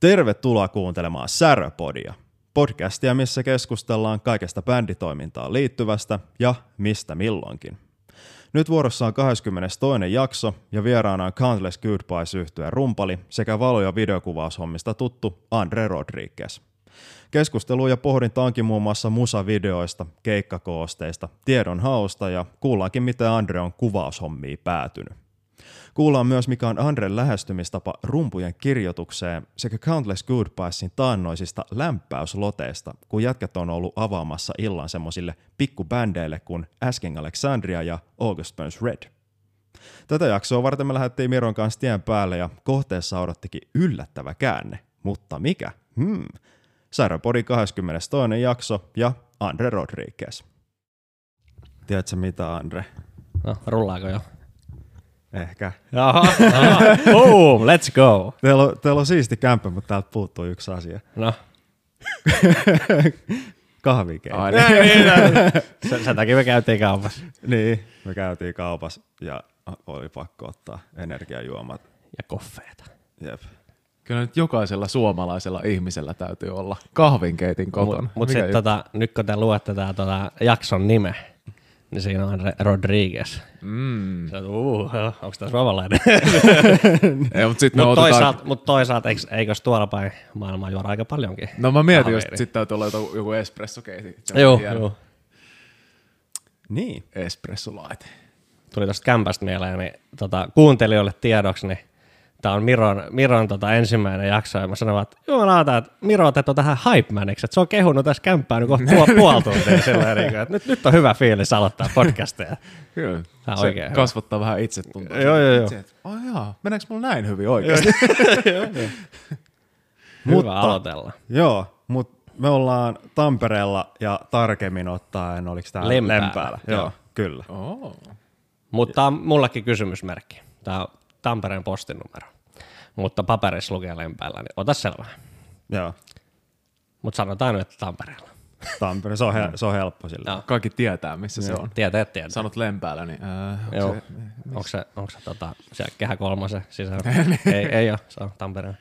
Tervetuloa kuuntelemaan Säröpodia, podcastia, missä keskustellaan kaikesta bänditoimintaan liittyvästä ja mistä milloinkin. Nyt vuorossa on 22. jakso ja vieraana on Countless Goodbyes yhtyeen rumpali sekä valo- ja videokuvaushommista tuttu Andre Rodriguez. Keskustelu ja pohdinta onkin muun muassa musavideoista, keikkakoosteista, tiedon hausta ja kuullaankin miten Andre on kuvaushommiin päätynyt. Kuullaan myös, mikä on Andren lähestymistapa rumpujen kirjoitukseen sekä Countless Goodbyesin taannoisista lämpäysloteista, kun jätkät on ollut avaamassa illan semmoisille pikkubändeille kuin Asking Alexandria ja August Burns Red. Tätä jaksoa varten me lähdettiin Miron kanssa tien päälle ja kohteessa odottikin yllättävä käänne. Mutta mikä? Hmm. Sairapodin 22. jakso ja Andre Rodriguez. Tiedätkö mitä, Andre? No, rullaako jo? Ehkä. Jaha, aha. Boom, let's go. Teillä on, teillä on siisti kämppä, mutta täältä puuttuu yksi asia. No, Kahvikeitto. Ai, niin, niin, niin. sen, sen takia me käytiin kaupassa. Niin, me käytiin kaupassa ja oli pakko ottaa energiajuomat. Ja koffeeta. Jep. Kyllä nyt jokaisella suomalaisella ihmisellä täytyy olla kahvinkeitin kotona. Mutta mut sitten tota, nyt kun te luette tää tota, jakson nime, niin siinä on Re- Rodriguez. Mm. Se on, uh, onko tämä suomalainen? Ei, mutta sitten Mutta otetaan... toisaalta, mut toisaalta eiks, eikös tuolla päin maailmaa juoda aika paljonkin? No mä mietin että sitten täytyy olla joku, joku espressokeiti. Joo, joo. Niin. Espressolaite. tuli tuosta kämpästä mieleen, niin tota, kuuntelijoille tiedoksi, niin tämä on Miron, Miron tota, ensimmäinen jakso, ja mä sanoin, että jumalauta, että Miro otettu tähän hype maniksi, että se on kehunut tässä kämppää niin kohta puol- puoli tuntia silleen, niin kuin, että nyt, nyt on hyvä fiilis aloittaa podcasteja. Kyllä. Tää on se oikein hyvä. kasvattaa vähän itsetuntoa. Joo, joo, joo. Itse, että, Oh, jaa, meneekö mulla näin hyvin oikeasti? Hyvä Mutta- aloitella. Joo, mutta me ollaan Tampereella ja tarkemmin ottaen, oliko tämä Lempäällä. Lempäällä? Joo. Joo, kyllä. oh. Mutta on mullekin kysymysmerkki. Tämä on Tampereen postinumero. Mutta paperissa lukee lempäällä, niin ota selvää. Joo, Mutta sanotaan nyt, että Tampereella. Tampere, se on, he, se on helppo sillä. Joo. Kaikki tietää, missä se on. Tietää, tietää. Sanot lempäällä, niin äh, onko Joo. se, Onko se, onko se tota, siellä kehä kolmosen sisällä? ei, ei ole, se on Tampereen.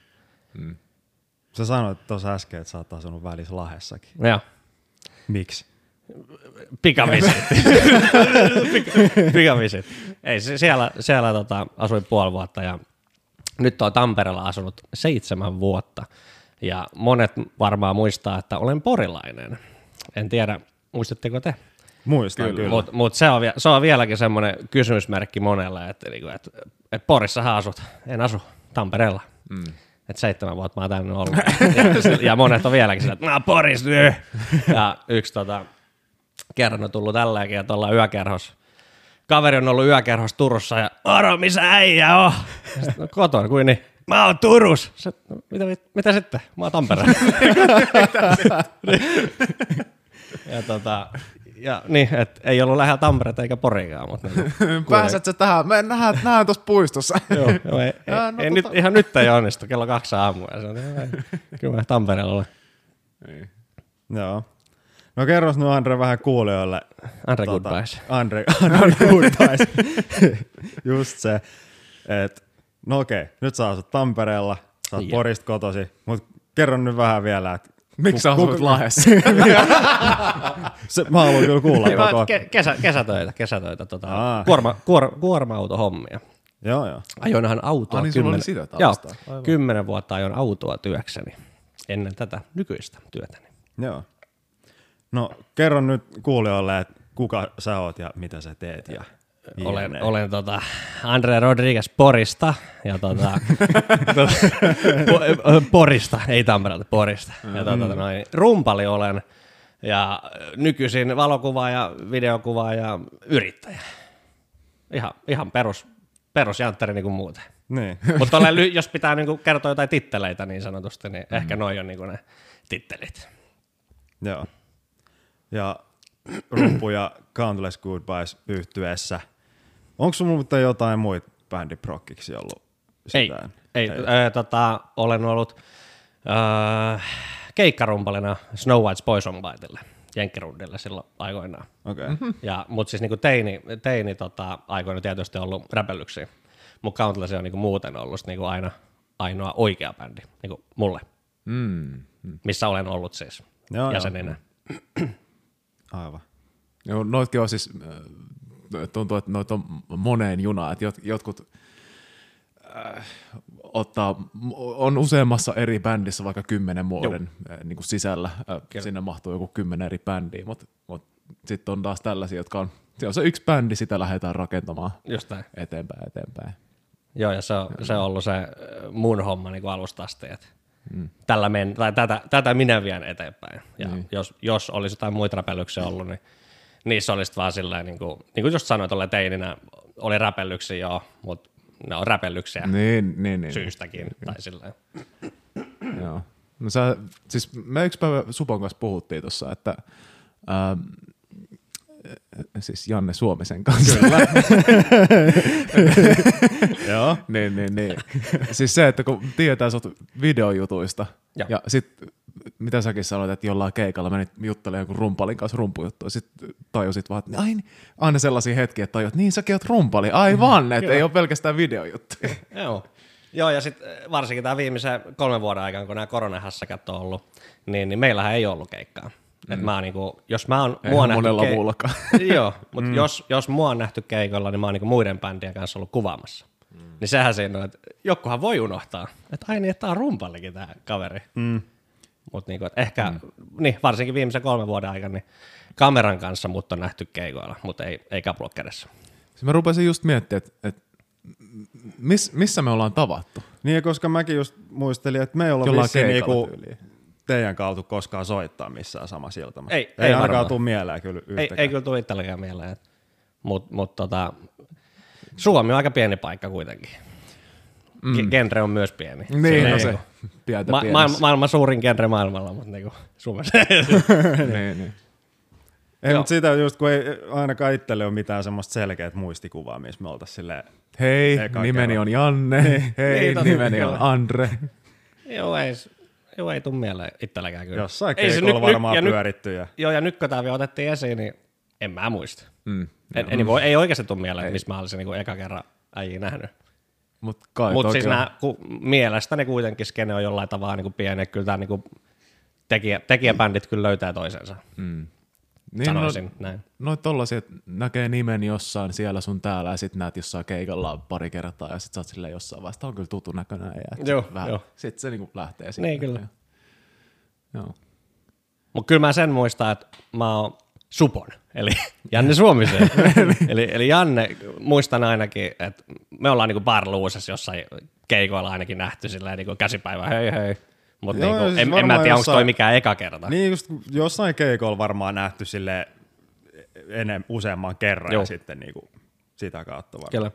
Sä sanoit tuossa äsken, että sä oot asunut välissä Lahessakin. Joo. Miksi? Pikavisitti. Pika- Pikavisitti. Ei, se- siellä, siellä tota, asuin puoli vuotta ja nyt on Tampereella asunut seitsemän vuotta. Ja monet varmaan muistaa, että olen porilainen. En tiedä, muistatteko te? Muistan kyllä. kyllä. Mutta mut se, on, se on vieläkin semmoinen kysymysmerkki monelle, että niinku, et, et Porissahan asut. En asu Tampereella. Mm. Että seitsemän vuotta mä oon tänne ollut. ja, ja, monet on vieläkin sillä, että mä oon Poris nyt. Ja yksi tota, kerran on tullut tälläkin, että ollaan yökerhos. Kaveri on ollut yökerhos Turussa ja Aro, missä äijä on? Sitten, no kotona, kuin niin. Mä oon Turus. Se, no, mitä, mitä sitten? Mä oon Tampereella. ja tota, ja niin, et ei ollut lähellä Tampereita eikä Porikaan, mutta niin, Pääset sä tähän? Me nähdään, nähdään tuossa puistossa. joo, joo, ei, ei, no ei tota- nyt, ihan nyt ei onnistu, kello kaksi aamua. Se on, ei, kyllä mä Tampereella olen. Joo. No kerros nyt Andre vähän kuulijoille. Andre Goodbyes. Andre, Andre Goodbyes. Just se, että no okei, nyt sä asut Tampereella, sä oot Jep. Porista kotosi, mutta kerro nyt vähän vielä, että Miksi sä asut Lahdessa? se, mä haluan kyllä kuulla vaan koko. ke, kesä, kesätöitä, kesätöitä tota, Aa. kuorma, kuor, kuorma-autohommia. Joo, joo. Ajoinhan autoa Ah, niin kymmenen, sitä joo, taustaa. Kymmenen vuotta ajoin autoa työkseni ennen tätä nykyistä työtäni. Joo. No kerro nyt kuulijoille, että kuka sä oot ja mitä sä teet. Ja Olen, jne. olen tota Andre Rodriguez Porista ja tota, po- Porista, ei Tampereelta, Porista. Ja tota, noin, rumpali olen ja nykyisin valokuva ja videokuva ja yrittäjä. Ihan, ihan perus, perusjantteri niin kuin muuten. Niin. Mutta jos pitää niin kuin kertoa jotain titteleitä niin sanotusti, niin ehkä noi on niin kuin ne tittelit. Joo. Ja rumpu ja Countless Goodbyes yhtyessä. Onko sulla muuten jotain muita bändiprokkiksi ollut? Ei, sitä? ei, ei. tota, olen ollut äh, keikkarumpalina Snow White's Boys on Whiteille, Jenkkirundille silloin aikoinaan. Okei. Okay. Mm-hmm. Ja, mutta siis niinku teini, teini tota, aikoina tietysti ollut räpellyksiä, mutta Countless on niinku muuten ollut niinku aina, ainoa oikea bändi, niin kuin mulle, Mm. missä olen ollut siis Joo, joo. Aivan. Joo, noitkin on siis, äh, tuntuu, että noit on moneen junaan, että jot, jotkut äh, ottaa, on useammassa eri bändissä vaikka kymmenen vuoden äh, niin kuin sisällä, äh, sinne mahtuu joku kymmenen eri bändiä, mutta mut sitten on taas tällaisia, jotka on, se on se yksi bändi, sitä lähdetään rakentamaan Just näin. eteenpäin, eteenpäin. Joo, ja se on, se on ollut se äh, mun homma niin kuin alusta asti, että mm. tällä men, tai tätä, tätä minä vien eteenpäin. Ja Niin. jos, jos olisi jotain muita räpellyksiä ollut, niin niissä olisi vaan silleen, niin kuin, niin kuin just sanoit, olleen teininä, oli räpellyksiä joo, mutta ne on räpellyksiä Niin, niin, niin. syystäkin. Tai silleen. Joo. No sä, siis me yksi päivä Supon kanssa puhuttiin tuossa, että ähm, siis Janne Suomisen kanssa. Kyllä. Joo. niin, niin, niin. siis se, että kun tietää sut videojutuista Joo. ja sit mitä säkin sanoit, että jollain keikalla menit juttelemaan joku rumpalin kanssa rumpujuttua, sitten tajusit vaan, että ai, niin, aina sellaisia hetkiä, että tajuat, niin säkin oot rumpali, aivan, että ei ole pelkästään videojuttuja. Joo. Joo, ja sitten varsinkin tämä viimeisen kolmen vuoden aikana, kun nämä koronahässäkät on ollut, niin, niin meillähän ei ollut keikkaa. Mm. Et mä niinku, jos mä oon mua monella kei- muullakaan. Joo, mutta mm. jos, jos mua on nähty keikolla, niin mä oon niinku muiden bändien kanssa ollut kuvaamassa. Mm. Niin sehän siinä on, että jokuhan voi unohtaa, että ai niin, että tää on rumpallikin tää kaveri. Mm. Mutta niinku, et ehkä, mm. niin, varsinkin viimeisen kolmen vuoden aikana, niin kameran kanssa mut on nähty keikoilla, mutta ei, ei kapulot kädessä. Siis mä rupesin just miettimään, että, että miss, missä me ollaan tavattu. Niin, koska mäkin just muistelin, että me ei olla Jollain vissiin niinku. Teidän kautta koskaan soittaa missään samassa iltamassa. Ei- ei ei ainakaan tule mieleen kyllä Ei, yhtäkään. ei kyllä tule itselläkään mieleen. Mutta mut, tota, Suomi on aika pieni paikka kuitenkin. Mm. Genre on myös pieni. Niin, no se niinku- pientä Ma- pienessä. maailma, maailman suurin genre maailmalla, mutta niinku Suomessa. niin, niin. Ei, mutta sitä just, kun ei ainakaan itselle ole mitään semmoista selkeät muistikuvaa, missä me oltaisiin silleen, Hei, nimeni kerran. on Janne. Hei, Niin, nimeni on. Andre. joo, ei, joo, ei tule mieleen itselläkään kyllä. jossain Ei se nyt- varmaan ja pyöritty. Ja... Joo, ja nyt kun tämä vielä otettiin esiin, niin en mä muista. Mm. En, en, niin voi, ei oikeasti tule mieleen, missä mä olisin niinku eka kerran äijä nähnyt. Mut Mutta toki siis nää, ku, mielestäni kuitenkin skene on jollain tavalla niinku pieni, että kyllä tämä niinku tekijä, tekijäbändit kyllä löytää toisensa, mm. Niin, sanoisin no, näin. noit tollasia, että näkee nimen jossain siellä sun täällä ja sit näet jossain keikalla pari kertaa ja sit sä oot silleen jossain vaiheessa, on kyllä tutun näköinen ja Joo, vähän, joo. sit se niinku lähtee siitä. Niin, kyllä. Joo. Mutta kyllä mä sen muistan, että mä oon Supon, eli Janne Suomisen. eli, eli Janne, muistan ainakin, että me ollaan niinku Bar Luusessa jossain keikoilla ainakin nähty silleen niinku käsipäivä, hei hei. Mutta niinku, siis en, en mä tiedä, onko toi mikään eka kerta. Niin just jossain keikolla varmaan nähty sille enem, useamman kerran Joo. ja sitten niinku sitä kautta varmaan.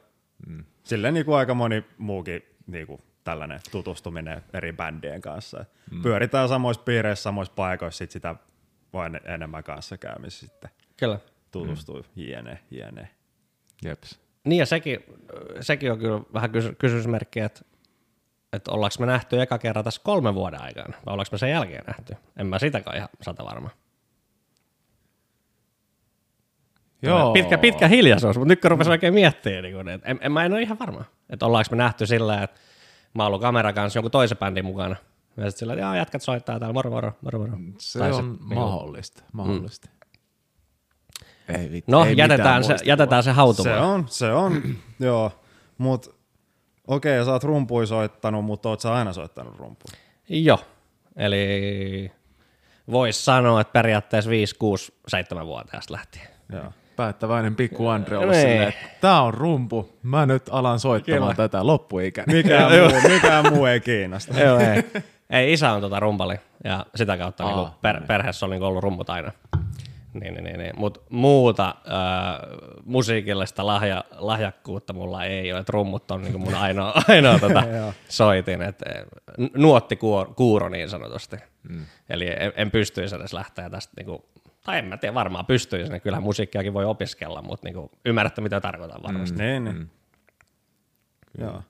Kyllä. Silleen niinku aika moni muukin niinku tällainen tutustuminen eri bändien kanssa. Mm. Pyöritään samoissa piireissä, samoissa paikoissa, sit sitä voi en- enemmän kanssa käymissä sitten Kyllä. tutustuu mm. jne, jne. Jeps. Niin ja sekin, sekin on kyllä vähän kysy- kysymysmerkki, että, että ollaanko me nähty eka kerran tässä kolmen vuoden aikana, vai ollaanko me sen jälkeen nähty? En mä sitäkään ihan sata varma. Joo. Pitkä, pitkä hiljaisuus, mutta nyt kun rupesin oikein miettimään, niin kun, että en, en, mä en ole ihan varma, että ollaanko me nähty sillä, että mä oon ollut kameran kanssa jonkun toisen bändin mukana. Ja sitten sillä, että jaa, jätkät soittaa täällä, moro moro, moro moro. Se Tai on niinku- mahdollista. mahdollista. Ei vittu. No, ei jätetään se, jätetään se hautumaan. Se on, se on, joo. Mut okei, okay, sä oot rumpui soittanut, mutta oot sä aina soittanut rumpuja? Joo, eli voisi sanoa, että periaatteessa 5, 6, 7 vuotiaasta lähtien. Joo. Päättäväinen pikku Andre Niin. silleen, että tää on rumpu, mä nyt alan soittamaan Kyllä. tätä loppuikäni. Mikään, muu, mikään muu ei kiinnosta. Joo, ei. ei, isä on tota rumpali ja sitä kautta Aa, niinku per, perheessä on niinku ollut rummut aina. Niin, niin, niin, niin. Mutta muuta äh, musiikillista lahja, lahjakkuutta mulla ei ole, että rummut on niinku mun ainoa, ainoa tota soitin, että nuotti kuuro niin sanotusti. Mm. Eli en, en pystyisi edes lähteä tästä, niinku, tai en mä tiedä, varmaan pystyisi, kyllähän musiikkiakin voi opiskella, mutta niinku, ymmärrätte mitä tarkoitan varmasti. Mm. Niin, niin. Joo.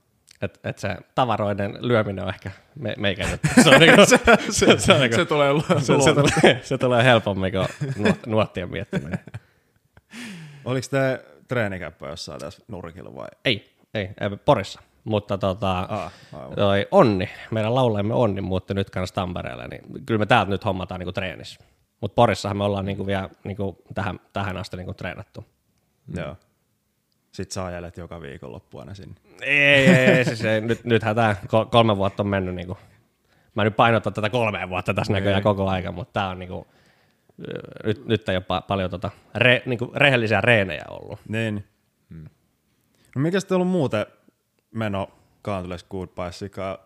Että et se tavaroiden lyöminen on ehkä me, meikä. Se, on niinku, se, se, se, on niinku, Se tulee se, se, tulee, se tulee helpommin kuin nuot, nuottien miettiminen. Oliko te treenikäppä jossain tässä nurkilla vai? Ei, ei, ei Porissa. Mutta tota, Ah, toi Onni, meidän laulajamme Onni muutti nyt kanssa Tampereelle, niin kyllä me täältä nyt hommataan niinku treenissä. Mutta Porissahan me ollaan niinku vielä niinku tähän, tähän asti niinku treenattu. Joo. Sitten sä ajelet joka viikonloppu aina sinne. Ei, ei, ei siis ei, nyt, nythän tämä kolme vuotta on mennyt niinku, mä nyt painotan tätä kolmea vuotta tässä näköjään koko aika, mutta tämä on niinku, nyt, nyt ei ole pa- paljon tota, re, niinku, rehellisiä reenejä ollut. Niin. No mikä sitten ollut muuten meno Countless Goodbyesikaan?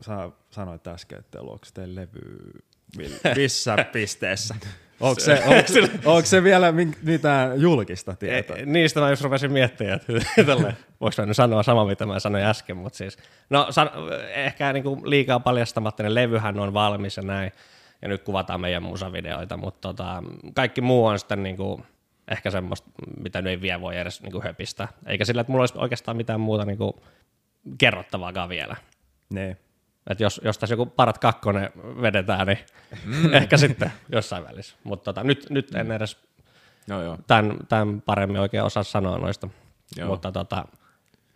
Sä sanoit äsken, että onko teillä levy missä pisteessä? Onko se, onko, onko se vielä mitään julkista tietoa? Niistä mä just rupesin miettimään, että tälle, voiko mä nyt sanoa sama, mitä mä sanoin äsken, mutta siis, no san, ehkä niinku liikaa paljastamatta, ne levyhän on valmis ja näin, ja nyt kuvataan meidän musavideoita, mutta tota, kaikki muu on sitten niinku, ehkä semmoista, mitä nyt ei vielä voi edes niinku höpistä, eikä sillä, että mulla olisi oikeastaan mitään muuta niinku kerrottavaakaan vielä. Niin. Et jos, jos tässä joku parat kakkonen vedetään, niin mm. ehkä sitten jossain välissä. Mutta tota, nyt, nyt en edes Joo, joo. tämän, tämän paremmin oikein osaa sanoa noista. Joo. Mutta tota,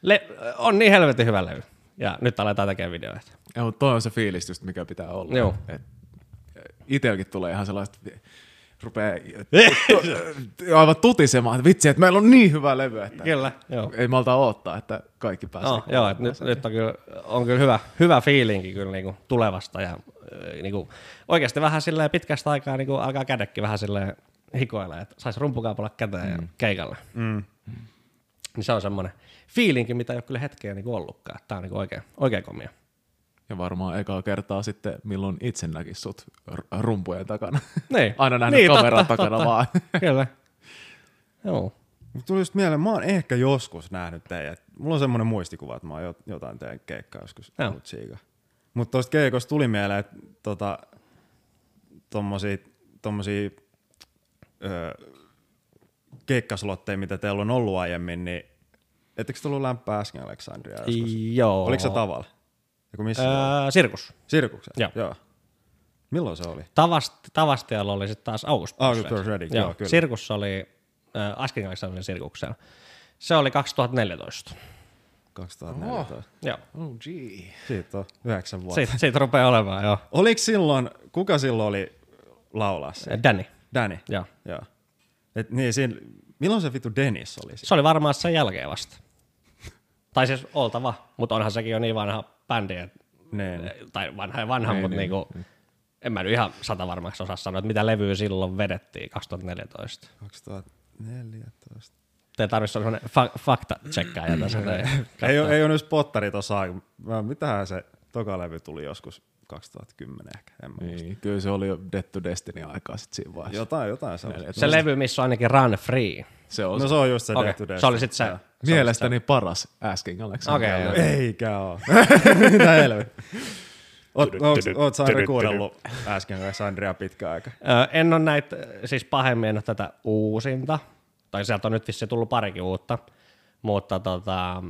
le, on niin helvetin hyvä levy. Ja nyt aletaan tekemään videoita. Mutta toi on se fiilis just, mikä pitää olla. Joo. Et, itelläkin tulee ihan sellaista, rupeaa tu- aivan tutisemaan, että vitsi, että meillä on niin hyvä levy, että Kyllä, joo. ei malta odottaa, että kaikki pääsee. No, joo, nyt, nyt on kyllä, on kyllä hyvä, hyvä fiilinki kyllä niinku tulevasta ja äh, niinku, oikeasti vähän silleen pitkästä aikaa niinku alkaa kädekki vähän silleen hikoilee, että saisi rumpukaapalla käteen ja keikalle. Mm. Niin se on semmoinen fiilinki, mitä ei ole kyllä hetkeä niinku ollutkaan. Tämä on niinku oikein, oikein komia. Ja varmaan ekaa kertaa sitten, milloin itse näkis sut rumpujen takana. Niin. Aina nähnyt Niin, kameran totta, takana totta. vaan. Kyllä. Joo. Mut tuli just mieleen, mä oon ehkä joskus nähnyt teidät. Mulla on semmoinen muistikuva, että mä oon jot- jotain teidän keikkaa joskus Joo. ollut siiga. Mutta tuosta keikosta tuli mieleen, että tota, tommosia, tommosia öö, keikkaslotteja, mitä teillä on ollut aiemmin, niin ettekö tullut lämpää äsken Aleksandria joskus? Joo. Oliko se tavalla? Joku missä oli? Öö, sirkus. Sirkuksen? Joo. Joo. Milloin se oli? Tavast, Tavastialla oli sitten taas August August Burst Ready, Joo, joo, kyllä. Sirkus oli äh, Asking Alexanderin sirkuksella. Se oli 2014. 2014. Joo. Oh, gee. Siitä on yhdeksän vuotta. Siitä, siitä rupeaa olemaan, joo. Oliko silloin, kuka silloin oli laulaa se? Danny. Danny? Joo. Joo. Et niin, siinä, milloin se vittu Dennis oli siinä? Se oli varmaan sen jälkeen vasta. Tai siis oltava, mutta onhan sekin jo niin vanha bändi, et, Niin. tai vanha ja vanha, Niin, mutta niin, niinku, en mä nyt ihan sata varmaksi osaa sanoa, että mitä levyä silloin vedettiin 2014. 2014. Te tarvitsisi olla sellainen fa- fakta-tsekkaaja tässä. Ei, ole, ei ole nyt spottari tuossa. Mitähän se toka levy tuli joskus 2010 ehkä, en mä muista. Niin, kyllä se oli jo Dead to Destiny aikaa sit siinä vaiheessa. Jotain, jotain se. Se levy, missä on ainakin Run Free. Se on No se. se on just se Okei, Death to Death. se oli sit se. Joo. Mielestäni paras Asking Alexander. Okei, joo. Eikä oo. Mitä helvettiä. Oot, sä aina kuunnellut äsken Alexandria pitkä aika? En ole näitä, siis pahemmin en ole tätä uusinta, tai sieltä on nyt vissi tullut parikin uutta, mutta tota,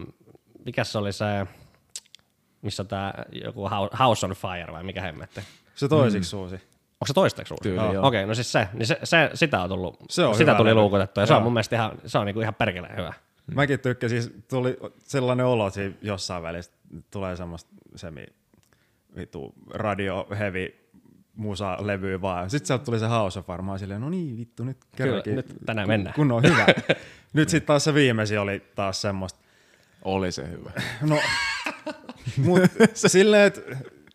mikä se oli se, missä tämä joku Hou- House on Fire vai mikä hemmetti? Se toisiksi mm. uusi. Onko se toistaiseksi uusi? Tyyli, Okei, okay, no siis se, niin se, se, sitä on tullut, Se on sitä tuli luukutettu ja se Joo. on mun mielestä ihan, se on niinku ihan perkeleen hyvä. Mäkin tykkäsin, siis tuli sellainen olo, että siinä jossain välissä tulee semmoista semi vitu radio heavy musa levyä vaan. Sitten sieltä tuli se House of varmaan silleen, no niin vittu, nyt kerrankin. nyt tänään mennään. Kun on hyvä. nyt sitten taas se viimeisin oli taas semmoista. Oli se hyvä. No, mut silleen, että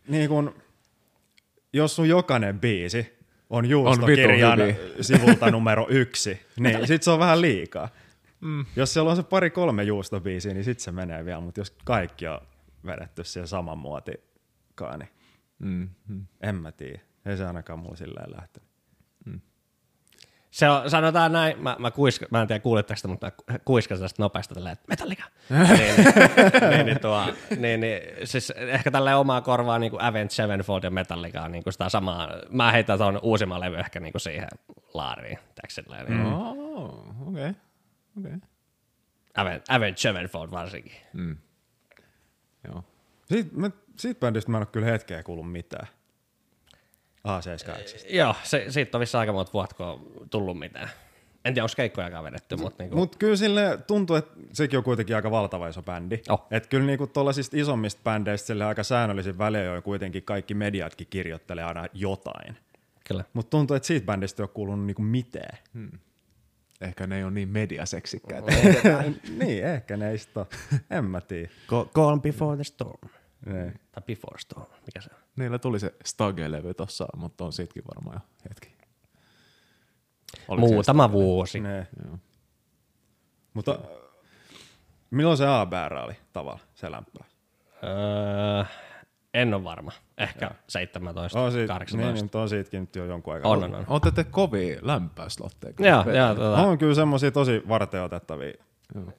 niin kun, jos sun jokainen biisi on juustokirjan On sivulta numero yksi, niin sit se on vähän liikaa. Mm. Jos siellä on se pari-kolme juustobiisiä, niin sit se menee vielä, mutta jos kaikki on vedetty siihen saman muotikaan, niin Mm, mm. en mä tiedä. Ei se ainakaan mulla silleen lähtenyt. Se on, sanotaan näin, mä, mä, kuiska, mä en tiedä kuulitteko sitä, mutta mä kuiskasin tästä nopeasti tälleen, että Metallica. niin, niin, niin, tuo, niin, niin, siis ehkä tälleen omaa korvaa niin kuin Avenged Sevenfold ja Metallica on niin kuin sitä samaa. Mä heitän tuon uusimman levy ehkä niin kuin siihen laariin. silleen, Niin. Mm. Oh, okei. Okay. Okay. Avenged, Avenged Sevenfold varsinkin. Mm. Joo. Siitä, mä, siitä bändistä mä en ole kyllä hetkeä kuullut mitään. A78. Joo, se, siitä on vissi aika monta vuotta, kun on tullut mitään. En tiedä, onko keikkojakaan vedetty, mutta niinku, Mutta kyllä sille tuntuu, että sekin on kuitenkin aika valtava iso bändi. Oh. Että kyllä niinku tuollaisista isommista bändeistä sille aika säännöllisin välein on kuitenkin kaikki mediatkin kirjoittelee aina jotain. kyllä. Mutta tuntuu, että siitä bändistä ei ole kuulunut niinku mitään. Ehkä ne ei ole niin mediaseksikkäitä. niin, ehkä ne ei sit oo. En mä tiedä. Calm before the storm. Niin. Tai before storm, mikä se on? Niillä tuli se Stage-levy tossa, mutta on siitäkin varmaan jo hetki. Oliko Muutama vuosi. Ne. Joo. Mutta äh, milloin se ABR oli tavalla, se lämpö? Öö, en ole varma. Ehkä 17, On siitä, 18. niin, mutta on siitäkin nyt jo jonkun aikaa. On, on, on. Ootte te kovia lämpöislotteja. kyllä Joo, joo, tota, On kyllä semmosia tosi varteenotettavia.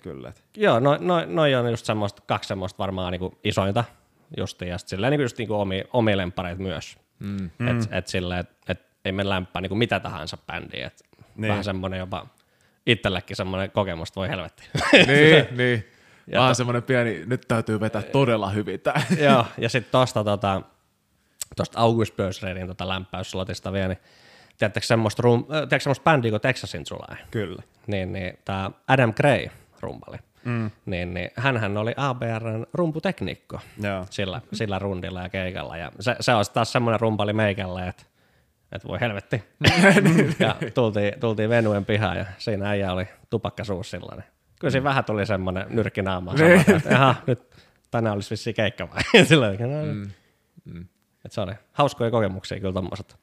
Kyllä. et. joo no, no, noi on just semmoista, kaksi semmoista varmaan niinku isointa justiin, ja sitten niinku just niinku omi, omia lemppareita myös. Mm. Et, et silleen, et, et ei me lämpää niinku mitä tahansa bändiä, et Niin. vähän semmoinen jopa itsellekin semmoinen kokemus, että voi helvetti. niin, niin. Ja Vähän to- semmoinen pieni, nyt täytyy vetää todella hyvin tää. Joo, ja sitten tosta, tota, tosta August Börsredin tota lämpäysslotista vielä, niin tiedättekö semmoista, rum, äh, tiedätkö semmoista bändiä kuin Texas Insulaa? Kyllä. Niin, niin tämä Adam Gray rumpali, mm. niin, niin hänhän oli ABRn rumputekniikko Joo. sillä, sillä rundilla ja keikalla. Ja se, se olisi taas semmoinen rumpali meikälle, että että voi helvetti. ja tultiin, tultiin Venuen pihaan ja siinä äijä oli tupakkasuussilla. Niin kyllä siinä vähän tuli semmoinen nyrkki naamaan samalta, että aha, nyt tänään olisi vissiin keikka vai? Sillä no, mm. Että se oli hauskoja kokemuksia kyllä tommoset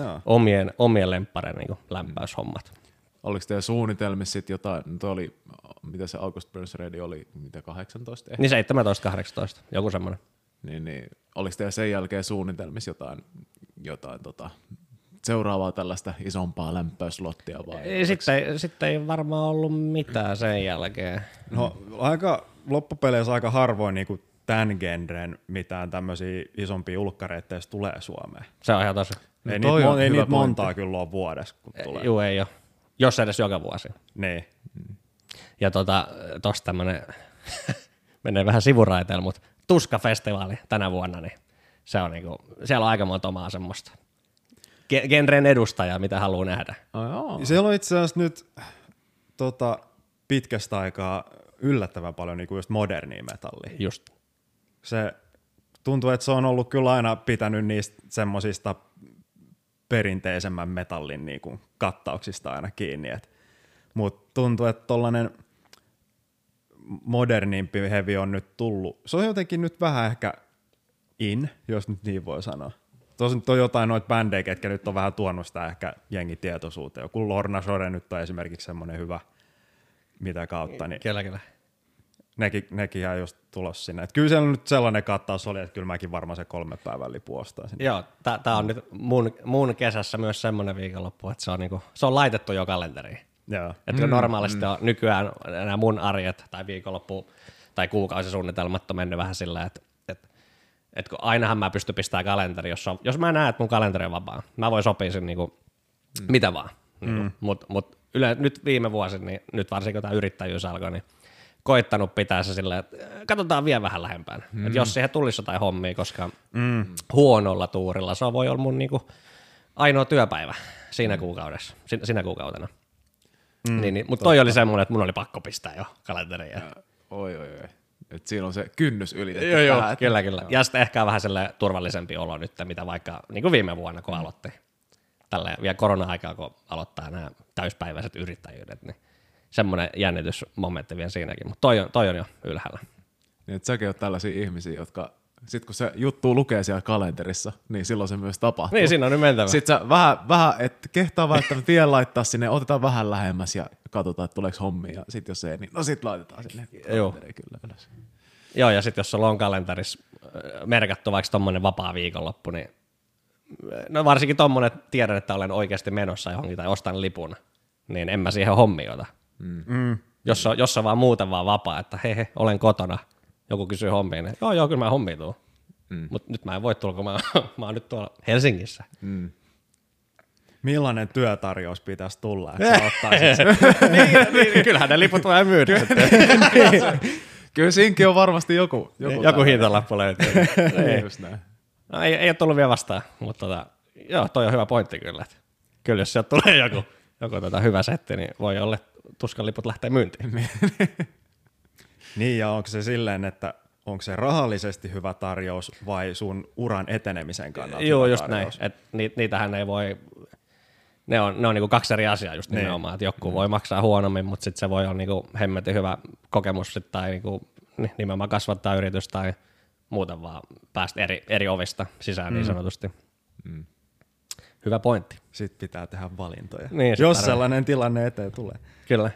Joo. omien, omien lemppareen niin lämpäyshommat. Oliko teidän suunnitelmissa sitten jotain, no toi oli, mitä se August Burns Radio oli, mitä 18 ehkä? Niin 17-18, joku semmoinen. Niin, niin. Oliko teillä sen jälkeen suunnitelmissa jotain, jotain tota, seuraavaa tällaista isompaa lämpöslottia vai? Ei, sitten, ei, sitten ei varmaan ollut mitään sen jälkeen. No aika, loppupeleissä aika harvoin niin tämän genren mitään tämmöisiä isompia ulkkareita tulee Suomeen. Se on ihan tosi. ei toi niitä, on mon- ei niitä montaa kyllä ole vuodessa, kun tulee. Juu, ei ole. Jos edes joka vuosi. Niin. Ja tota, tosta tämmönen, menee vähän sivuraiteella, mutta Tuska-festivaali tänä vuonna, niin se on niinku, siellä on aika monta omaa semmoista ge- genren edustajaa, mitä haluaa nähdä. Oh. Siellä on itse asiassa nyt tota, pitkästä aikaa yllättävän paljon niin kuin just modernia metallia. Just. Se tuntuu, että se on ollut kyllä aina pitänyt niistä semmosista perinteisemmän metallin niin kuin kattauksista aina kiinni. Mutta tuntuu, että tollanen modernimpi heavy on nyt tullut. Se on jotenkin nyt vähän ehkä in, jos nyt niin voi sanoa. Tosin nyt on jotain noita bändejä, ketkä nyt on vähän tuonut sitä ehkä jengi tietoisuuteen. Joku Lorna Shore nyt on esimerkiksi semmoinen hyvä, mitä kautta, niin Kyllä, kyllä. Nekin, nekin ihan just tulos sinne. Et kyllä siellä nyt sellainen kattaus oli, että kyllä mäkin varmaan se kolme päivän lipu ostaisin. Joo, tämä on nyt mun, mun kesässä myös semmoinen viikonloppu, että se on, niinku, se on laitettu jo kalenderiin. Joo. Että kun normaalisti on nykyään nämä mun arjet tai viikonloppu tai kuukausisuunnitelmat on mennyt vähän sillä, että, että, että kun ainahan mä pystyn pistämään kalenteri, jos, on, jos mä näen, että mun kalenteri on vapaa, mä voin sopia sen niinku, mm. mitä vaan. Niinku, Mutta mut yle, nyt viime vuosi, niin nyt varsinkin kun tämä yrittäjyys alkoi, niin koittanut pitää se silleen, että äh, katsotaan vielä vähän lähempään. Mm. Että jos siihen tulisi jotain hommia, koska mm. huonolla tuurilla se voi olla mun niinku ainoa työpäivä siinä kuukaudessa, siinä, siinä kuukautena. Mm, niin, niin, mutta toi oli semmoinen, että mun oli pakko pistää jo kalenteriin. Oi, oi, oi. Et siinä on se kynnys ylitetty Joo, joo, että- kyllä, kyllä. Ja sitten ehkä vähän sille turvallisempi olo nyt, mitä vaikka niin kuin viime vuonna, kun aloitti. Tällä vielä korona-aikaa, kun aloittaa nämä täyspäiväiset yrittäjyydet, niin semmoinen jännitysmomentti vielä siinäkin. Mutta toi, on- toi on jo ylhäällä. Niin, että säkin oot tällaisia ihmisiä, jotka sitten kun se juttu lukee siellä kalenterissa, niin silloin se myös tapahtuu. Niin, siinä on nyt mentävä. Sitten sä vähän, vähän että kehtaa välttämättä tien laittaa sinne, otetaan vähän lähemmäs ja katsotaan, että tuleeko hommia. Ja sitten jos ei, niin no sitten laitetaan sinne Joo. kyllä ylös. Joo, ja sitten jos sulla on kalenterissa äh, merkattu vaikka tommonen vapaa viikonloppu, niin äh, no varsinkin tommonen, että tiedän, että olen oikeasti menossa johonkin tai ostan lipun, niin en mä siihen hommiin Mm. Jos, on, jos on vaan muuten vaan vapaa, että hei, hei olen kotona, joku kysyy hommiin, niin joo, joo, kyllä mä hommiin tuun. Mm. Mutta nyt mä en voi tulla, kun mä, mä oon nyt tuolla Helsingissä. Millainen työtarjous pitäisi tulla, että sä ottaisit sen? niin, niin, kyllähän ne liput voi myydä. Kyllä siinkin on varmasti joku. Joku, joku hintalappu löytyy. Niin. Just näin. No, ei, ei ole tullut vielä vastaan, mutta tota, joo, toi on hyvä pointti kyllä. Että kyllä jos sieltä tulee joku, joko tota hyvä setti, niin voi olla, että tuskan liput lähtee myyntiin. Niin, ja onko se silleen, että onko se rahallisesti hyvä tarjous vai sun uran etenemisen kannalta Joo, just näin. tarjous? Et ni, niitähän ei voi, ne on, ne on niinku kaksi eri asiaa just Niin. nimenomaan, että joku voi maksaa huonommin, mutta sitten se voi olla niinku hemmetin hyvä kokemus sit, tai niinku, ni- nimenomaan kasvattaa yritys tai muuten vaan päästä eri, eri ovista sisään mm. niin sanotusti. Mm. Hyvä pointti. Sitten pitää tehdä valintoja, Niin, jos tarvii. sellainen tilanne eteen tulee. Kyllä.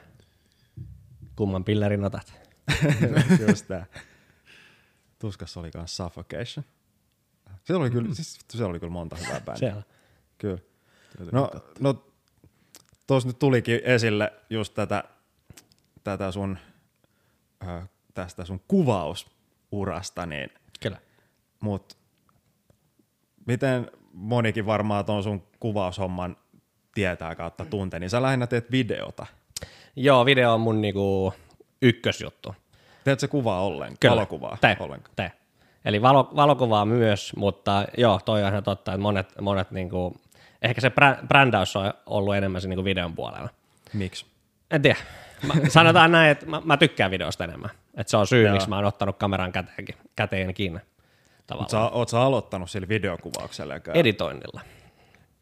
Kumman pillerin otat? Just tää. Tuskassa oli myös Suffocation. Siellä oli kyllä, siis, siellä oli kyllä monta hyvää bändiä. Siellä. Kyllä. No, no tuossa nyt tulikin esille just tätä, tätä sun, ö, tästä sun kuvausurasta, niin, Kyllä. mut miten monikin varmaan tuon sun kuvaushomman tietää kautta tuntee, niin sä lähinnä teet videota. Joo, video on mun niinku ykkösjuttu. Teet sä kuvaa ollenkaan, Kyllä. valokuvaa Tee, ollenkaan? tee. Eli valo, valokuvaa myös, mutta joo, toi on ihan totta, että monet, monet niinku, ehkä se brä, brändäys on ollut enemmän se niinku videon puolella. Miksi? En tiedä. Mä, sanotaan näin, että mä, mä tykkään videosta enemmän. Että se on syy, Joo. miksi mä oon ottanut kameran käteenkin, käteen kiinni. Tavallaan. Mut sä, oot sä aloittanut sillä videokuvauksella? Eka? Editoinnilla.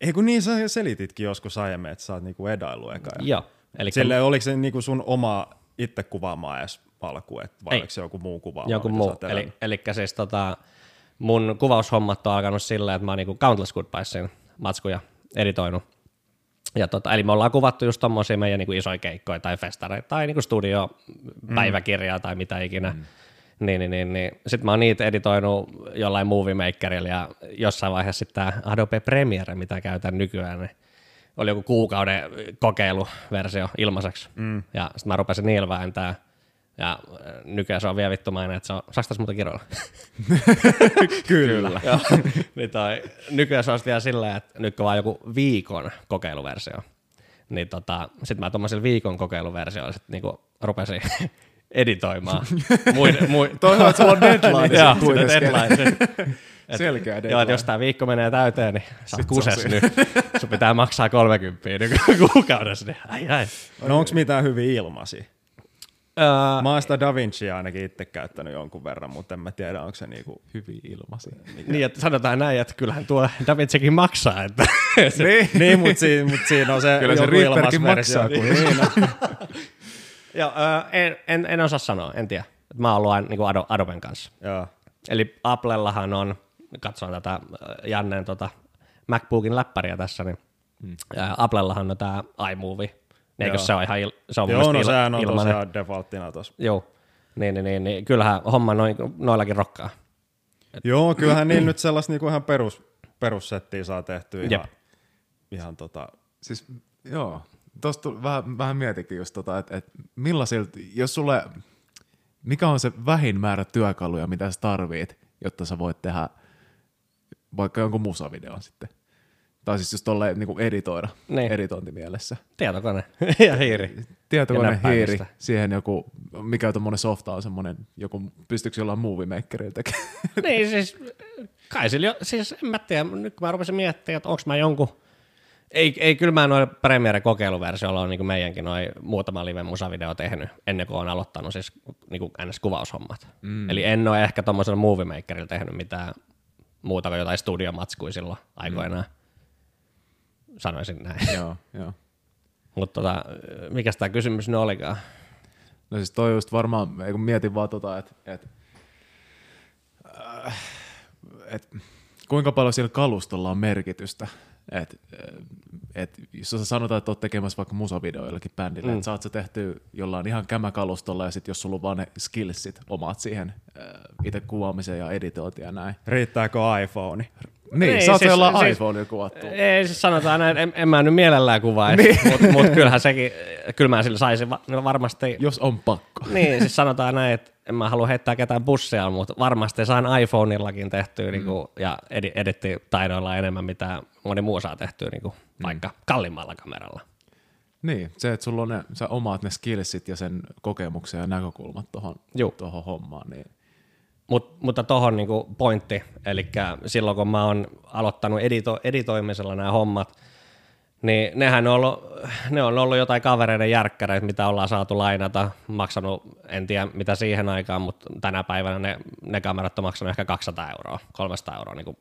Ei kun niin, sä selititkin joskus aiemmin, että sä oot niinku edailu eka. ja- Joo. Eli Sille oliko se niinku sun oma itse kuvaamaan edes alku, et vai Ei. oliko se joku muu kuvaama? joku muu. Eli, eli siis tota, mun kuvaushommat on alkanut silleen, että mä oon niinku Countless Goodbyesin matskuja editoinut. Ja tota, eli me ollaan kuvattu just tommosia meidän niinku isoja keikkoja tai festareita tai niinku studio, päiväkirjaa tai mitä ikinä. Mm. Niin, niin, niin, niin. Sitten mä oon niitä editoinut jollain Movie Makerilla ja jossain vaiheessa sitten tämä Adobe Premiere, mitä käytän nykyään, niin oli joku kuukauden kokeiluversio ilmaiseksi. Mm. Ja sitten mä rupesin niillä vääntää. Ja äh, nykyään se on vielä vittumainen, että se on, saaks tässä muuta kiroilla? Kyllä. Joo. niin toi, nykyään se olisi vielä silleen, että nyt kun vaan joku viikon kokeiluversio, niin tota, sit mä tuommoisella viikon kokeiluversiolla sit niinku rupesin editoimaan. Muin, muin, Toi on, että sulla on deadline Joo, kuitenkin. deadline. Et, Selkeä Joo, että deadline. jos tämä viikko menee täyteen, niin sä oot kuses nyt. Sun pitää maksaa 30 kuukaudessa. Niin, ai, ai. No onko mitään hyviä ilmaisia? Öö, Mä oon sitä Da Vincia ainakin itse käyttänyt jonkun verran, mutta en mä tiedä, onko se niinku... Hyviä ilmaisia. niin, että sanotaan näin, että kyllähän tuo Davincikin maksaa. Että niin. niin, mutta siinä, mut siinä on se Kyllä se Reaperkin maksaa, kun- Niin, no. Joo, en, en, en osaa sanoa, en tiedä. Et Mä oon ollut aina niin Ado, Adoben kanssa. Joo. Eli Applellahan on, katsoin tätä Jannen tota MacBookin läppäriä tässä, niin hmm. Applellahan on tämä iMovie. Niin Eikö se on ihan il, se on Joo, no il, sehän on ilmanen. tosiaan defaulttina tossa. Joo. Niin, niin, niin, niin, kyllähän homma noin, noillakin rokkaa. Joo, kyllähän niin nyt sellaista niinku ihan perus, perussettiä saa tehtyä ihan, Jep. ihan tota... Siis joo, tuosta vähän, vähän mietikin just tota, että et millaisilta, jos sulle, mikä on se vähin määrä työkaluja, mitä sä tarvit, jotta sä voit tehdä vaikka jonkun musavideon sitten. Tai siis just tolleen niin editoida, Niin. editointimielessä. Tietokone ja hiiri. Tietokone, Ja hiiri, siihen joku, mikä tommonen softa on semmonen, joku, pystyykö jollain movie makerilla tekemään? niin siis, kai sillä jo, siis en mä tiedä, nyt kun mä rupesin miettimään, että onko mä jonkun, ei, ei kyllä mä noin Premiere kokeiluversiolla on niin meidänkin noin muutama live musavideo tehnyt ennen kuin on aloittanut siis niin kuin NS-kuvaushommat. Mm. Eli en ole ehkä tuommoisella Movie Makerilla tehnyt mitään muuta kuin jotain studiomatskui silloin aikoinaan. Sanoisin näin. joo, joo. Mutta tota, mikä tämä kysymys nyt olikaan? No siis toi just varmaan, kun mietin vaan tota, että et, äh, et, kuinka paljon sillä kalustolla on merkitystä. Et, et, jos sä sanotaan, että oot tekemässä vaikka musavideo jollekin bändille, mm. että saat sä tehty jollain ihan kämäkalustolla ja sitten jos sulla on vaan ne skillsit omat siihen äh, itse kuvaamiseen ja editointiin ja näin. Riittääkö iPhone? Niin, Ei, saat siis- jollain siis- iPhonella kuvattua. Ei siis sanotaan näin, en, en mä nyt mielellään kuvaisi, niin. mutta mut kyllähän sekin, kyllä mä sillä saisin va- varmasti Jos on pakko. Niin, siis sanotaan näin, että en mä halua heittää ketään bussia, mutta varmasti saan iPhoneillakin tehtyä mm. niinku, ja edi- edittitaidoilla enemmän, mitä moni muu saa tehtyä niinku, mm. vaikka kalliimmalla kameralla. Niin, se, että sulla on ne, sä omaat ne skillsit ja sen kokemuksen ja näkökulmat tohon, Juu. tohon hommaan, niin Mut, mutta tohon niinku pointti, eli silloin kun mä oon aloittanut edito- editoimisella nämä hommat, Niin nehän on ollut, ne on ollut jotain kavereiden järkkäreitä, mitä ollaan saatu lainata, maksanut, en tiedä mitä siihen aikaan, mutta tänä päivänä ne, ne kamerat on maksanut ehkä 200 euroa, 300 euroa niin kuin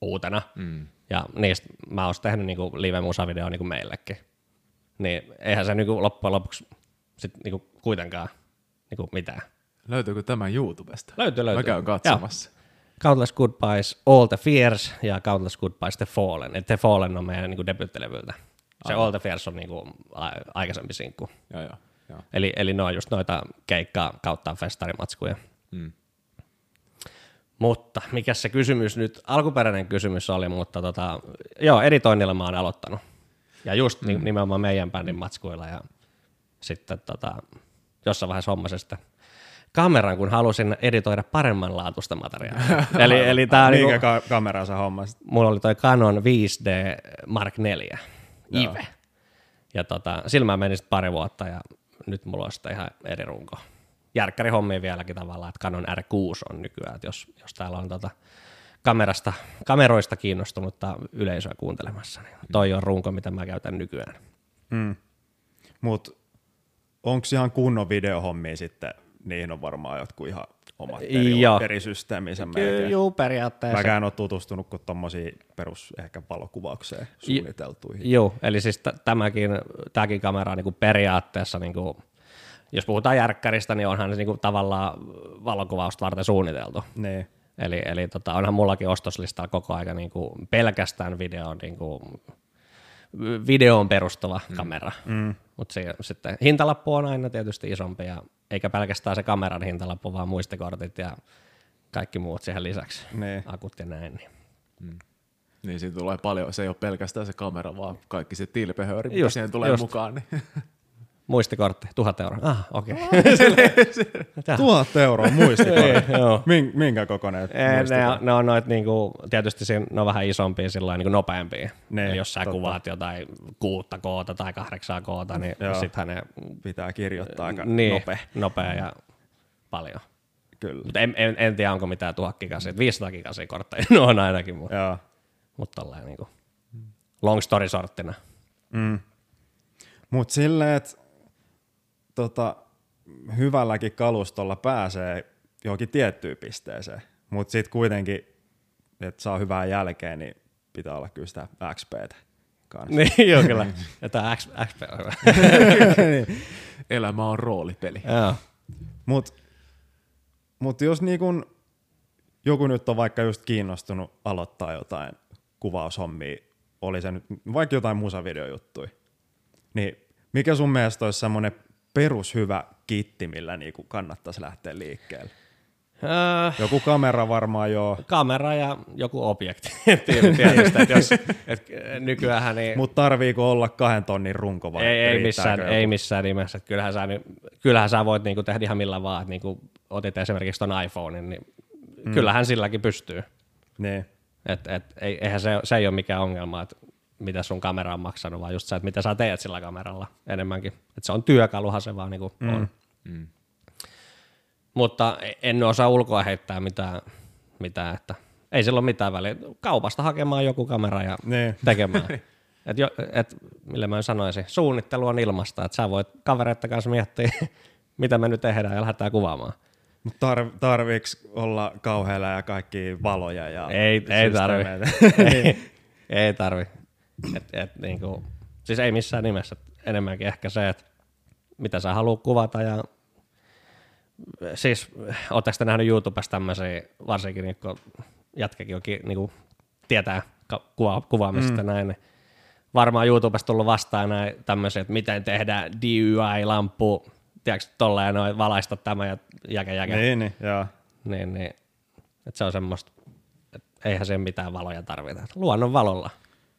uutena. Mm. Ja niistä mä oon tehnyt niin kuin live-musavideo niin kuin meillekin. Niin eihän se niin kuin loppujen lopuksi sit niin kuin kuitenkaan niin kuin mitään. Löytyykö tämä YouTubesta? Löytyy, löytyy. Mä käyn katsomassa. Countless Goodbyes, All the Fears ja Countless Goodbyes The Fallen. Et The Fallen on meidän niin debyttilevyltä. Se All the Fears on niin kuin, a- aikaisempi sinkku. Joo, joo. joo. Eli, eli ne on just noita keikkaa kautta festarimatskuja. Mm. Mutta mikä se kysymys nyt, alkuperäinen kysymys oli, mutta tota, joo, editoinnilla mä oon aloittanut. Ja just mm. nimenomaan meidän bändin matskuilla ja sitten tota, jossain vaiheessa hommasin sitten kameran, kun halusin editoida paremman laatuista materiaalia. eli, eli tää Minkä niinku, ka- kameran sä hommasit? mulla oli toi Canon 5D Mark 4 Joo. IVE. Ja tota, sillä mä menin sitten pari vuotta ja nyt mulla on sitten ihan eri runko. Järkkäri hommia vieläkin tavallaan, että Canon R6 on nykyään, että jos, jos täällä on tota kamerasta, kameroista kiinnostunutta yleisöä kuuntelemassa, niin toi on runko, mitä mä käytän nykyään. Mut onks ihan kunnon videohommia sitten? Niihin on varmaan jotkut ihan omat eri, Joo. eri systeeminsä Kyllä, melkein. juu, periaatteessa. Mäkään ole tutustunut kuin tommosiin perus ehkä valokuvaukseen suunniteltuihin. Joo, eli siis t- tämäkin, tämäkin kamera on niin periaatteessa, niin kuin, jos puhutaan järkkäristä, niin onhan se niin kuin tavallaan valokuvausta varten suunniteltu. Niin. Eli, eli tota, onhan mullakin ostoslistalla koko aika niin kuin pelkästään video, niin kuin, videoon perustuva mm. kamera. Mm. Mutta sitten hintalappu on aina tietysti isompi, ja eikä pelkästään se kameran hintalappu, vaan muistikortit ja kaikki muut siihen lisäksi, Niin. akut ja näin. Niin. Niin siinä tulee paljon, se ei ole pelkästään se kamera, vaan kaikki se tilpehööri, mitä siihen tulee just. mukaan. Niin. Muistikortti, tuhat euroa. Ah, okei. Okay. Tuhat euroa muistikortti. Joo. Min, minkä kokoinen Ei, ne, on, ne on noit niinku, tietysti siinä, ne on vähän isompia sillä niinku nopeampia. Ne, Eli jos sä totta. kuvaat jotain kuutta koota tai kahdeksaa koota, niin sittenhän ne Pitää kirjoittaa aika niin, nopea. nopea ja paljon. Kyllä. Mutta en, en, en, tiedä, onko mitään 1000 gigasia, 500 gigasia kortteja, no on ainakin, mutta Joo. mut tolleen niinku long story sorttina. Mutta silleen, että tota, hyvälläkin kalustolla pääsee johonkin tiettyyn pisteeseen, mutta sitten kuitenkin, että saa hyvää jälkeen, niin pitää olla kyllä sitä XPtä kanssa. niin, joo kyllä. Ja tää X, XP on hyvä. Elämä on roolipeli. joo. Mutta mut jos niin kun joku nyt on vaikka just kiinnostunut aloittaa jotain kuvaushommia, oli se nyt vaikka jotain musavideojuttuja, niin mikä sun mielestä olisi semmoinen perushyvä kitti, millä niinku kannattaisi lähteä liikkeelle? Öö, Joku kamera varmaan joo, kamera ja joku objekti. Tietysti, että jos, et nykyäänhän niin mutta tarviiko olla kahden tonnin runko vai ei, ei, missään, joku? ei missään nimessä. Että Kyllähän sä, kyllähän sä voit niinku tehdä ihan millä vaan. että Niinku otit esimerkiksi ton iPhonein, niin mm. kyllähän silläkin pystyy. Niin, Et, et, ei, eihän se, se ei ole mikään ongelma, että mitä sun kamera on maksanut, vaan just se, että mitä sä teet sillä kameralla enemmänkin. Et se on työkaluhan se vaan niinku mm. on. Mm. Mutta en osaa ulkoa heittää mitään, mitään, että ei sillä ole mitään väliä. Kaupasta hakemaan joku kamera ja niin. tekemään. et jo, et, millä mä sanoisin, suunnittelu on ilmasta, että sä voit kavereiden kanssa miettiä, mitä me nyt tehdään ja lähdetään kuvaamaan. Mutta tar, tarviiks olla kauhealla ja kaikki valoja ja Ei, ei tarvi. systeemeitä? ei, ei tarvi. Et, et, niinku, siis ei missään nimessä. Enemmänkin ehkä se, että mitä sä haluat kuvata ja siis ootteko te nähnyt YouTubesta tämmöisiä, varsinkin niin kun jätkäkin onkin, niin kuin tietää kuva, kuvaamisesta mm. näin, niin varmaan YouTubesta tullut vastaan näin tämmöisiä, että miten tehdään DUI-lampu, tiedätkö, tolleen noin valaista tämä ja jäkä jäkä. niin, niin, joo. Niin, niin. Että se on semmoista, että eihän sen mitään valoja tarvita. Luonnon valolla.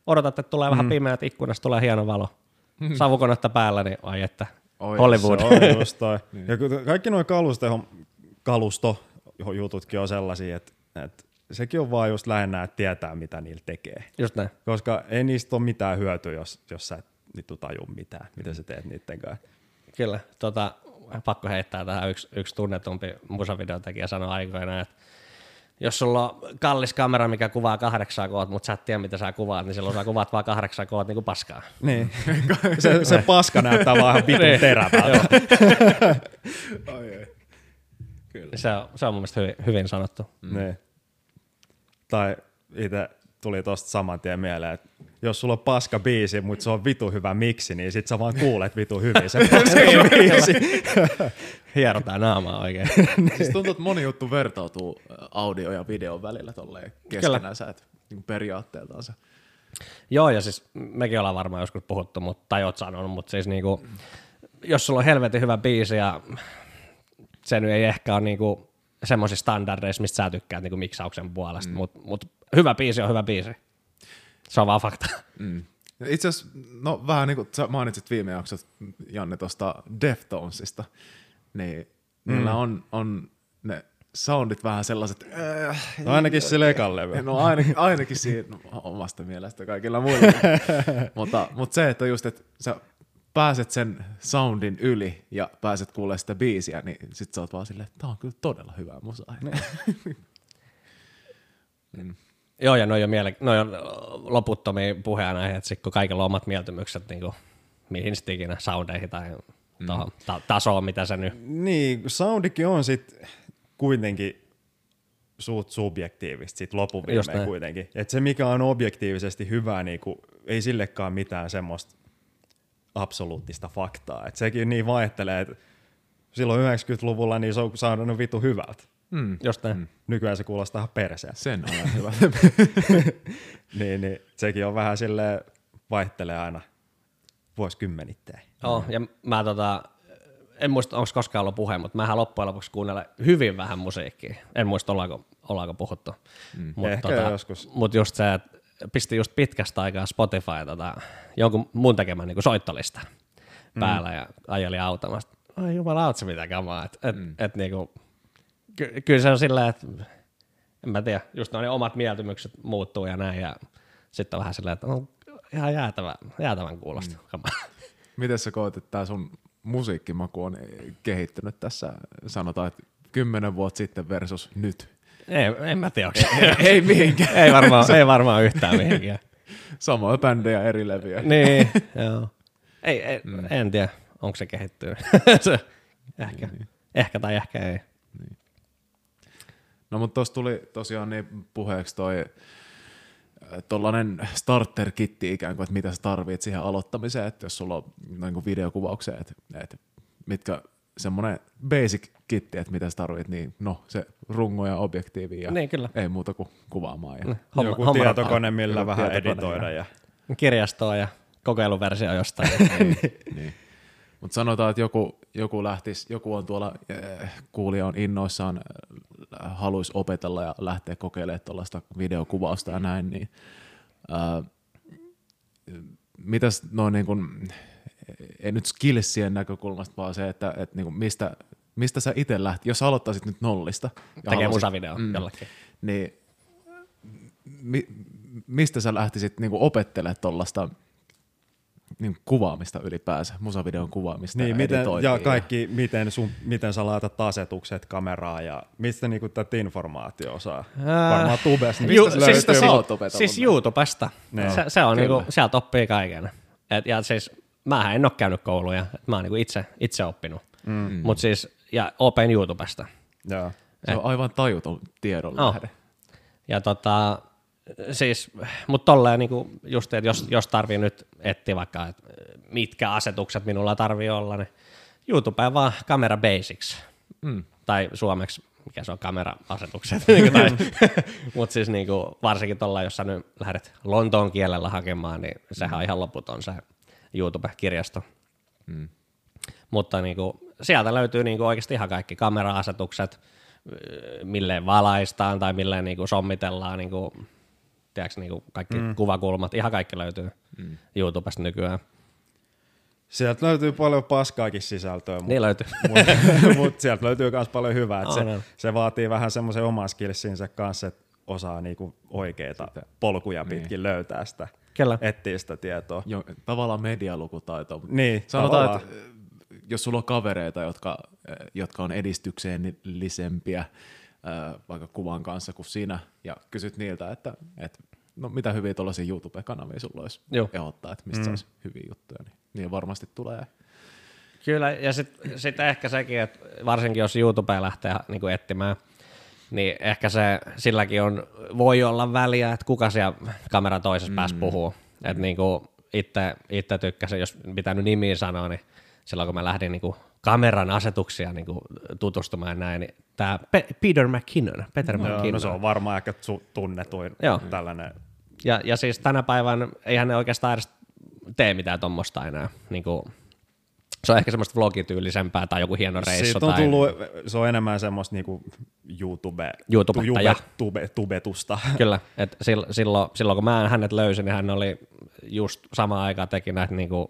Odotat, että tulee mm. vähän pimeät ikkunasta, tulee hieno valo. Savukonetta päällä, niin ai että Oi, Hollywood. Se on just toi. ja kun kaikki nuo kalusto, kalustojututkin on sellaisia, että, että sekin on vaan just lähinnä, että tietää mitä niillä tekee. Just näin. Koska ei niistä ole mitään hyötyä, jos, jos sä et vittu taju mitään, mitä sä teet niiden kanssa. Kyllä, tota, pakko heittää tähän yksi, yksi tunnetumpi musavideotekijä sanoi aikoinaan, että jos sulla on kallis kamera, mikä kuvaa kahdeksaa koot, mutta sä et tiedä, mitä sä kuvaat, niin silloin sä kuvaat vaan kahdeksaa koot niin kuin paskaa. Niin. se, se paska näyttää vaan ihan vitun Niin. terävältä. Se on, se on mun mielestä hyvin, hyvin sanottu. Mm. Niin. Tai itse tuli tosta saman tien mieleen, että jos sulla on paska biisi, mutta se on vitu hyvä miksi, niin sit sä vaan kuulet vitu hyvin sen paska biisi. Hierotaan naamaa oikein. Siis tuntuu, että moni juttu vertautuu ä, audio ja videon välillä tolleen keskenänsä, että niin periaatteeltaan se. Joo, ja siis mekin ollaan varmaan joskus puhuttu, mutta, tai oot sanonut, mutta siis niinku, jos sulla on helvetin hyvä biisi ja se nyt ei ehkä ole niinku semmoisissa standardeissa, mistä sä tykkäät niinku miksauksen puolesta, mm. mutta mut hyvä biisi on hyvä biisi. Se on vaan fakta. Mm. Itse asiassa, no vähän niin kuin sä mainitsit viime jaksossa, Janne, tuosta Deftonesista, niin mm. niillä on, on ne soundit vähän sellaiset, äh, No ainakin sille ekan levy. No ainakin, ainakin siinä no, omasta mielestä kaikilla muilla. mutta, mutta se, että just, että sä pääset sen soundin yli ja pääset kuulemaan sitä biisiä, niin sit sä oot vaan silleen, että tää on kyllä todella hyvää musaa. Joo, ja noi on, miele- noi on loputtomia puheenaiheet, sit kun kaikilla on omat mieltymykset niin kuin, mihin sitten ikinä soundeihin tai mm. tohon ta- tasoon, mitä se nyt Niin, soundikin on sit kuitenkin suut subjektiivista sit näin. kuitenkin. Et se mikä on objektiivisesti hyvää, niinku, ei sillekaan mitään semmoista absoluuttista faktaa. Et sekin niin vaihtelee, että silloin 90-luvulla niin se on saanut vitu hyvältä. Mm. Just näin. Mm. Nykyään se kuulostaa perseeltä. Sen on hyvä. niin, niin, sekin on vähän sille vaihtelee aina vuosikymmenittäin. Oh, ja mä tota, en muista, onko koskaan ollut puhe, mutta mähän loppujen lopuksi kuunnella hyvin vähän musiikkia. En muista, ollaanko, ollaanko puhuttu. Mm. Mut, Ehkä joskus. Mutta just se, että pisti just pitkästä aikaa Spotify tota, jonkun mun tekemän niin soittolista päällä mm. ja ajeli automasta. Ai jumala, se mitä kamaa. Et, et, mm. et, niinku, ky- kyllä se on silleen, että en mä tiedä, just noin omat mieltymykset muuttuu ja näin. Ja sitten on vähän silleen, että on ihan jäätävä, jäätävän kuulosta mm. Miten sä koet, että tää sun musiikkimaku on kehittynyt tässä, sanotaan, että kymmenen vuotta sitten versus nyt? Ei, en mä tiedä, onko se. Ei mihinkään. ei, varmaan, ei varmaan yhtään mihinkään. Samoja bändejä, eri levyjä. niin, joo. Ei, ei mm. en tiedä, onko se kehittynyt. se, ehkä, niin. ehkä tai ehkä ei. No mutta tuossa tuli tosiaan niin puheeksi toi äh, tollanen starter-kitti ikään kuin, että mitä sä tarvit siihen aloittamiseen, että jos sulla on noin kuin videokuvaukseen, että, että mitkä semmoinen basic kitti, että mitä sä tarvit, niin no se rungo ja objektiivi ja Niin, kyllä. ei muuta kuin kuvaamaan. Ja, Homma, Joku homma tietokone, millä Joku vähän tietokone, editoida. Ja... kirjastoa ja kokeiluversio jostain. niin. Mutta sanotaan, että joku, joku lähtisi, joku on tuolla, äh, kuulija on innoissaan, äh, haluaisi opetella ja lähteä kokeilemaan tuollaista videokuvausta ja näin, niin äh, mitäs noin niin kuin, ei nyt skillsien näkökulmasta, vaan se, että, että niin kuin mistä, mistä sä itse lähti, jos aloittaisit nyt nollista. Tekee musavideo mm. jollekin. niin mi, mistä sä lähtisit niinku opettelemaan tuollaista niin kuvaamista ylipäänsä, musavideon kuvaamista Niin, ja miten, ja kaikki, miten, sun, miten sä laitat asetukset kameraa ja mistä niinku tätä informaatio saa? Ää, Varmaan tubesta. Mistä Ju- se siis, löytyy? siis näin? YouTubesta. Niin. Se, se on Kyllä. niinku, sieltä oppii kaiken. Et, ja siis mähän en ole käynyt kouluja, et mä oon niinku itse, itse oppinut. Mm. Mut siis, ja open YouTubesta. Joo. Se on aivan tajuton tiedon Oh. lähde. Ja tota, siis, mutta tolleen niinku just, että jos, jos tarvii nyt etsiä vaikka, että mitkä asetukset minulla tarvii olla, niin YouTubeen vaan Camera Basics. Mm. Tai suomeksi, mikä se on, kamera-asetukset. Niinku tai- Mutta siis niinku, varsinkin tuolla, jos sä nyt lähdet Lontoon kielellä hakemaan, niin sehän on ihan loputon se YouTube-kirjasto. Mm. Mutta niinku, sieltä löytyy niinku oikeasti ihan kaikki kamera-asetukset, milleen valaistaan tai milleen niinku sommitellaan, niinku, tiedätkö, niinku kaikki mm. kuvakulmat, ihan kaikki löytyy mm. YouTubesta nykyään. Sieltä löytyy paljon paskaakin sisältöä, mutta Niin löytyy. mut, mut sieltä löytyy myös paljon hyvää. Et On, se, se vaatii vähän semmoisen oman skillsinsä kanssa, että osaa niinku oikeita polkuja pitkin löytää sitä, Kyllä. etsiä sitä tietoa. Jo, tavallaan medialukutaito. Niin, Sanotaan, tavallaan. että äh, jos sulla on kavereita, jotka, äh, jotka on edistyksellisempiä, ää, vaikka kuvan kanssa kuin sinä, ja kysyt niiltä, että, että no mitä hyviä tuollaisia YouTube-kanavia sulla olisi Joo. ehdottaa, että mistä mm. saisi hyviä juttuja, niin, niin varmasti tulee. Kyllä, ja sitten sit ehkä sekin, että varsinkin jos YouTube lähtee niin kuin etsimään, niin ehkä se, silläkin on, voi olla väliä, että kuka siellä kameran toisessa mm. päässä puhuu. Että niin kuin itse, itse tykkäsin, jos pitää nyt nimiä sanoa, niin silloin kun mä lähdin niin kuin kameran asetuksia niin kuin tutustumaan ja näin, niin tämä Pe- Peter McKinnon, Peter Joo, McKinnon. no se on varmaan ehkä su- tunnetuin Joo. tällainen. Ja, ja siis tänä päivänä eihän ne oikeastaan edes tee mitään tuommoista enää. Niin kuin, se on ehkä semmoista vlogityylisempää tai joku hieno reissu. Siitä on tai, tullut, se on enemmän semmoista niinku YouTube, YouTubettaja. tube, tube, tubetusta. Kyllä, että silloin, silloin, silloin kun mä hänet löysin, niin hän oli just samaan aikaan teki näitä niin kuin,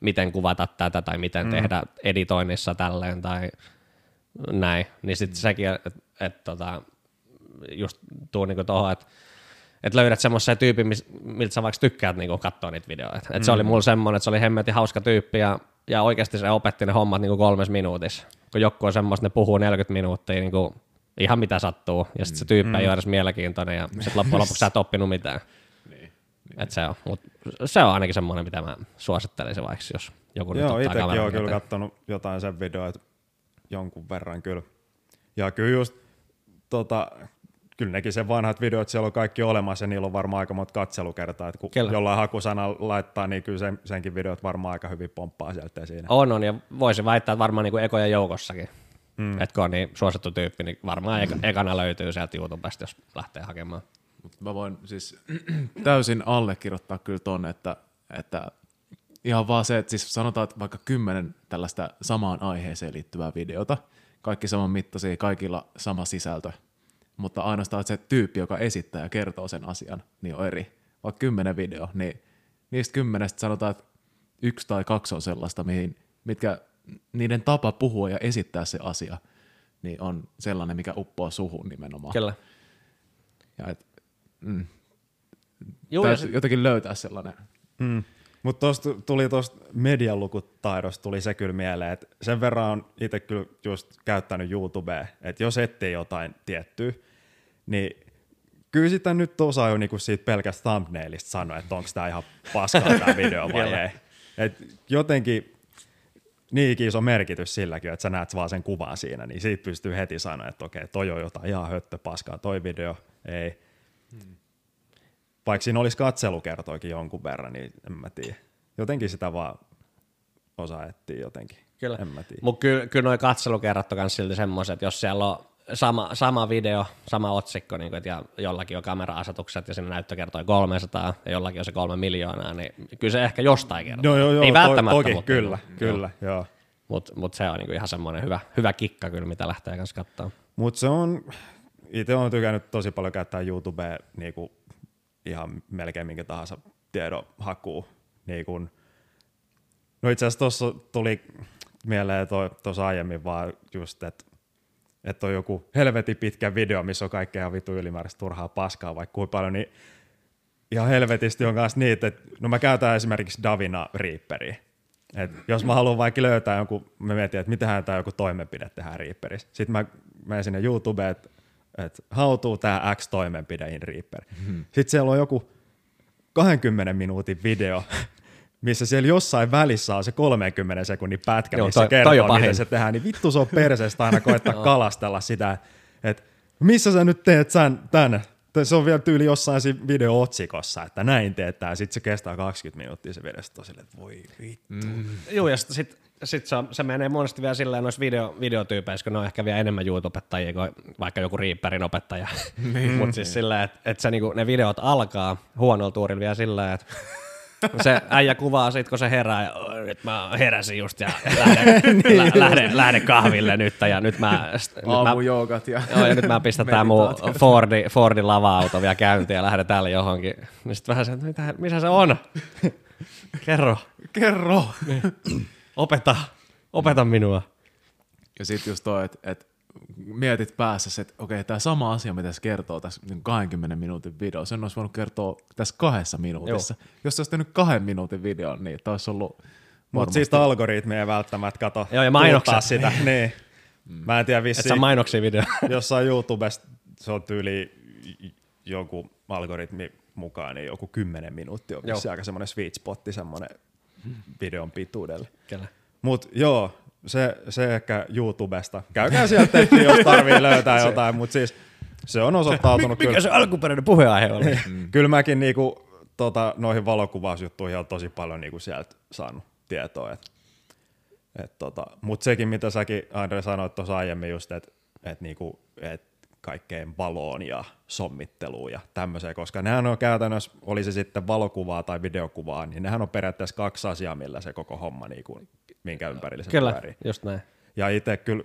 miten kuvata tätä tai miten mm. tehdä editoinnissa tälleen tai näin. Niin sitten mm. sekin, että et, tota, just tuu niinku tuohon, että et löydät semmoisen tyypin, miltä sä vaikka tykkäät niinku katsoa niitä videoita. Et mm. se oli mulla semmoinen, että se oli hemmetin hauska tyyppi ja, ja oikeasti se opetti ne hommat niinku kolmes minuutissa. Kun joku on semmoista, ne puhuu 40 minuuttia niinku ihan mitä sattuu, ja sitten se tyyppi ei ole edes mielenkiintoinen, ja sitten loppujen lopuksi sä et oppinut mitään. Niin. Et se, on, mut se on ainakin semmoinen, mitä mä suosittelisin vaikka, jos joku nyt Joo, ottaa itsekin kameran olen kyllä katsonut jotain sen videoita jonkun verran kyllä. Ja kyllä just, tota, kyllä nekin sen vanhat videot siellä on kaikki olemassa ja niillä on varmaan aika monta katselukertaa, että kun Kyllä. jollain hakusana laittaa, niin kyllä sen, senkin videot varmaan aika hyvin pomppaa sieltä siinä. On, on, ja voisin väittää, että varmaan niin kuin ekojen joukossakin. Mm. Että kun on niin suosittu tyyppi, niin varmaan eka, ekana löytyy sieltä YouTubesta, jos lähtee hakemaan. Mut mä voin siis täysin allekirjoittaa kyllä ton, että, että ihan vaan se, että siis sanotaan, että vaikka kymmenen tällaista samaan aiheeseen liittyvää videota, kaikki saman mittaisia, kaikilla sama sisältö, mutta ainoastaan se tyyppi, joka esittää ja kertoo sen asian, niin on eri. Vaikka kymmenen video, niin niistä kymmenestä sanotaan, että yksi tai kaksi on sellaista, mihin, mitkä niiden tapa puhua ja esittää se asia, niin on sellainen, mikä uppoaa suhun nimenomaan. Kyllä. Ja et, mm, ja täytyy sit, jotenkin löytää sellainen. Mm. Mutta tuosta tuli tuosta medialukutaidosta tuli se kyllä mieleen, että sen verran on itse kyllä just käyttänyt YouTubea, että jos etsii jotain tiettyä, niin kyllä sitä nyt osaa jo niinku siitä pelkästä thumbnailista sanoa, että onko tämä ihan paskaa tämä video vai ei. Et jotenkin niinkin iso merkitys silläkin, että sä näet vaan sen kuvan siinä, niin siitä pystyy heti sanoa, että okei, toi on jotain ihan höttö paskaa, toi video ei. Vaikka siinä olisi katselukertoikin jonkun verran, niin en mä tiedä. Jotenkin sitä vaan osaa etsiä jotenkin. kyllä. En mä tiedä. Mutta kyllä, kyllä noi katselukerrat on myös silti semmoiset, että jos siellä on sama, sama video, sama otsikko, niin kuin, ja jollakin on kamera-asetukset ja sinne näyttö kertoi 300 ja jollakin on se kolme miljoonaa, niin kyllä se ehkä jostain kertoo. Joo, joo, joo, Ei välttämättä, toki, mutta kyllä, niin, kyllä, joo. joo. Mutta mut se on niinku ihan semmoinen hyvä, hyvä kikka kyllä, mitä lähtee kanssa katsoa. Mutta se on, itse olen tykännyt tosi paljon käyttää YouTubea niinku ihan melkein minkä tahansa tiedon hakuun. Niinku, no itse asiassa tuossa tuli mieleen tuossa aiemmin vaan just, että että on joku helvetin pitkä video, missä on kaikkea vitu ylimääräistä turhaa paskaa vaikka kuinka paljon, niin ihan helvetisti on myös niitä, että no mä käytän esimerkiksi Davina Reaperia. Et jos mä haluan vaikka löytää jonkun, mä mietin, että mitähän tämä joku toimenpide tehdään Reaperissä. Sitten mä menen sinne YouTubeen, että et how to tämä X toimenpide in Reaper. Mm-hmm. Sitten siellä on joku 20 minuutin video, missä siellä jossain välissä on se 30 sekunnin pätkä, Joo, missä toi- toi kertoo, pahin. miten se tehdään, niin vittu se on perseestä aina koettaa kalastella sitä, että missä sä nyt teet sen, tän? Se on vielä tyyli jossain siinä video-otsikossa, että näin teet tää. Sitten se kestää 20 minuuttia se video, sitten että voi vittu. Mm. Joo, ja sitten sit, sit se, on, se menee monesti vielä silleen noissa video, videotyypeissä, kun ne on ehkä vielä enemmän YouTube-opettajia kuin vaikka joku Reaperin opettaja. Mutta siis silleen, että et se niinku, ne videot alkaa huonolla tuurilla vielä silleen, että se äijä kuvaa sit, kun se herää, ja "Oi, nyt mä heräsin just ja lähden, lä, lähden, lähden kahville nyt ja nyt mä, nyt mä Aamujoogat ja Joo, ja nyt mä pistän tää mun. Fordi, Fordi lava-auto vielä käyntiin ja lähden tälle johonkin. Niin sit vähän se, että mitä, missä se on? Kerro, Kerro! Opeta, opeta minua. Ja sitten just toi, että et mietit päässä, että okei, tämä sama asia, mitä se kertoo tässä niin 20 minuutin video, sen olisi voinut kertoa tässä kahdessa minuutissa. Joo. Jos se olisi tehnyt kahden minuutin videon, niin tämä olisi ollut Mutta siitä algoritmi ei välttämättä kato Joo, ja mainokset. sitä. niin. Mä en tiedä Et vissiin, sä mainoksia video. jossain YouTubesta se on tyyli joku algoritmi mukaan, niin joku 10 minuuttia on aika semmoinen sweet spotti semmoinen videon pituudelle. Kyllä. Mut joo, se, se ehkä YouTubesta. Käykää sieltä etsiä, jos tarvii löytää jotain, mutta siis se on osoittautunut Mikä kyllä. se alkuperäinen puheenaihe oli? Kyllä mäkin niinku, tota, noihin valokuvausjuttuihin on tosi paljon niinku sieltä saanut tietoa. Et, et tota, Mutta sekin, mitä säkin Andre sanoit tuossa aiemmin just, että et niinku, et kaikkeen valoon ja sommitteluun ja tämmöiseen, koska nehän on käytännössä, oli se sitten valokuvaa tai videokuvaa, niin nehän on periaatteessa kaksi asiaa, millä se koko homma, niinku, minkä ympärillä se Kyllä, pyörii. just näin. Ja itse kyllä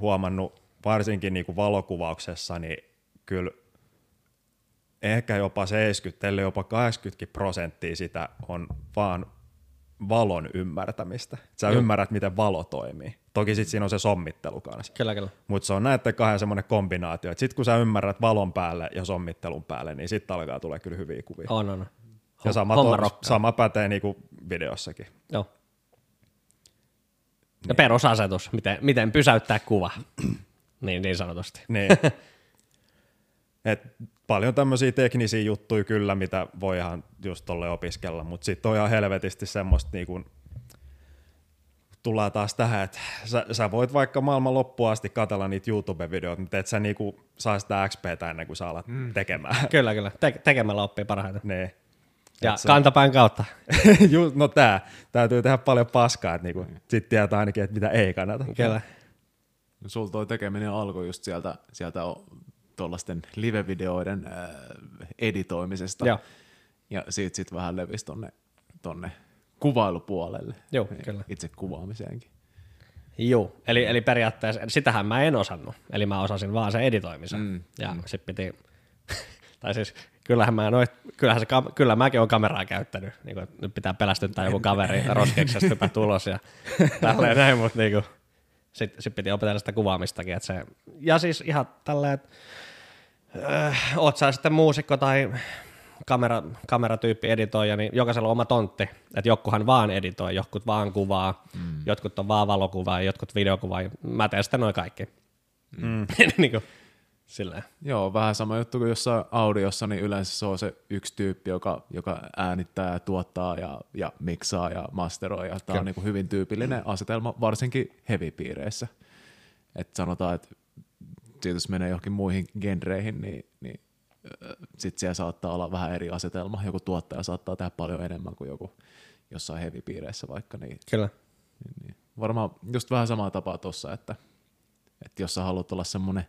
huomannut, varsinkin niin kuin valokuvauksessa, niin kyllä ehkä jopa 70, ellei jopa 80 prosenttia sitä on vaan valon ymmärtämistä. Sä Joo. ymmärrät, miten valo toimii. Toki sitten siinä on se sommittelu kanssa. Kyllä, kyllä. Mutta se on näiden kahden semmoinen kombinaatio, että sitten kun sä ymmärrät valon päälle ja sommittelun päälle, niin sitten alkaa tulla kyllä hyviä kuvia. On, on. ja sama, to, sama pätee niinku videossakin. Joo. Ja perusasetus, miten, miten pysäyttää kuva, niin, niin sanotusti. Niin. Et paljon tämmöisiä teknisiä juttuja kyllä, mitä voi ihan just tolle opiskella, mutta sitten on ihan helvetisti semmoista niinku, tullaan taas tähän, että sä, sä voit vaikka maailman loppuun asti katella niitä YouTube-videoita, mutta et sä niinku saa sitä XPtä ennen kuin sä alat mm. tekemään. Kyllä, kyllä. Te- tekemällä oppii parhaiten. niin. Ja se- kantapään kautta. Ju, no tää, täytyy tehdä paljon paskaa, että niinku, sit tietää ainakin, että mitä ei kannata. Kyllä. Sulla toi tekeminen alkoi just sieltä, sieltä tuollaisten live-videoiden äh, editoimisesta. Joo. Ja siitä sitten vähän levisi tonne, tonne kuvailupuolelle. Joo, kyllä. Itse kuvaamiseenkin. Joo, eli, eli periaatteessa sitähän mä en osannut, eli mä osasin vaan sen editoimisen. Mm, ja mm. sit piti, tai siis kyllähän, mä noit, kyllähän se, kyllä mäkin olen kameraa käyttänyt, niin kuin, nyt pitää pelästyttää joku kaveri roskeksesta hypää tulos ja tälleen näin, mutta niin kuin, sit, sit piti opetella sitä kuvaamistakin, että se, ja siis ihan tälleen, että äh, oot sä sitten muusikko tai kamera, kameratyyppi editoija, niin jokaisella on oma tontti. Että jokkuhan vaan editoi, jotkut vaan kuvaa, mm. jotkut on vaan valokuvaa, jotkut videokuvaa. Mä teen sitten noin kaikki. Mm. niin kuin, silleen. Joo, vähän sama juttu kuin jossain audiossa, niin yleensä se on se yksi tyyppi, joka, joka äänittää ja tuottaa ja, ja miksaa ja masteroi. Ja tämä on niin kuin hyvin tyypillinen asetelma, varsinkin heavy-piireissä. Että sanotaan, että siitä jos menee johonkin muihin genreihin, niin, niin sitten siellä saattaa olla vähän eri asetelma. Joku tuottaja saattaa tehdä paljon enemmän kuin joku jossain heavy-piireissä vaikka. Niin, Kyllä. niin, niin. Varmaan just vähän samaa tapaa tuossa, että, että jos sä haluat olla semmoinen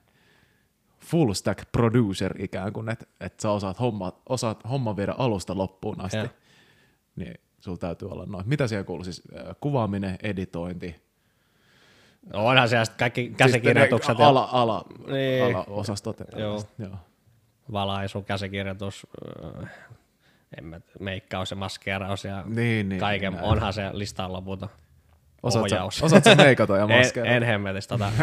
full stack producer ikään kuin, että, että sä osaat homma, osaat homman viedä alusta loppuun asti, Joo. niin sulla täytyy olla noin. Mitä siellä kuuluu? Siis kuvaaminen, editointi, onhan siellä sitten kaikki käsikirjoitukset siis ala, ala, Niin. ala-osastot. ja tällaiset. Joo. valaisu, käsikirjoitus, öö, en meikkaus ja maskeeraus ja Niin, niin, kaiken. näin. onhan se lista on loputon. Osaat sä, Ohjaus. osaat sä meikata ja En, maskeerata? en hemmetis tota.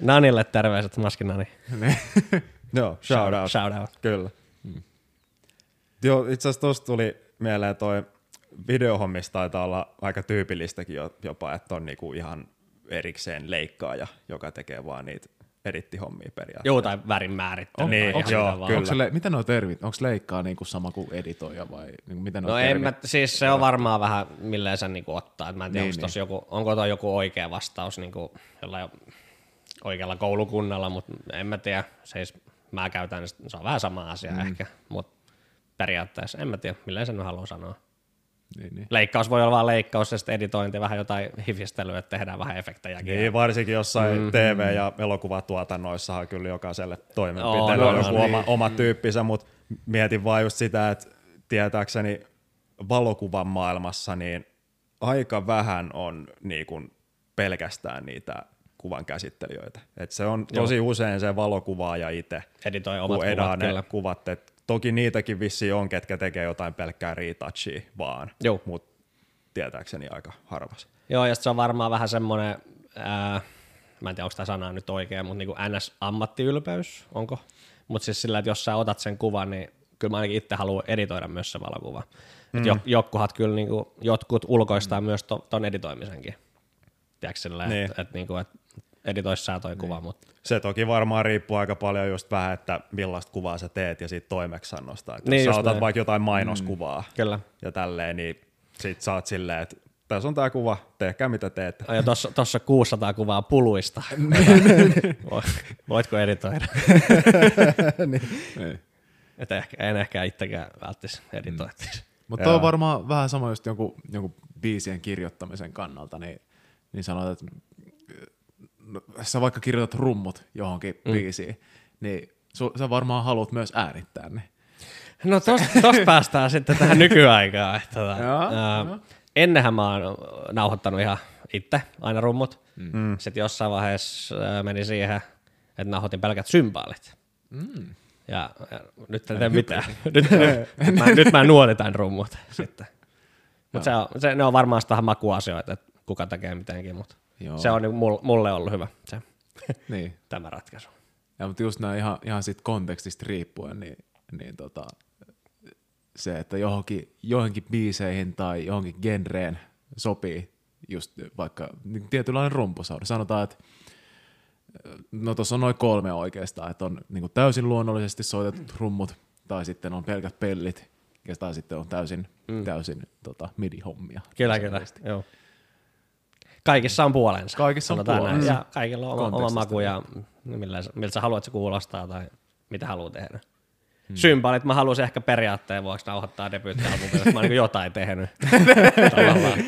Nanille terveiset, maskinani. Niin. Joo, shout out. Shout out. Kyllä. Mm. Joo, itse asiassa tuosta tuli mieleen toi videohommista taitaa olla aika tyypillistäkin jo- jopa, että on niinku ihan erikseen leikkaaja, joka tekee vaan niitä edittihommia periaatteessa. Joo, tai värin määrittely. On- niin, ihan joo, vaan. kyllä. Onko se, le- mitä nuo termit? Onko leikkaa niin kuin sama kuin editoija vai niin nuo No en mä, siis se on varmaan vähän milleen sen niinku ottaa. Et mä en tiedä, Niin, niin, onko, niin. joku, onko toi joku oikea vastaus niinku jollain oikealla koulukunnalla, mutta en mä tiedä. Siis mä käytän, sitä- se on vähän sama asia mm. ehkä, mutta periaatteessa en mä tiedä, milleen sen haluaa sanoa. Niin, niin. Leikkaus voi olla vaan leikkaus ja sitten editointi, vähän jotain hifistelyä, että tehdään vähän efektejäkin. Niin, varsinkin jossain mm, TV- ja elokuvatuotannoissahan kyllä jokaiselle toimenpiteelle On, joku on, oma, niin. oma tyyppinsä, mutta mietin vaan just sitä, että tietääkseni valokuvan maailmassa niin aika vähän on niin kuin pelkästään niitä kuvan käsittelijöitä. Et se on tosi usein se valokuvaaja itse, Editoi omat kuvat, ne kyllä. kuvat. Et toki niitäkin vissiin on, ketkä tekee jotain pelkkää retouchia vaan, mutta tietääkseni aika harvas. Joo, ja se on varmaan vähän semmoinen, ää, mä en tiedä, onko tämä sana nyt oikein, mutta niinku NS-ammattiylpeys, onko? Mutta siis sillä, että jos sä otat sen kuvan, niin kyllä mä ainakin itse haluan editoida myös se valokuva. Mm. Et jo, jokkuhat kyllä, niinku, jotkut ulkoistaa mm. myös to, ton editoimisenkin. tiedätkö silleen, Niin. että et, niinku, et editois sä toi kuva, mutta Se toki varmaan riippuu aika paljon just vähän, että millaista kuvaa sä teet ja siitä toimeksannosta. Että Niin jos sä otat näin. vaikka jotain mainoskuvaa kyllä. ja tälleen, niin sit sä oot silleen, että tässä on tää kuva, tehkää mitä teette. Ja tossa, tossa 600 kuvaa puluista. Voi- Voitko editoida? Niin. Et ehkä, en ehkä itsekään välttis editoida. Mutta toi on varmaan vähän sama just jonkun, jonkun biisien kirjoittamisen kannalta, niin, niin sanotaan, että no, sä vaikka kirjoitat rummut johonkin mm. biisiin, niin su, sä varmaan haluat myös äänittää ne. No tosta tos päästään sitten tähän nykyaikaan. Että, tota, Joo, ää, joo. ennenhän mä oon nauhoittanut ihan itse aina rummut. Mm. Sitten jossain vaiheessa meni siihen, että nauhoitin pelkät symbaalit. Mm. Ja, ja nyt en tee mitään. nyt, nyt, mä, nyt mä nuolitan rummut sitten. Mutta se on, se, ne on varmaan sitä makuasioita, että kuka tekee mitenkin, mutta Joo. se on niin mulle, ollut hyvä se, Niin. tämä ratkaisu. Ja, mutta just nämä ihan, ihan siitä kontekstista riippuen, niin, niin tota, se, että johonkin, johonkin biiseihin tai johonkin genreen sopii just vaikka niin tietynlainen rumpusauri. Sanotaan, että no tuossa on noin kolme oikeastaan, että on niin täysin luonnollisesti soitetut rummut, tai sitten on pelkät pellit, ja tai sitten on täysin, mm. täysin tota, midi-hommia. Kyllä, kyllä. Joo. Kaikissa on puolensa. Kaikissa on sanotaan näin. puolensa. Ja kaikilla on oma, maku ja millä, miltä sä haluat se kuulostaa tai mitä haluat tehdä. Hmm. Symbaalit mä haluaisin ehkä periaatteen vuoksi nauhoittaa debyyttialbumia, että mä oon niin jotain tehnyt. Tavallaan.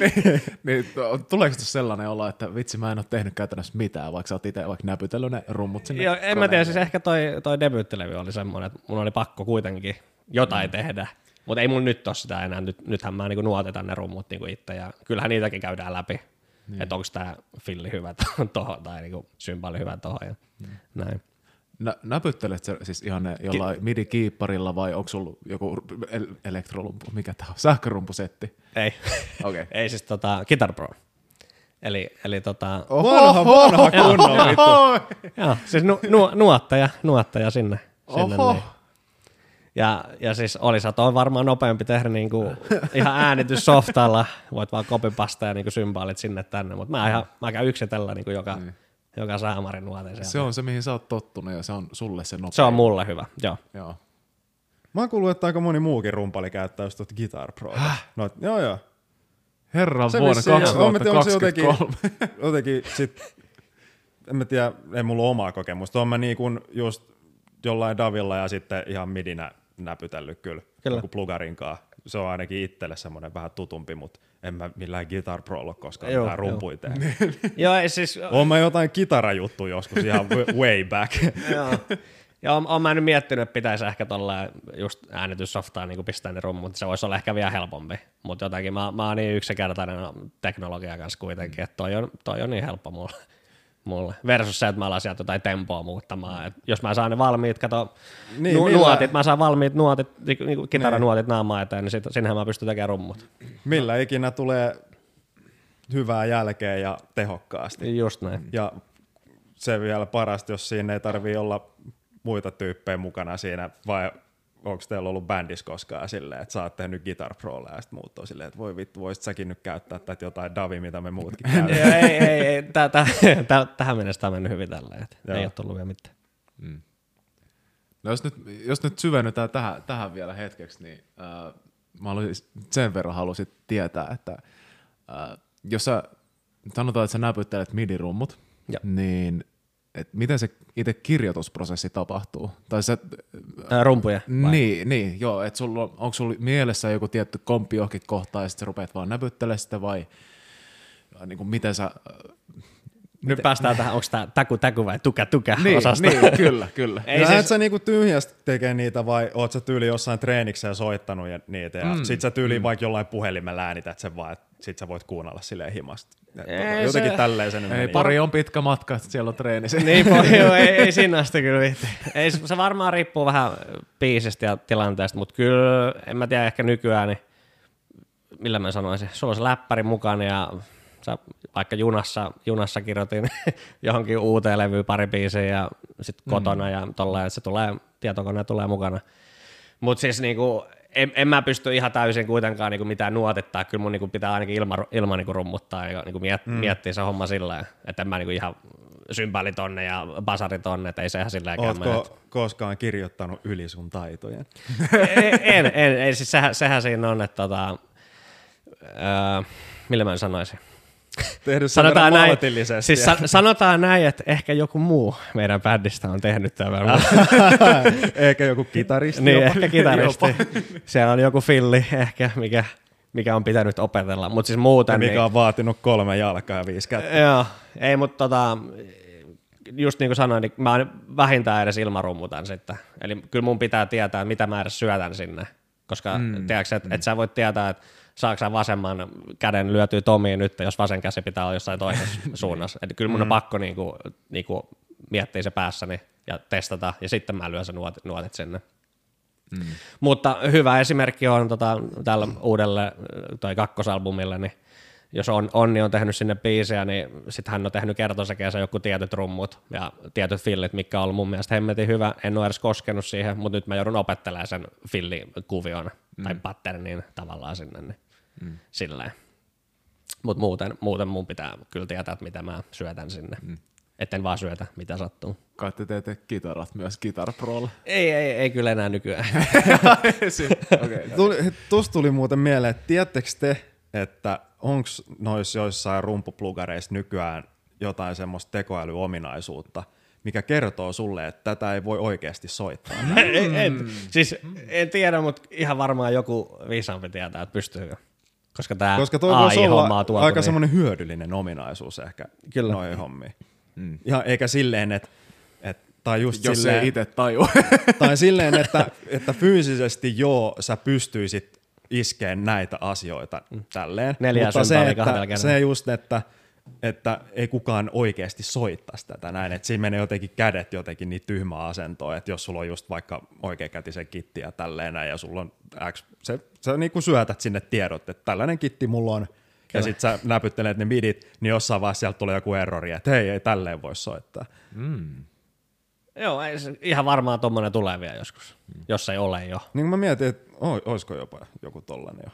niin, to- tuleeko tuossa sellainen olla, että vitsi mä en ole tehnyt käytännössä mitään, vaikka sä oot itse vaikka näpytellyt ne rummut sinne Joo, en mä koneelle? tiedä, siis ehkä toi, toi debyyttilevy oli semmoinen, että mun oli pakko kuitenkin jotain mm. tehdä. Mutta ei mun nyt ole sitä enää. Nyt, nythän mä niinku nuotetan ne rummut niinku itse ja kyllähän niitäkin käydään läpi. Niin. Että onko tämä filli hyvä tohon tai niinku symbaali hyvä tohon ja mm. näin. Nä, näpyttelet sä siis ihan ne jollain midi-kiipparilla vai onko sulla joku el- elektrolumpu, mikä tämä on, sähkörumpusetti? Ei. Okei. ei siis tota, Guitar Pro. Eli, eli tota, Vanha, vanha kunnon vittu. joo, siis nu, nu, nuottaja, nuottaja sinne. sinne Oho. niin. Ja, ja siis olisi toi varmaan nopeampi tehdä niinku ihan äänitys softalla, voit vaan kopipasta ja niinku symbaalit sinne tänne, mutta mä, ihan, mä käyn yksitellä niinku joka, Niin. joka saamarin nuoteen Se on se, mihin sä oot tottunut ja se on sulle se nopea. se on mulle hyvä, joo. Joo. Mä oon kuullut, että aika moni muukin rumpali käyttää just tuota Guitar Pro. No, joo joo. Herran Se vuonna vissiin- joo, mä en tiedä, onko se 2023. Jotenkin sit, en mä tiedä, ei mulla ole omaa kokemusta. Oon mä niin kuin just jollain Davilla ja sitten ihan midinä näpytellyt kyllä, Kyllä. Joku plugarinkaan. Se on ainakin itselle semmoinen vähän tutumpi, mutta en mä millään Guitar Prolla koskaan Joo, mitään joo. rumpuja joo, ei siis, Oon mä jotain kitarajuttuja joskus ihan way back. joo. Ja on, on mä nyt miettinyt, että pitäisi ehkä tuolla just äänityssoftaa niin pistää ne rummut, mutta se voisi olla ehkä vielä helpompi. Mutta jotenkin mä, mä oon niin yksinkertainen teknologia kanssa kuitenkin, että toi on, toi on niin helppo mulle. Mulle. Versus se, että mä alan sieltä jotain tempoa muuttamaan. Et jos mä saan ne valmiit, kato, Niin, niin, nu, millä- nuotit, mä saan valmiit nuotit, niinku niin. kitaranuotit naamaa eteen, niin sit, sinnehän mä pystyn tekemään rummut. Millä ikinä tulee hyvää jälkeä ja tehokkaasti. Just näin. Ja se vielä parasta, jos siinä ei tarvii olla muita tyyppejä mukana siinä, vai onko teillä ollut bändissä koskaan silleen, että sä oot tehnyt Guitar Prolla ja sitten muut on silleen, että voi vittu, voisit säkin nyt käyttää tätä jotain Davi, mitä me muutkin käytetään. Joo, ei, ei, ei, tä, tä, tä, tähän mennessä tämä on mennyt hyvin tällä, että ei ole tullut vielä mitään. No jos nyt, jos nyt syvennytään tähän, tähän vielä hetkeksi, niin äh, mä haluaisin, sen verran haluaisin tietää, että äh, jos sä sanotaan, että sä näpyttelet midirummut, Joo. niin et miten se itse kirjoitusprosessi tapahtuu? Tai sä, Ää, rumpuja. vai? niin, niin, joo, että sulla, on- onko sulla mielessä joku tietty komppi johonkin kohtaan ja sitten rupeat vaan näpyttelemään sitä vai niin kuin miten sä... Nyt päästään tähän, onko tämä täku täku vai tukä tukä niin, osasta. niin, kyllä, kyllä. Ei Lähdet siis- sä niinku tyhjästä tekee niitä vai oot sä tyyli jossain treeniksessä soittanut ja niitä ja mm. sit sä tyyli mm. vaikka jollain puhelimella äänität sen vaan, että sit sä voit kuunnella silleen himasta. Ei tota, se- Jotenkin tälleen se nyt Ei, meni. pari on pitkä matka, että siellä on treeni. niin paljon, ei, ei sinne asti kyllä viitti. Ei, se varmaan riippuu vähän biisistä ja tilanteesta, mutta kyllä, en mä tiedä, ehkä nykyään, niin millä mä sanoisin, sulla on se läppäri mukana ja sä vaikka junassa, junassa kirjoitin johonkin uuteen levyyn pari biisiä ja sitten kotona ja tolleen, että se tulee, tietokone tulee mukana. Mutta siis niinku, en, en mä pysty ihan täysin kuitenkaan niinku mitään nuotittaa, kyllä mun niinku pitää ainakin ilma, ilma niinku rummuttaa ja niinku miet, mm. miettiä se homma sillä että en mä niinku ihan sympäli tonne ja basari tonne, että ei se ihan silleen Ootko että- koskaan kirjoittanut yli sun taitojen? en, en, en, en, siis sehän, sehän siinä on, että tota, öö, millä mä sanoisin? Tehnyt sen Sanotaan näin, siis sa- sanotaan näin, että ehkä joku muu meidän bändistä on tehnyt tämän. Eikä joku kitaristi niin, jopa. ehkä kitaristi. Siellä on joku filli ehkä, mikä, mikä on pitänyt opetella, mutta siis muuten... mikä niin, on vaatinut kolme jalkaa ja viisi kättä. Joo, ei, mutta tota, just niin kuin sanoin, niin mä vähintään edes ilmarummutan sitten. Eli kyllä mun pitää tietää, mitä mä edes syötän sinne. Koska mm. tiedätkö, että mm. et sä voit tietää, että saako sä vasemman käden lyötyä Tomiin nyt, jos vasen käsi pitää olla jossain toisessa suunnassa. Eli kyllä mun on pakko niinku, niinku miettiä se päässäni ja testata, ja sitten mä lyön sen nuotit, nuotit sinne. Mm. Mutta hyvä esimerkki on tota, tällä uudelle toi kakkosalbumille, niin jos on, Onni on tehnyt sinne biisejä, niin sitten hän on tehnyt kertosäkeensä joku tietyt rummut ja tietyt fillit, mikä on ollut mun mielestä hemmetin hyvä. En ole edes koskenut siihen, mutta nyt mä joudun opettelemaan sen fillikuvion mm. tai patternin tavallaan sinne, niin mm. silleen. Mutta muuten, muuten mun pitää kyllä tietää, että mitä mä syötän sinne. Mm. Etten vaan syötä, mitä sattuu. Kai te teette kitarat myös Guitar Prolle. Ei, ei, ei kyllä enää nykyään. okay. Tuli, tuosta tuli muuten mieleen, että tiedättekö te, että onko noissa joissain rumpuplugareissa nykyään jotain semmoista tekoälyominaisuutta, mikä kertoo sulle, että tätä ei voi oikeasti soittaa. ei, en, siis en tiedä, mutta ihan varmaan joku viisaampi tietää, että pystyykö. Koska tämä Koska toi voisi AI-homma olla tuotu, aika niin- semmoinen hyödyllinen ominaisuus ehkä Kyllä. noihin hommiin. Mm. Ihan, eikä silleen, että et, tai just Jos silleen, ei itse tajua. tai silleen, että, että fyysisesti joo, sä pystyisit iskeen näitä asioita tälleen. Neljää Mutta se, että, se just, että, että ei kukaan oikeasti soittaisi tätä näin, että siinä menee jotenkin kädet jotenkin niin tyhmää asentoa, että jos sulla on just vaikka oikeakätisen kitti ja tälleen näin, ja sulla on X, se, sä niin kuin syötät sinne tiedot, että tällainen kitti mulla on, ja sit sä näpyttelet ne midit, niin jossain vaiheessa sieltä tulee joku errori, että hei, ei tälleen voi soittaa. Joo, ei, ihan varmaan tuommoinen tulee vielä joskus, mm. jos ei ole jo. Niin mä mietin, että oi, olisiko jopa joku tollanen jo.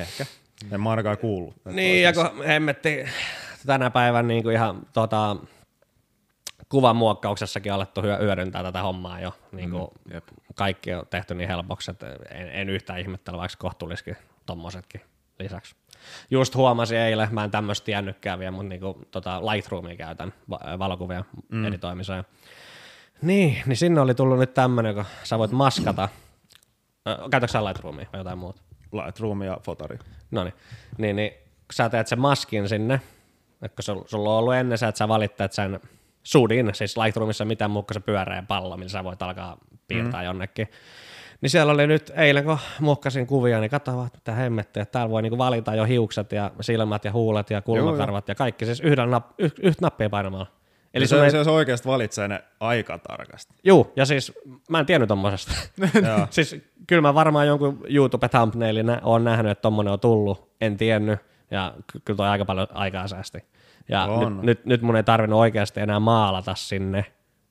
Ehkä. En mä ainakaan kuullut. Niin, ja kun hemmetti tänä päivänä niin kuin ihan tota, kuvan muokkauksessakin alettu hyö- hyödyntää tätä hommaa jo. Niin kuin mm, jep. kaikki on tehty niin helpoksi, että en, en yhtään ihmettele, vaikka kohtuullisikin tommosetkin lisäksi. Just huomasin eilen, mä en tämmöistä tiennytkään vielä, mutta niinku, tota Lightroomia käytän va- valokuvia mm. editoimiseen. Niin, niin sinne oli tullut nyt tämmönen, kun sä voit maskata. Käytätkö sä Lightroomia vai jotain muuta? Lightroom ja fotari. No niin, niin, niin kun sä teet sen maskin sinne, että kun sul- sulla on ollut ennen sä, että sä valittat sen sudin, siis Lightroomissa mitään muu kuin se pyöreä pallo, millä sä voit alkaa piirtää mm. jonnekin. Niin siellä oli nyt eilen, kun muokkasin kuvia, niin katso vaan, mitä hemmettiä, että täällä voi niinku valita jo hiukset ja silmät ja huulet ja kulmakarvat ja kaikki siis yhdellä napp, yh, yhtä nappia painamalla. Eli se, ei, se, oikeasti valitsee ne aika tarkasti. juu, ja siis mä en tiennyt tommosesta. Joo. siis kyllä mä varmaan jonkun YouTube thumbnailin on nähnyt, että tommonen on tullut, en tiennyt, ja ky- kyllä toi aika paljon aikaa säästi. Ja On. nyt, nyt, nyt mun ei tarvinnut oikeasti enää maalata sinne,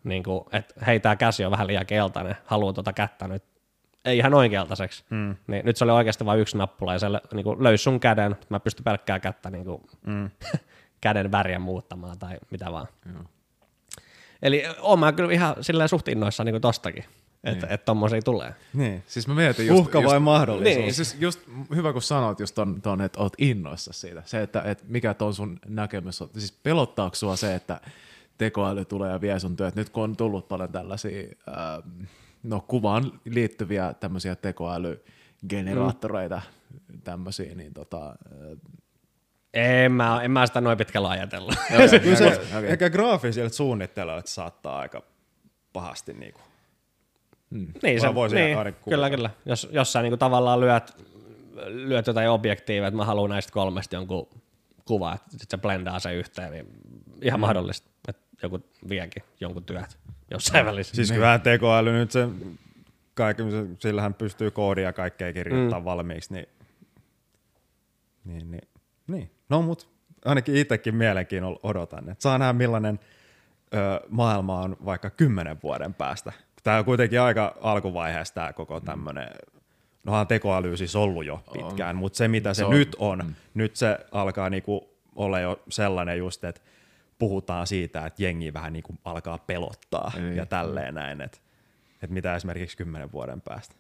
niin kuin, että hei tää käsi on vähän liian keltainen, haluan tota kättä nyt, ei ihan oikealtaiseksi. Mm. Niin nyt se oli oikeasti vain yksi nappula ja se niin kuin, löysi sun käden, mä pystyn pelkkää kättä niin kuin, mm. käden väriä muuttamaan tai mitä vaan. Joo. Eli oon mä kyllä ihan silleen suht innoissaan niin kuin tostakin, että niin. et tommosia tulee. Niin. Siis mä mietin just, Uhka vai just, mahdollisuus? Niin. Siis just hyvä kun sanoit just ton, ton että oot innoissa siitä. Se, että, että mikä ton sun näkemys on. Siis pelottaako sua se, että tekoäly tulee ja vie sun työt? Nyt kun on tullut paljon tällaisia ähm, no, kuvaan liittyviä tämmöisiä tekoälygeneraattoreita, mm. tämmöisiä, niin tota, äh, En mä, en mä sitä noin pitkällä ajatella. Se, Okei, okei. ehkä graafisilta suunnittelijoilta saattaa aika pahasti niinku. Niin, Mä voisin niin kyllä, kyllä. Jos, jos sä niinku tavallaan lyöt, lyöt jotain objektiivia, että mä haluan näistä kolmesta jonkun kuva, että sit se blendaa se yhteen, niin ihan mm. mahdollista, että joku viekin jonkun työt jossain välissä. Siis kyllähän tekoäly nyt se, kaikki, sillähän pystyy koodia kaikkea kirjoittaa mm. valmiiksi, niin, niin, niin, niin. No mut ainakin itsekin mielenkiinnolla odotan, että saa nähdä millainen ö, maailma on vaikka kymmenen vuoden päästä. Tämä on kuitenkin aika alkuvaiheessa tämä koko tämmöinen no on tekoäly siis ollut jo pitkään, mutta se mitä se, Se on. nyt on, mm. nyt se alkaa niinku olla jo sellainen just, että puhutaan siitä, että jengi vähän niinku alkaa pelottaa Niin. ja tälleen näin, että että mitä esimerkiksi kymmenen vuoden päästä.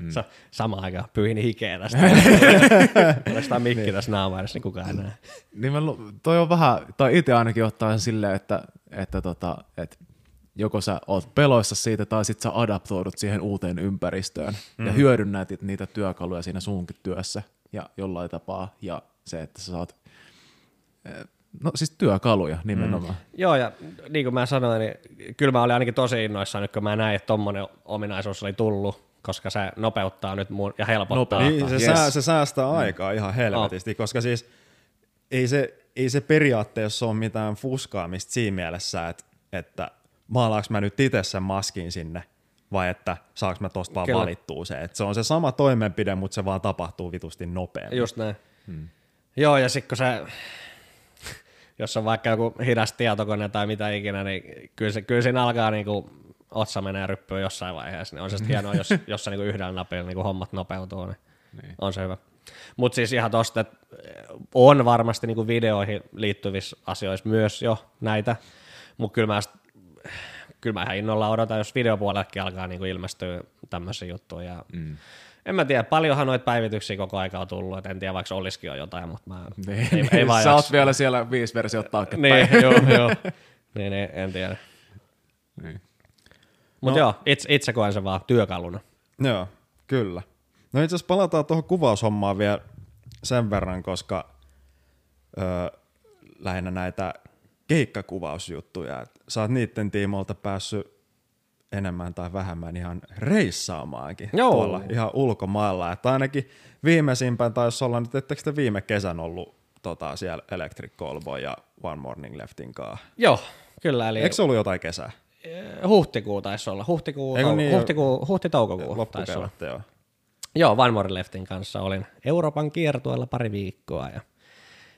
Mm. Sa- samaan aikaan pyyhin hikeä tästä. Tästä mikki tässä naama edes, niin kukaan ei näe. Niin mä, lu- toi on vähän, tai itse ainakin ottaa silleen, että, että, tota, että joko sä oot peloissa siitä, tai sit sä adaptoidut siihen uuteen ympäristöön mm. ja hyödynnät it- niitä työkaluja siinä sunkin työssä ja jollain tapaa. Ja se, että sä saat, eh, no siis työkaluja nimenomaan. Mm. Joo, ja niin kuin mä sanoin, niin kyllä mä olin ainakin tosi innoissaan nyt, kun mä näin, että tommonen ominaisuus oli tullut, koska se nopeuttaa nyt mun ja helpottaa. Niin, se, Yes. sää, se säästää aikaa ihan helvetisti, oh. koska siis ei se, ei se periaatteessa ole mitään fuskaamista siinä mielessä, että, että maalaanko mä nyt itse sen maskin sinne, vai että saanko mä tosta vaan Kyllä. valittua se. Et se on se sama toimenpide, mutta se vaan tapahtuu vitusti nopeammin. Just näin. Hmm. Joo, ja sitten kun se, jos on vaikka joku hidas tietokone tai mitä ikinä, niin kyllä, se, kyllä siinä alkaa niinku otsa menee ryppyyn jossain vaiheessa. Niin on se sitten hienoa, jos, jos se niinku yhdellä napilla niinku hommat nopeutuu, niin, niin. on se hyvä. Mutta siis ihan tosta, että on varmasti niinku videoihin liittyvissä asioissa myös jo näitä, mutta kyllä mä, kyllä mä ihan innolla odotan, jos videopuolellekin alkaa niinku ilmestyä tämmöisiä juttuja. Ja mm. En mä tiedä, paljonhan noita päivityksiä koko aika on tullut, et en tiedä vaikka olisikin jo jotain, mutta mä Niin, ei, ei vaan sä oot vielä siellä viisi versiota taaksepäin. Niin, joo, joo. niin, niin, en tiedä. Niin. Mutta No. joo, itse, itse koen sen vaan työkaluna. Joo, kyllä. No itse asiassa palataan tuohon kuvaushommaan vielä sen verran, koska ö, lähinnä näitä keikkakuvausjuttuja, että sä oot niiden tiimoilta päässyt enemmän tai vähemmän ihan reissaamaankin Joo. tuolla ihan ulkomailla. Että ainakin viimeisimpään taisi olla nyt, ettekö te viime kesän ollut tota, siellä Electric Callboy ja One Morning Leftin kanssa? Joo, kyllä. Eli Eikö se ollut jotain kesää? huhtikuu taisi olla. Huhtikuu, Eikö tou- niin, huhtikuu, huhti-toukokuu taisi olla. Joo. Joo, One More Leftin kanssa olin Euroopan kiertueella pari viikkoa ja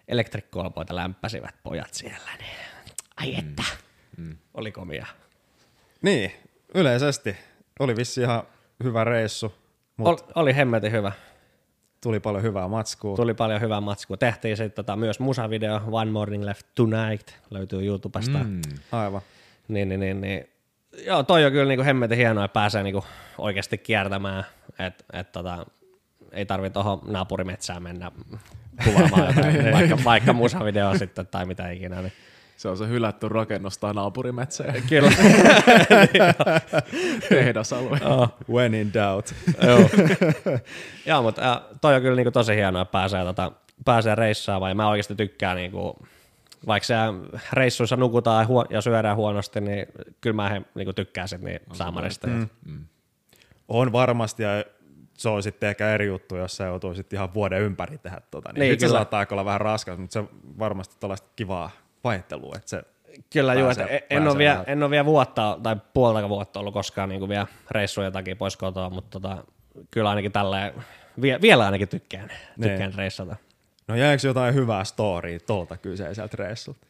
Electric Callboyta lämpäsivät pojat siellä. Niin. Ai että, mm. oli komia. Niin, yleisesti oli vissi ihan hyvä reissu, mutta Ol, oli hemmetin hyvä. tuli paljon hyvää matskua. Tuli paljon hyvää matskua. Tehtiin sitten tota, myös musavideo One Morning Left Tonight, löytyy YouTubesta. Mm. Aivan. Niin, niin, niin, niin. Joo, toi on kyllä niinku hemmetin hienoa, että pääsee niinku oikeasti kiertämään, että et, tota, ei tarvi tuohon naapurimetsään mennä kuvaamaan jotain, vaikka, vaikka musavideoa sitten tai mitä ikinä. Niin. Se on se hylätty rakennus tai naapurimetsä Kyllä. tehdasalue. When in doubt. Joo. Joo, mutta äh, toi on kyllä niinku tosi hienoa, että pääsee, tota, pääsee reissaamaan ja mä oikeasti tykkään niinku, vaikka siellä reissuissa nukutaan ja, huo- ja syödään huonosti, niin kyllä mä he, niinku tykkään sit niin saamarista. Mm. On varmasti ja se on sitten ehkä eri juttu, jos sä joutuu sitten ihan vuoden ympäri tehdä tota. Niin, Niin, niin se saattaa olla vähän raskas, mutta se varmasti tällaista kivaa vaihtelua, että se Kyllä joo, että pääsee- en, en, ole pääsee vielä, en ole vielä vuotta tai puolta vuotta ollut koskaan niin vielä reissujen takia pois kotoa, mutta tota, kyllä ainakin vie, vielä ainakin tykkään, tykkään Niin. reissata. No jääkö jotain hyvää storya tuolta kyseiseltä reissulta?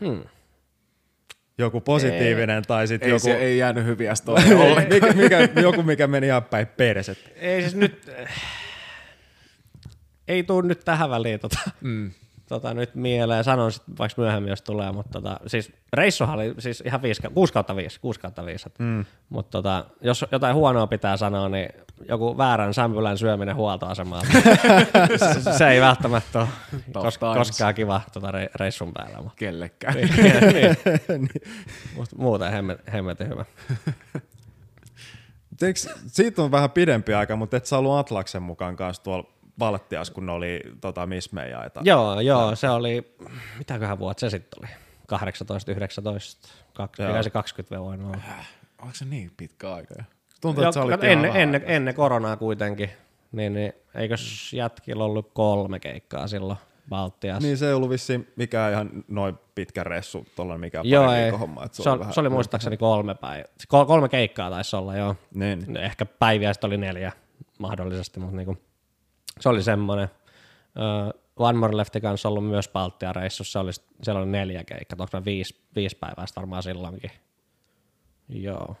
Hmm. Joku positiivinen tai sitten Ei, joku, se, ei jäänyt hyviä storia mikä, mikä, joku, mikä meni ihan päin perset. Ei siis nyt, ei tuu nyt tähän väliin tota, mm. Tota nyt mieleen, sanon sitten vaikka myöhemmin, jos tulee, mutta tota, siis reissuhan oli siis ihan 5, 6 kautta 5, 6 kautta 5. Mm. Mutta tota, jos jotain huonoa pitää sanoa, niin joku väärän sämpylän syöminen huoltoasemalla. se, se, ei välttämättä ole kos, koskaan kiva tota re, reissun päällä. Mutta, kellekään. niin. Mut muuten hemmet, hemmetin hyvä. Eikö, siitä on vähän pidempi aika, mutta et sä ollut Atlaksen mukaan kanssa tuolla Valttias, kun ne oli tota, Mismeijaita. Joo, joo, se oli, mitäköhän vuotta se sitten oli? 18, 19, 20, Joo. mikä se 20 vielä voinut olla. Onko se niin pitkä aika jo? Tuntuu, että kato, ihan ennen, vähän ennen, koronaa kuitenkin, niin, niin eikös jätkillä ollut kolme keikkaa silloin Baltiassa? Niin se ei ollut vissiin mikään ihan noin pitkä reissu, tuollainen mikä joo, pari ei. viikon homma. että Se, se, oli, vähän- se oli muistaakseni kolme päivää. Kol, kolme keikkaa taisi olla, joo. Niin. Ehkä päiviä sitten oli neljä mahdollisesti, mutta niinku, se oli semmoinen. Uh, One More Leftin kanssa ollut myös Baltia reissussa, se oli, siellä oli neljä keikkaa, onko ne viisi, viisi päivää varmaan silloinkin. Joo.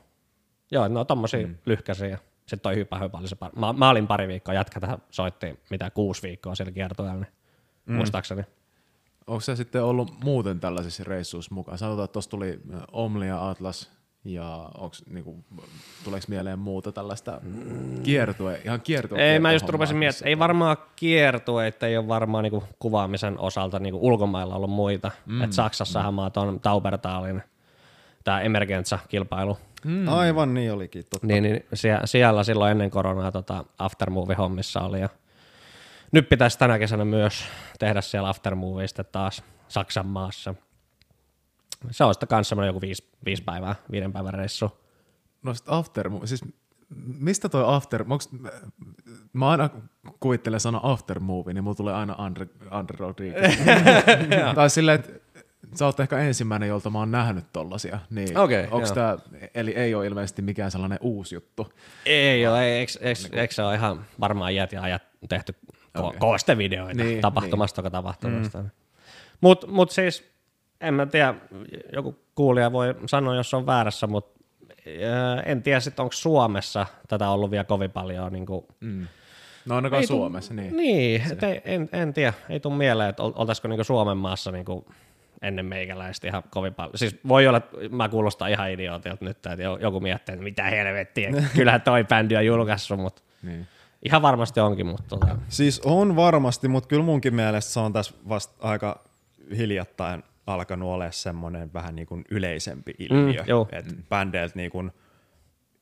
Joo, no tommosia mm. lyhkäisiä. Sitten toi hypä hypä oli se par- mä, mä, olin pari viikkoa, jätkä tähän soitti mitä kuusi viikkoa siellä kiertueella, niin mm. muistaakseni. Onko se sitten ollut muuten tällaisissa reissuissa mukaan? Sanotaan, että tuossa tuli Omli ja Atlas, ja onks, niinku, tuleeko mieleen muuta tällaista kiertue, ihan kiertue? Ei, mä just rupesin miettimään, ei varmaan kiertue, että ei ole varmaan niinku kuvaamisen osalta niinku ulkomailla ollut muita. Mm. Et Saksassahan mm. mä oon Taubertaalin, tämä Emergenza-kilpailu. Mm. Aivan niin olikin, totta. Niin, niin siellä, siellä silloin ennen koronaa tota Aftermovie-hommissa oli. Ja nyt pitäisi tänä kesänä myös tehdä siellä Aftermovieista taas Saksan maassa – se on sitten kanssa semmoinen joku viisi, viisi päivää, viiden päivän reissu. No sitten after, siis mistä toi after, onks, mä aina kuvittelen sana after movie, niin mulla tulee aina Andre, Andre Rodriguez. tai silleen, että sä oot ehkä ensimmäinen, jolta mä oon nähnyt tollasia. Niin okay, onks tää, eli ei ole ilmeisesti mikään sellainen uusi juttu? Ei ole, ei, eikö, niin se ole ihan varmaan iät ja ajat tehty okay. koostevideoita niin, tapahtumasta niin. tapahtumasta. Mm. Mutta mut siis en mä tiedä, joku kuulija voi sanoa, jos on väärässä, mutta en tiedä sitten, onko Suomessa tätä ollut vielä kovin paljon. Niin kuin, mm. No ainakaan Suomessa, niin. Niin, et ei, en, en tiedä, ei tule mieleen, että oltaisiko niin Suomen maassa niin kuin ennen meikäläistä ihan kovin paljon. Siis voi olla, että mä kuulostan ihan idiootilta nyt, että joku miettii, että mitä helvettiä, kyllähän toi bändi on julkaissut, mutta niin. ihan varmasti onkin. Mutta tota. Siis on varmasti, mutta kyllä munkin mielestä se on tässä vasta aika hiljattain alkanut olla semmoinen vähän niin kuin yleisempi ilmiö, mm, että bändeiltä niin kuin,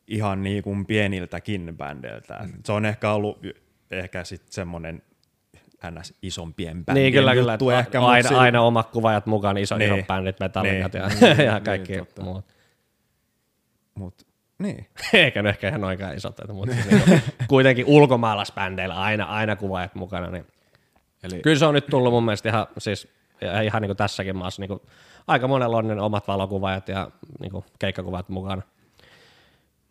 ihan niin kuin pieniltäkin bändeiltä. Mm. Se on ehkä ollut ehkä sitten semmoinen ns. isompien bändien niin, kyllä, juttu kyllä, ehkä. Aina, sillä... aina omat kuvaajat mukaan, iso, niin, isot bändit, metallikat niin, ja, niin, ja kaikki niin, muut. Mut, niin. Eikä ne ehkä ihan oikein isot, mutta niin, kuitenkin ulkomaalaisbändeillä aina, aina kuvaajat mukana. Niin. Eli... Kyllä se on nyt tullut mun mielestä ihan, siis ja ihan niin kuin tässäkin maassa niin kuin, aika monella on ne omat valokuvaajat ja niin kuin, keikkakuvat mukana.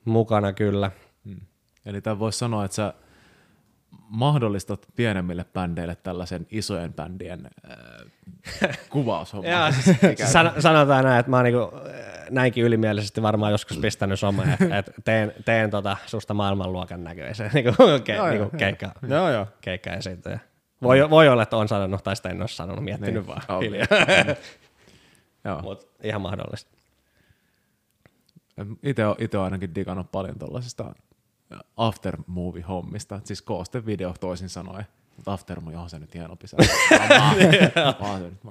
Mukana kyllä. Hmm. Eli tämä voisi sanoa, että sä mahdollistat pienemmille bändeille tällaisen isojen bändien äh, kuvaushomman. siis san- sanotaan näin, että mä oon niinku, näinkin ylimielisesti varmaan joskus pistänyt someen, että et teen, teen tota susta maailmanluokan näköisen niinku, ke, joo, niinku, keikka, joo, joo. keikka esiintyjä. Voi, voi olla, että on sanonut, tai sitä en ole sanonut, miettinyt niin. vaan okay. hiljaa. Mutta ihan mahdollista. Itse olen, ainakin digannut paljon tuollaisista aftermovie-hommista, siis koostevideo toisin sanoen. Mutta aftermovie, johon se nyt hienompi. Se,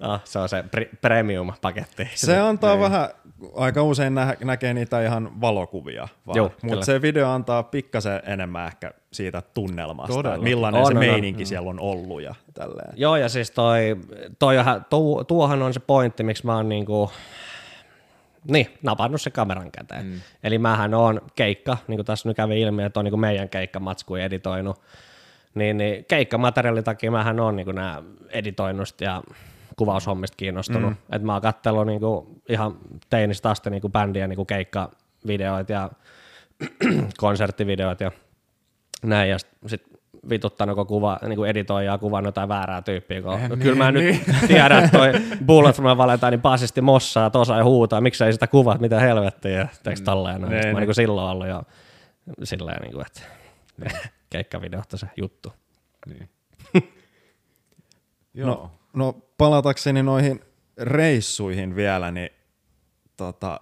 ah, se on se pre- premium-paketti. Se antaa niin. vähän, aika usein nä- näkee niitä ihan valokuvia, mutta se video antaa pikkasen enemmän ehkä siitä tunnelmasta, Todella. millainen on, se on, meininki on. siellä on ollut ja tälleen. Joo, ja siis toi, toi, tuo, tuohan on se pointti, miksi mä oon niinku, niin, napannut se kameran käteen. Mm. Eli mähän on keikka, niin kuin tässä nyt kävi ilmi, että on niin meidän keikkamatskui editoinut, niin, niin keikkamateriaalin takia mähän on niin nämä editoinnusta ja kuvaushommista kiinnostunut. Mm. Et mä oon katsellut niin kuin ihan teinistä asti niin kuin bändien niin kuin keikkavideoita ja konserttivideoita ja näin, ja sitten sit vituttanut, kun kuva, niin kuin editoija kuvannut jotain väärää tyyppiä. Kun, eh, kyllä niin, mä niin. nyt tiedän, että toi Bullet from Valentine basisti mossaa tosa ja huutaa, miksei sitä kuvat, mitä helvettiä, teekö mm. tolleen. No, niin, mä niin kuin silloin ollut jo silleen, niin kuin, että keikkavideohta se juttu. Niin. no, no palatakseni noihin reissuihin vielä, niin tota,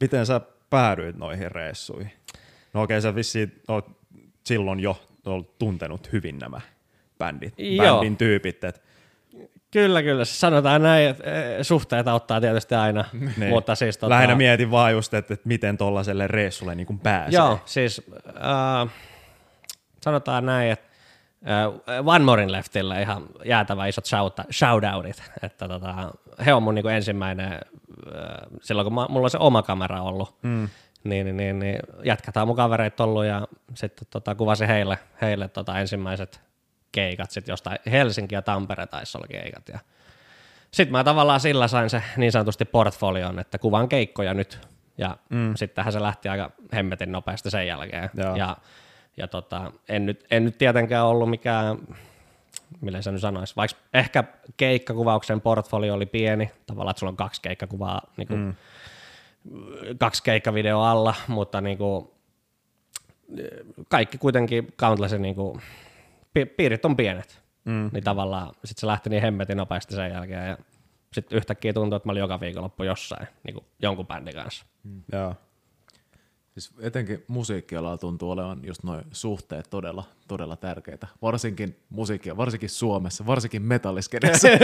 miten sä päädyit noihin reissuihin? No okei, okay, sä vissiin oot silloin jo oot tuntenut hyvin nämä bändit, Joo. bändin tyypit. Et. Kyllä, kyllä. Sanotaan näin, että eh, suhteita ottaa tietysti aina. niin. mutta siis, tota... Lähinnä mietin vaan just, että, että miten tuollaiselle reissulle niin pääsee. Joo, siis äh, sanotaan näin, että äh, One Morein Leftille ihan jäätävä isot shout, shoutoutit. Että tota, he on mun niin ensimmäinen, äh, silloin kun mä, mulla on se oma kamera ollut, mm niin, niin, niin, niin jatketaan mun kavereita ollut ja sitten tota, kuvasin heille, heille tota, ensimmäiset keikat sitten jostain Helsinki ja Tampere taisi olla keikat ja sitten mä tavallaan sillä sain se niin sanotusti portfolion, että kuvan keikkoja nyt ja mm. sittenhän se lähti aika hemmetin nopeasti sen jälkeen Joo. ja, ja tota, en, nyt, en nyt tietenkään ollut mikään millä se nyt sanoisi, vaikka ehkä keikkakuvauksen portfolio oli pieni, tavallaan, että sulla on kaksi keikkakuvaa niin kuin mm kaksi keikkavideo alla, mutta niin kuin, kaikki kuitenkin Countlessin niin kuin, pi- piirit on pienet, mm. niin tavallaan sitten se lähti niin hemmetin nopeasti sen jälkeen ja sitten yhtäkkiä tuntui, että mä olin joka viikonloppu jossain niin kuin jonkun bändin kanssa. Joo. Siis etenkin musiikkialalla tuntuu olevan just noin suhteet todella, todella tärkeitä. Varsinkin musiikkia, varsinkin Suomessa, varsinkin metalliskedessä.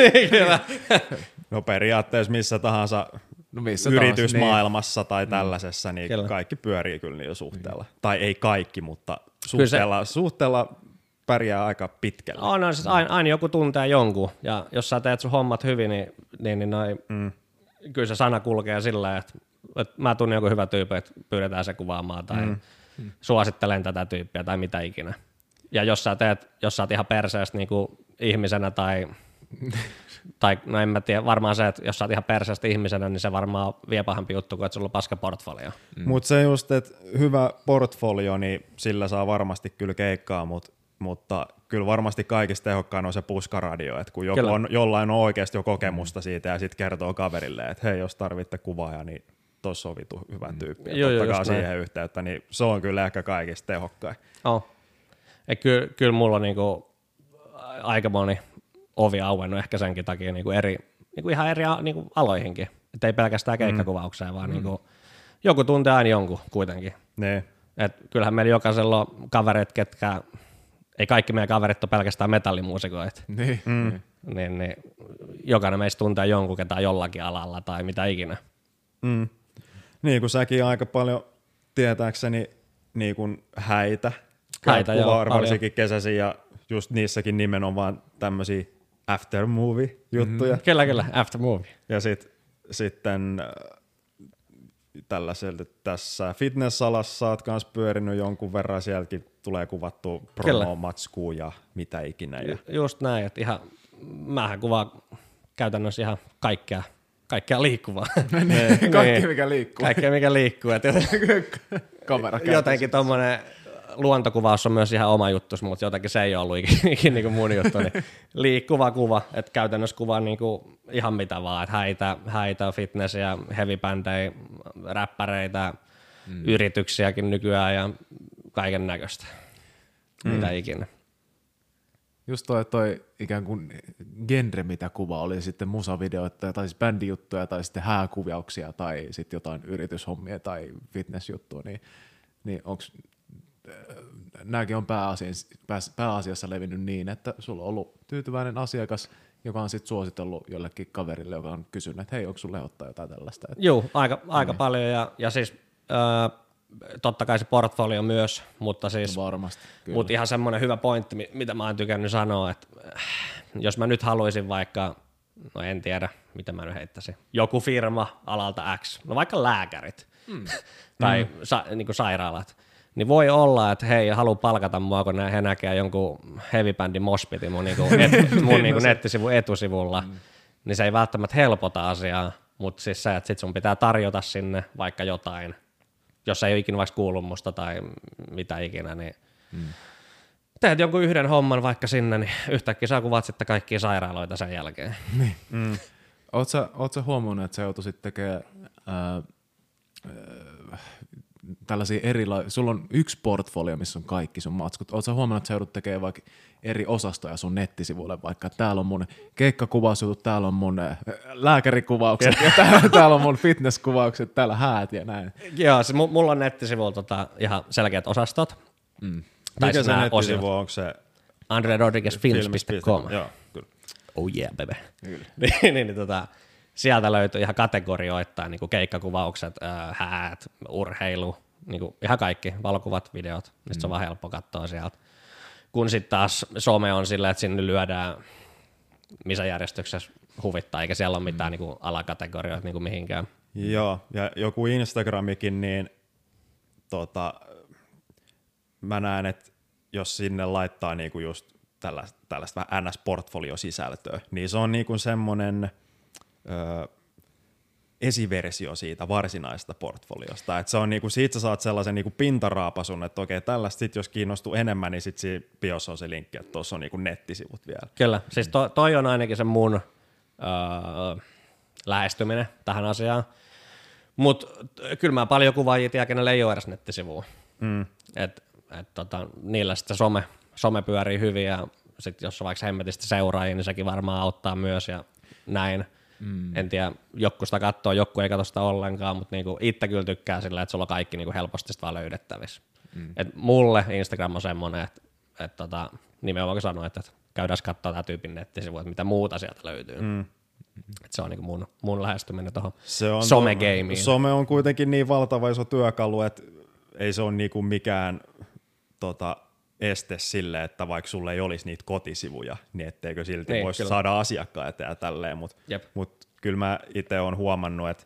No periaatteessa missä tahansa No missä yritysmaailmassa tai tällaisessa, niin Kyllä. kaikki pyörii kyllä niillä suhteella. Tai ei kaikki, mutta suhteella, suhteella pärjää aika pitkälle. On, on siis aina, aina, joku tuntee jonkun, ja jos sä teet sun hommat hyvin, niin, niin, niin noi, mm. kyllä se sana kulkee sillä että, että mä tunnen joku hyvä tyyppi, että pyydetään se kuvaamaan, tai mm. suosittelen tätä tyyppiä, tai mitä ikinä. Ja jos sä teet, jos sä oot ihan perseestä niin kuin ihmisenä, tai, tai no en mä tiedä, varmaan se, että jos sä oot ihan perseestä ihmisenä, niin se varmaan vie pahempi juttu kuin, että sulla on paska portfolio. Mm. Mutta se just, että hyvä portfolio, niin sillä saa varmasti kyllä keikkaa, mut, mutta kyllä varmasti kaikista tehokkain on se puskaradio, että kun joku on, jollain on oikeasti jo kokemusta siitä ja sitten kertoo kaverille, että hei, jos tarvitte kuvaaja, niin tuossa on vitu hyvä tyyppi, Joo, joo, joo, näin. siihen yhteyttä, niin se on kyllä ehkä kaikista tehokkain. Oh. Kyllä, kyllä mulla on niinku aika moni ovi auennut ehkä senkin takia niinku eri, niinku ihan eri niinku aloihinkin. Et ei pelkästään keikkakuvaukseen, vaan niinku, joku tuntee aina jonkun kuitenkin. Niin. Et kyllähän meillä jokaisella on kaverit, ketkä, ei kaikki meidän kaverit ole pelkästään metallimuusikoita, Niin, mm. niin. niin, niin jokainen meistä tuntee jonkun, ketä on jollakin alalla tai mitä ikinä. Mm. Niin kuin säkin aika paljon tietääkseni niin kuin häitä, Häitä, joo, varsinkin kesäisin ja just niissäkin nimenomaan tämmöisiä aftermovie-juttuja. Mm. Kyllä, kyllä, after movie. Ja sit, sitten äh, tällaiselta tässä fitness-alassa oot kans pyörinyt jonkun verran, sieltäkin tulee kuvattu promo-matskuu ja mitä ikinä. Ja, Just näin, että ihan, mähän kuvaan käytännössä ihan kaikkea, kaikkea liikkuvaa. Kaikki, mikä liikkuu. Kaikkea, mikä liikkuu. Et jotenkin tommonen luontokuvaus on myös ihan oma juttu, mutta jotenkin se ei ollut ikinä, niin mun juttu. Niin liikkuva kuva, että käytännössä kuvaa niinku ihan mitä vaan, että häitä, häitä, fitnessiä, heavy-bändejä, räppäreitä, mm. yrityksiäkin nykyään ja kaiken näköistä. Mm. Mitä ikinä. Just toi, toi ikään kuin genre, mitä kuva oli sitten musavideoita tai siis bändijuttuja tai sitten hääkuvauksia tai sitten jotain yrityshommia tai fitnessjuttua, niin, niin onko nämäkin on pääasiassa, pääasiassa levinnyt niin, että sulla on ollut tyytyväinen asiakas, joka on sitten suositellut jollekin kaverille, joka on kysynyt, että hei, onko sulle ottaa jotain tällaista. Joo, aika, aika paljon ja, ja siis äh, totta kai se portfolio myös, mutta siis varmasti, kyllä. Mutta ihan semmoinen hyvä pointti, mi- mitä mä oon tykännyt sanoa, että äh, jos mä nyt haluaisin vaikka, no en tiedä, mitä mä nyt heittäisin, joku firma alalta X, no vaikka lääkärit mm. tai sa- niin sairaalat, niin voi olla, että hei, haluaa palkata mua, kun he näkee jonkun heavy-bändin mospitin mun, niinku et, mun niinku nettisivun etusivulla, mm. niin se ei välttämättä helpota asiaa, mutta siis se, että sit sun pitää tarjota sinne vaikka jotain, jos ei ole ikinä vaikka kuullut musta tai mitä ikinä, niin mm. teet jonkun yhden homman vaikka sinne, niin yhtäkkiä sä kuvat sitten kaikkia sairaaloita sen jälkeen. Sä, oot sä huomannut, että sä joutuisit tekemään ää, ää, tällaisia erilaisia, sulla on yksi portfolio, missä on kaikki sun matskut. Sä huomannut, että sä joudut tekemään vaikka eri osastoja sun nettisivuille, vaikka että täällä on mun keikkakuvausjutut, täällä on mun ää, lääkärikuvaukset ja täällä, täällä on mun fitnesskuvaukset, täällä häät ja näin. Joo, se, mu- mulla on nettisivuilla tota, ihan selkeät osastot. Mm. Mikä se nettisivu on, onko se AndreRodriguezFilms.com. Joo, kyllä. Oh yeah, baby. niin, niin, niin, tota, sieltä löytyy ihan kategorioittain niin kuin keikkakuvaukset, häät, urheilu, niin kuin ihan kaikki, valokuvat, videot, niin mm. se on vaan helppo katsoa sieltä. Kun sitten taas some on silleen, että sinne lyödään missä järjestyksessä huvittaa, eikä siellä ole mitään mm. niin kuin alakategorioita niin kuin mihinkään. Joo, ja joku Instagramikin, niin tota, mä näen, että jos sinne laittaa niinku just tällaista, tällaista vähän NS-portfoliosisältöä, niin se on niinku semmoinen ö, esiversio siitä varsinaisesta portfoliosta. Et se on niinku, siitä sä saat sellaisen niinku pintaraapasun, että okei, tällaista sit jos kiinnostuu enemmän, niin sitten siinä biossa on se linkki, että tuossa on niinku nettisivut vielä. Kyllä, siis to, toi on ainakin se mun öö, lähestyminen tähän asiaan. Mutta kyllä mä paljon kuvaajia tiedän, kenellä ei ole edes nettisivua. Mm. Et et tota, niillä sitten some, some pyörii hyvin ja sitten jos on vaikka hemmetistä seuraajia, niin sekin varmaan auttaa myös ja näin. Mm. En tiedä, joku sitä katsoo, joku ei katso sitä ollenkaan, mutta niinku itse kyllä tykkää sillä, että sulla on kaikki niinku helposti vaan löydettävissä. Mm. Et mulle Instagram on semmoinen, että et tota, nimenomaan sanoa, että käydään katsoa tämä tyypin nettisivu, että mitä muuta sieltä löytyy. Mm. Et se on niinku mun, mun lähestyminen tuohon some-gameen. Some on kuitenkin niin valtava iso työkalu, että ei se ole niinku mikään tota, este sille, että vaikka sulle ei olisi niitä kotisivuja, niin etteikö silti niin, voisi kyllä. saada asiakkaita ja tälleen, mutta mut kyllä mä itse olen huomannut, että,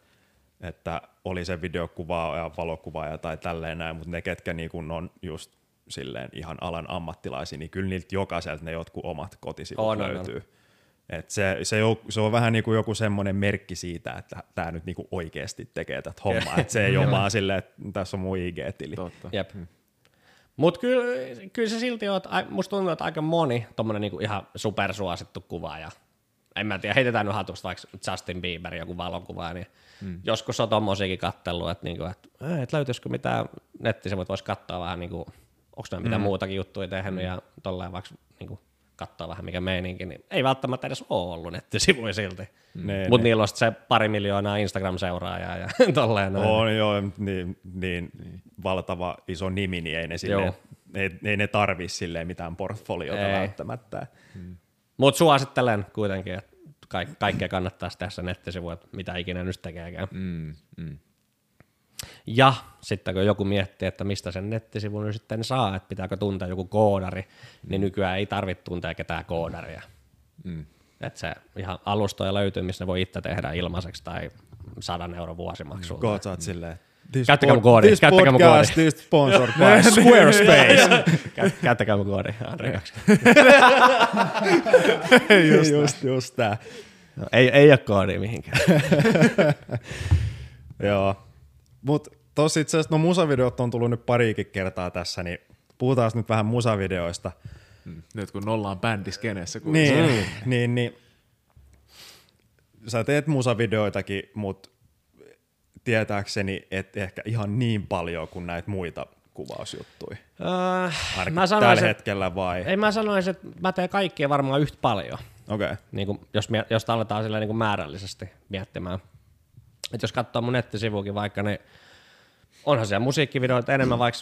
että oli se videokuva ja valokuvaaja tai tälleen näin, mutta ne ketkä niin kun on just silleen ihan alan ammattilaisia, niin kyllä niiltä jokaiselta ne jotkut omat kotisivut on, löytyy. On, on. Et se, se, on, se on vähän niin kuin joku semmoinen merkki siitä, että tämä nyt niin kuin oikeasti tekee tätä hommaa. että se ei ole vaan silleen, että tässä on mun IG-tili. Totta. Jep. Mutta kyllä, kyllä se silti on, että musta tuntuu, että aika moni tommonen niinku ihan supersuosittu kuvaaja, en mä tiedä, heitetään nyt hatusta vaikka Justin Bieber joku valokuva, niin hmm. joskus on tommosiakin kattellut, että, niinku, että, että löytyisikö mitään nettisivut, voisi katsoa vähän, niinku, onko ne mitään hmm. muutakin juttuja tehnyt hmm. ja tolleen vaikka niinku, katsoa vähän mikä meininki, niin ei välttämättä edes ole ollut nettisivuja silti. Mm. Mutta niillä on se pari miljoonaa Instagram-seuraajaa ja tolleen. Näin. On joo, niin, niin, niin, valtava iso nimi, niin ei ne, silleen, ei, ei ne tarvii silleen mitään portfoliota ei. välttämättä. Mm. Mutta suosittelen kuitenkin, että kaik- kaikkea kannattaa tehdä se nettisivu, että mitä ikinä nyt tekeekään. Mm, mm. Ja sitten kun joku miettii, että mistä sen nettisivun sitten saa, että pitääkö tuntea joku koodari, niin nykyään ei tarvitse tuntea ketään koodaria. Mm. Että se ihan alustoja löytyy, missä ne voi itse tehdä ilmaiseksi tai sadan euro vuosimaksulla. Koot saat silleen, This Käyttäkää mun koodi. This Käyttäkää mun koodi. sponsored by Squarespace. Käyttäkää mun koodi, just, just, just tää. No, ei, ei ole koodia mihinkään. Joo. Mutta tossa itse asiassa, no musavideot on tullut nyt pariikin kertaa tässä, niin puhutaan nyt vähän musavideoista. Hmm. Nyt kun ollaan bändiskenessä. Niin, niin, niin, niin, sä teet musavideoitakin, mutta tietääkseni et ehkä ihan niin paljon kuin näitä muita kuvausjuttuja. Öö, mä sanoisin, tällä hetkellä vai? Ei mä sanoisin, että mä teen kaikkia varmaan yhtä paljon. Okei. Okay. Niin kuin, jos, jos aletaan sillä niin kuin määrällisesti miettimään. Et jos katsoo mun nettisivukin vaikka, niin onhan siellä musiikkivideoita enemmän vaikka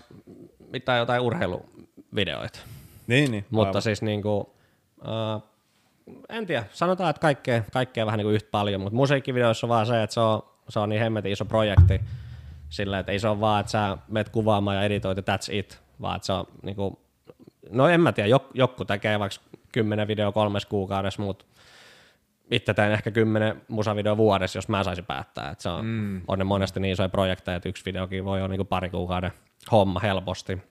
mitä jotain urheiluvideoita. Niin, niin. Mutta aivan. siis niin kuin, uh, en tiedä, sanotaan, että kaikkea, kaikkea vähän niin kuin yhtä paljon, mutta musiikkivideoissa on vaan se, että se on, se on niin hemmetin iso projekti, sillä että ei se ole vaan, että sä menet kuvaamaan ja editoit ja that's it, vaan että se on niin kuin, no en mä tiedä, jok, joku tekee vaikka kymmenen video kolmes kuukaudessa, mutta itse teen ehkä kymmenen musavideo vuodessa, jos mä saisin päättää. Et se on, mm. on ne monesti niin isoja projekteja, että yksi videokin voi olla niin pari kuukauden homma helposti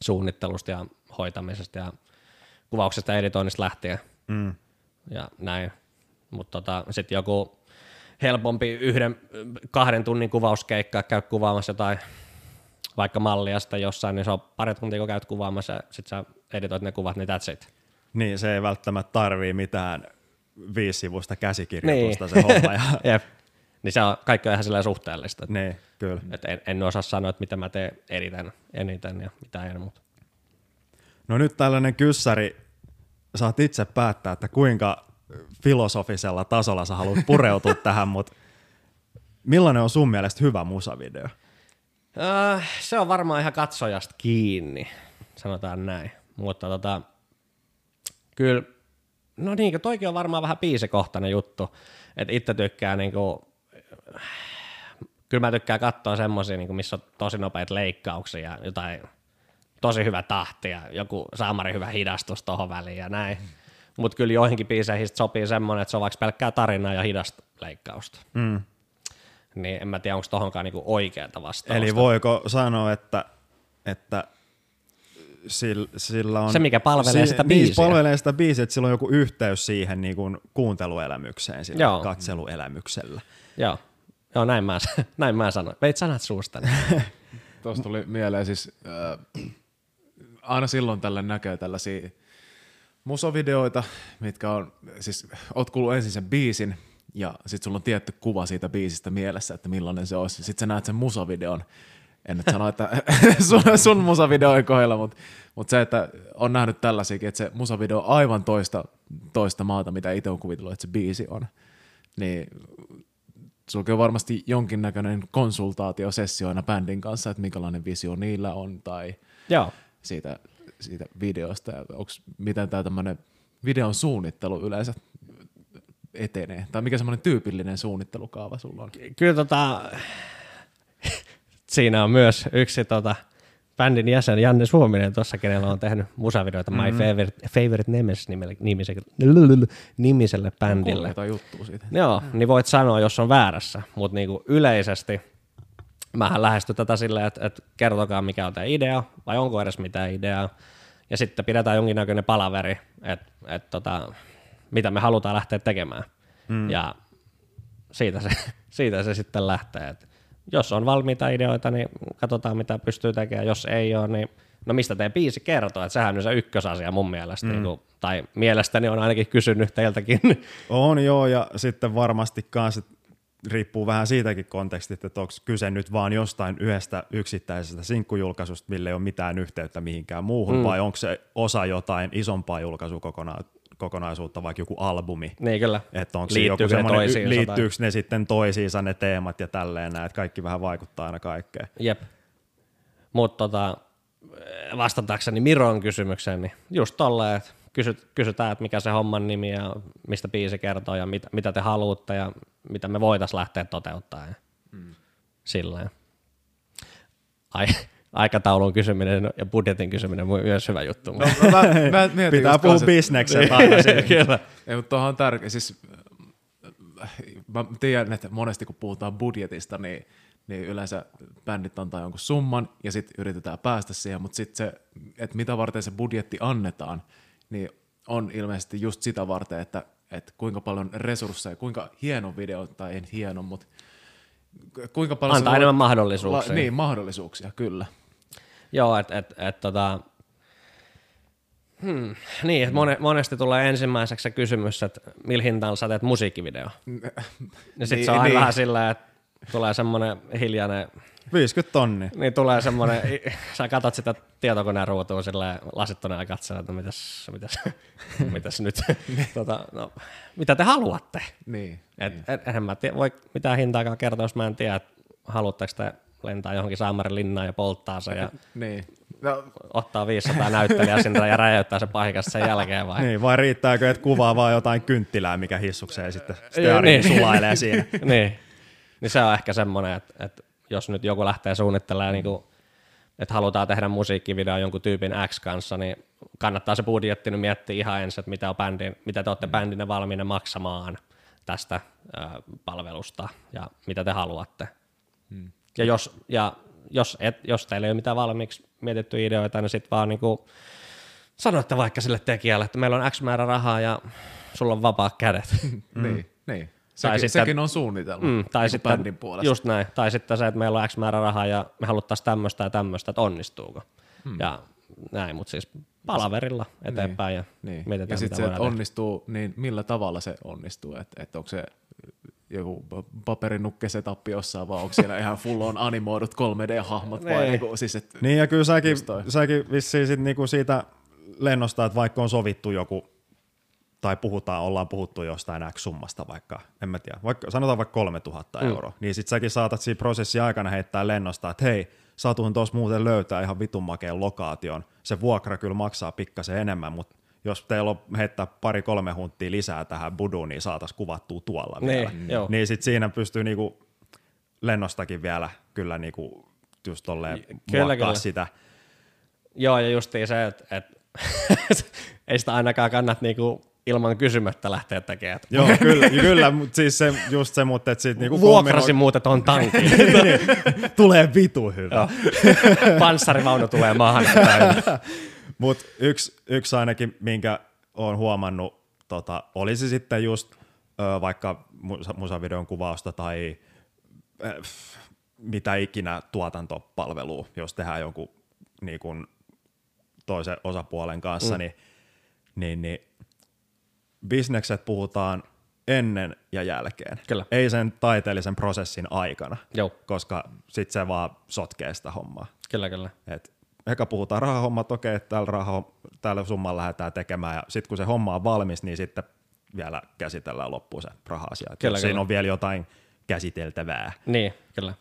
suunnittelusta ja hoitamisesta ja kuvauksesta ja editoinnista lähtien. Mm. Ja näin. Mutta tota, sitten joku helpompi yhden, kahden tunnin kuvauskeikka, käy kuvaamassa jotain vaikka mallia sitten jossain, niin se on pari tuntia, kun käyt kuvaamassa ja sitten sä editoit ne kuvat, niin that's it. Niin, se ei välttämättä tarvii mitään viisivuista käsikirjoitusta niin. se homma. Ja... Jep. Niin se on, kaikki on ihan sillä suhteellista. Niin, kyllä. Et en, en, osaa sanoa, että mitä mä teen eniten, eniten ja mitä en, mutta. No nyt tällainen kyssäri, saat itse päättää, että kuinka filosofisella tasolla sä haluat pureutua tähän, mutta millainen on sun mielestä hyvä musavideo? Uh, se on varmaan ihan katsojasta kiinni, sanotaan näin. Mutta tota, kyllä No niin, toikin on varmaan vähän biisikohtainen juttu. Että itse tykkää niinku, kyllä mä tykkään katsoa semmosia, niinku, missä on tosi nopeita leikkauksia ja jotain tosi hyvä tahti ja joku saamari hyvä hidastus tohon väliin ja näin. Mm. Mutta kyllä joihinkin biiseihin sopii semmoinen, että se on vaikka pelkkää tarinaa ja hidasta leikkausta. Mm. Niin en mä tiedä, onko tohonkaan niinku oikeata vastausta. Eli voiko sanoa, että, että sillä, sillä on... Se, mikä palvelee si- sitä biisiä. Niin, palvelee sitä biisiä, että sillä on joku yhteys siihen niin kuin kuunteluelämykseen, sillä Joo. katseluelämyksellä. Joo. Joo, näin mä, näin mä sanoin. Veit sanat suusta. Tuosta tuli mieleen siis, äh, aina silloin tällä näkee tällaisia musovideoita, mitkä on, siis oot kuullut ensin sen biisin, ja sitten sulla on tietty kuva siitä biisistä mielessä, että millainen se olisi. Sitten sä näet sen musavideon, en nyt sano, että sun, sun musavideo ei kohdella, mutta, mutta se, että on nähnyt tällaisiakin, että se musavideo on aivan toista, toista maata, mitä itse on kuvitellut, että se biisi on, niin sulla on varmasti jonkinnäköinen konsultaatiosessio aina bändin kanssa, että minkälainen visio niillä on, tai Joo. siitä, siitä videosta, onko miten tämä tämmöinen videon suunnittelu yleensä etenee, tai mikä semmoinen tyypillinen suunnittelukaava sulla on? Kyllä tota, siinä on myös yksi tota, bändin jäsen Janne Suominen tuossa, kenellä on tehnyt musavideoita mm-hmm. My Favorite, Favorite Nemes nimelle, nimiselle, nimiselle bändille. Jotain juttua siitä. Joo, niin voit sanoa, jos on väärässä, mutta niinku yleisesti mähän lähestyn tätä silleen, että, että kertokaa mikä on tämä idea, vai onko edes mitään ideaa, ja sitten pidetään jonkinnäköinen palaveri, että, että tota, mitä me halutaan lähteä tekemään. Mm. Ja siitä se, siitä se sitten lähtee. Et jos on valmiita ideoita, niin katsotaan mitä pystyy tekemään. Jos ei ole, niin no mistä teidän biisi kertoo, että sehän on se ykkösasia mun mielestä, mm. niin kuin, tai mielestäni on ainakin kysynyt teiltäkin. On joo, ja sitten varmasti kanssa riippuu vähän siitäkin kontekstista, että onko kyse nyt vaan jostain yhdestä yksittäisestä sinkkujulkaisusta, mille ei ole mitään yhteyttä mihinkään muuhun, mm. vai onko se osa jotain isompaa julkaisukokonaisuutta, vaikka joku albumi. Niin kyllä. Että onko joku semmoinen, liittyykö ne sitten toisiinsa ne teemat ja tälleen näin, että kaikki vähän vaikuttaa aina kaikkeen. Jep. Mutta tota, vastatakseni Miron kysymykseen, niin just tolleen, että kysyt, kysytään, että mikä se homman nimi ja mistä biisi kertoo ja mit, mitä te haluatte ja mitä me voitaisiin lähteä toteuttaa. Ja mm. Silleen. Ai, aikataulun kysyminen ja budjetin kysyminen on myös hyvä juttu. No, no, mä, mä mietin Pitää puhua bisneksen aina Kyllä. Ei, mutta tuohon on tärkeä. Siis, mä tiedän, että monesti kun puhutaan budjetista, niin, niin yleensä bändit antaa jonkun summan ja sitten yritetään päästä siihen, mutta sitten se, että mitä varten se budjetti annetaan, niin on ilmeisesti just sitä varten, että, että kuinka paljon resursseja, kuinka hieno video, tai en hieno, mutta kuinka paljon... Antaa enemmän mahdollisuuksia. La, niin, mahdollisuuksia, kyllä. Joo, että et, et, tota, Hmm. Niin, mone, monesti tulee ensimmäiseksi se kysymys, että millä hintalla sä teet musiikkivideo. Ja sitten niin, se on niin. vähän sillä, että tulee semmoinen hiljainen 50 tonni. Niin tulee semmoinen, sä katsot sitä tietokoneen ruutua silleen lasittuneen ja katsoo, että mitäs, mitäs, mitäs nyt, tota, no, mitä te haluatte. Niin. Et, niin. Et, eihän mä tie, voi mitään hintaakaan kertoa, jos mä en tiedä, että haluatteko te lentää johonkin Saamarin linnaan ja polttaa se ja niin. no. ottaa 500 näyttelijää sinne ja räjäyttää se pahikasta sen jälkeen vai? Niin, vai riittääkö, että kuvaa vaan jotain kynttilää, mikä hissukseen sitten, sitten niin. sulailee siinä. niin. niin se on ehkä semmoinen, että, että jos nyt joku lähtee suunnittelemaan, niin kuin, että halutaan tehdä musiikkivideo jonkun tyypin X kanssa, niin kannattaa se budjetti nyt miettiä ihan ensin, että mitä, on bändin, mitä te olette bändinä valmiina maksamaan tästä ö, palvelusta ja mitä te haluatte. Hmm. Ja, jos, ja jos, et, jos teillä ei ole mitään valmiiksi mietitty ideoita, niin sitten vaan niinku sanotte vaikka sille tekijälle, että meillä on X määrä rahaa ja sulla on vapaat kädet. niin, niin. Sekin, sitten, sekin on suunnitelma mm, tai niin sitten, bändin puolesta. Just näin. Tai sitten se, että meillä on X määrä rahaa ja me haluttaisiin tämmöistä ja tämmöistä, että onnistuuko. Hmm. Ja näin, mutta siis palaverilla eteenpäin niin, ja niin. mietitään, Ja sitten se, että onnistuu, niin millä tavalla se onnistuu? Että et onko se joku paperinukkesetappi jossain, vai onko siellä ihan full on animoidut 3D-hahmot? vai niinku, siis, et, niin, ja kyllä säkin, säkin vissiin sit niinku siitä lennosta, että vaikka on sovittu joku tai puhutaan, ollaan puhuttu jostain X-summasta vaikka, en mä tiedä, vaikka, sanotaan vaikka 3000 mm. euroa, niin sit säkin saatat siinä prosessin aikana heittää lennosta, että hei, satuin tuossa muuten löytää ihan vitun makeen lokaation, se vuokra kyllä maksaa pikkasen enemmän, mutta jos teillä on heittää pari-kolme hunttia lisää tähän buduun, niin saataisiin kuvattua tuolla niin, vielä. Joo. Niin sit siinä pystyy niinku lennostakin vielä kyllä niinku just tolleen kyllä, kyllä. sitä. Joo, ja justiin se, että et, ei sitä ainakaan kannat niinku ilman kysymättä lähteä tekemään. Joo, kyllä, kyllä mutta siis se, just se, mutta että sit niinku Vuokrasi on... muuten ton tankin. Niin, tulee vitu hyvä. Panssarivaunu tulee maahan. Mutta yksi, yksi ainakin, minkä olen huomannut, tota, olisi sitten just ö, vaikka musavideon kuvausta tai ö, mitä ikinä tuotantopalvelua, jos tehdään jonkun niin kun, toisen osapuolen kanssa, mm. niin, niin, niin bisnekset puhutaan ennen ja jälkeen. Kyllä. Ei sen taiteellisen prosessin aikana, Joo, koska sit se vaan sotkee sitä hommaa. kyllä, kyllä. Et eka puhutaan rahahommat, okei, että tällä, raha, tällä summalla lähdetään tekemään, ja sitten kun se homma on valmis, niin sitten vielä käsitellään loppuun se raha-asia. Kyllä, siinä kyllä. on vielä jotain käsiteltävää, Niin, kyllä.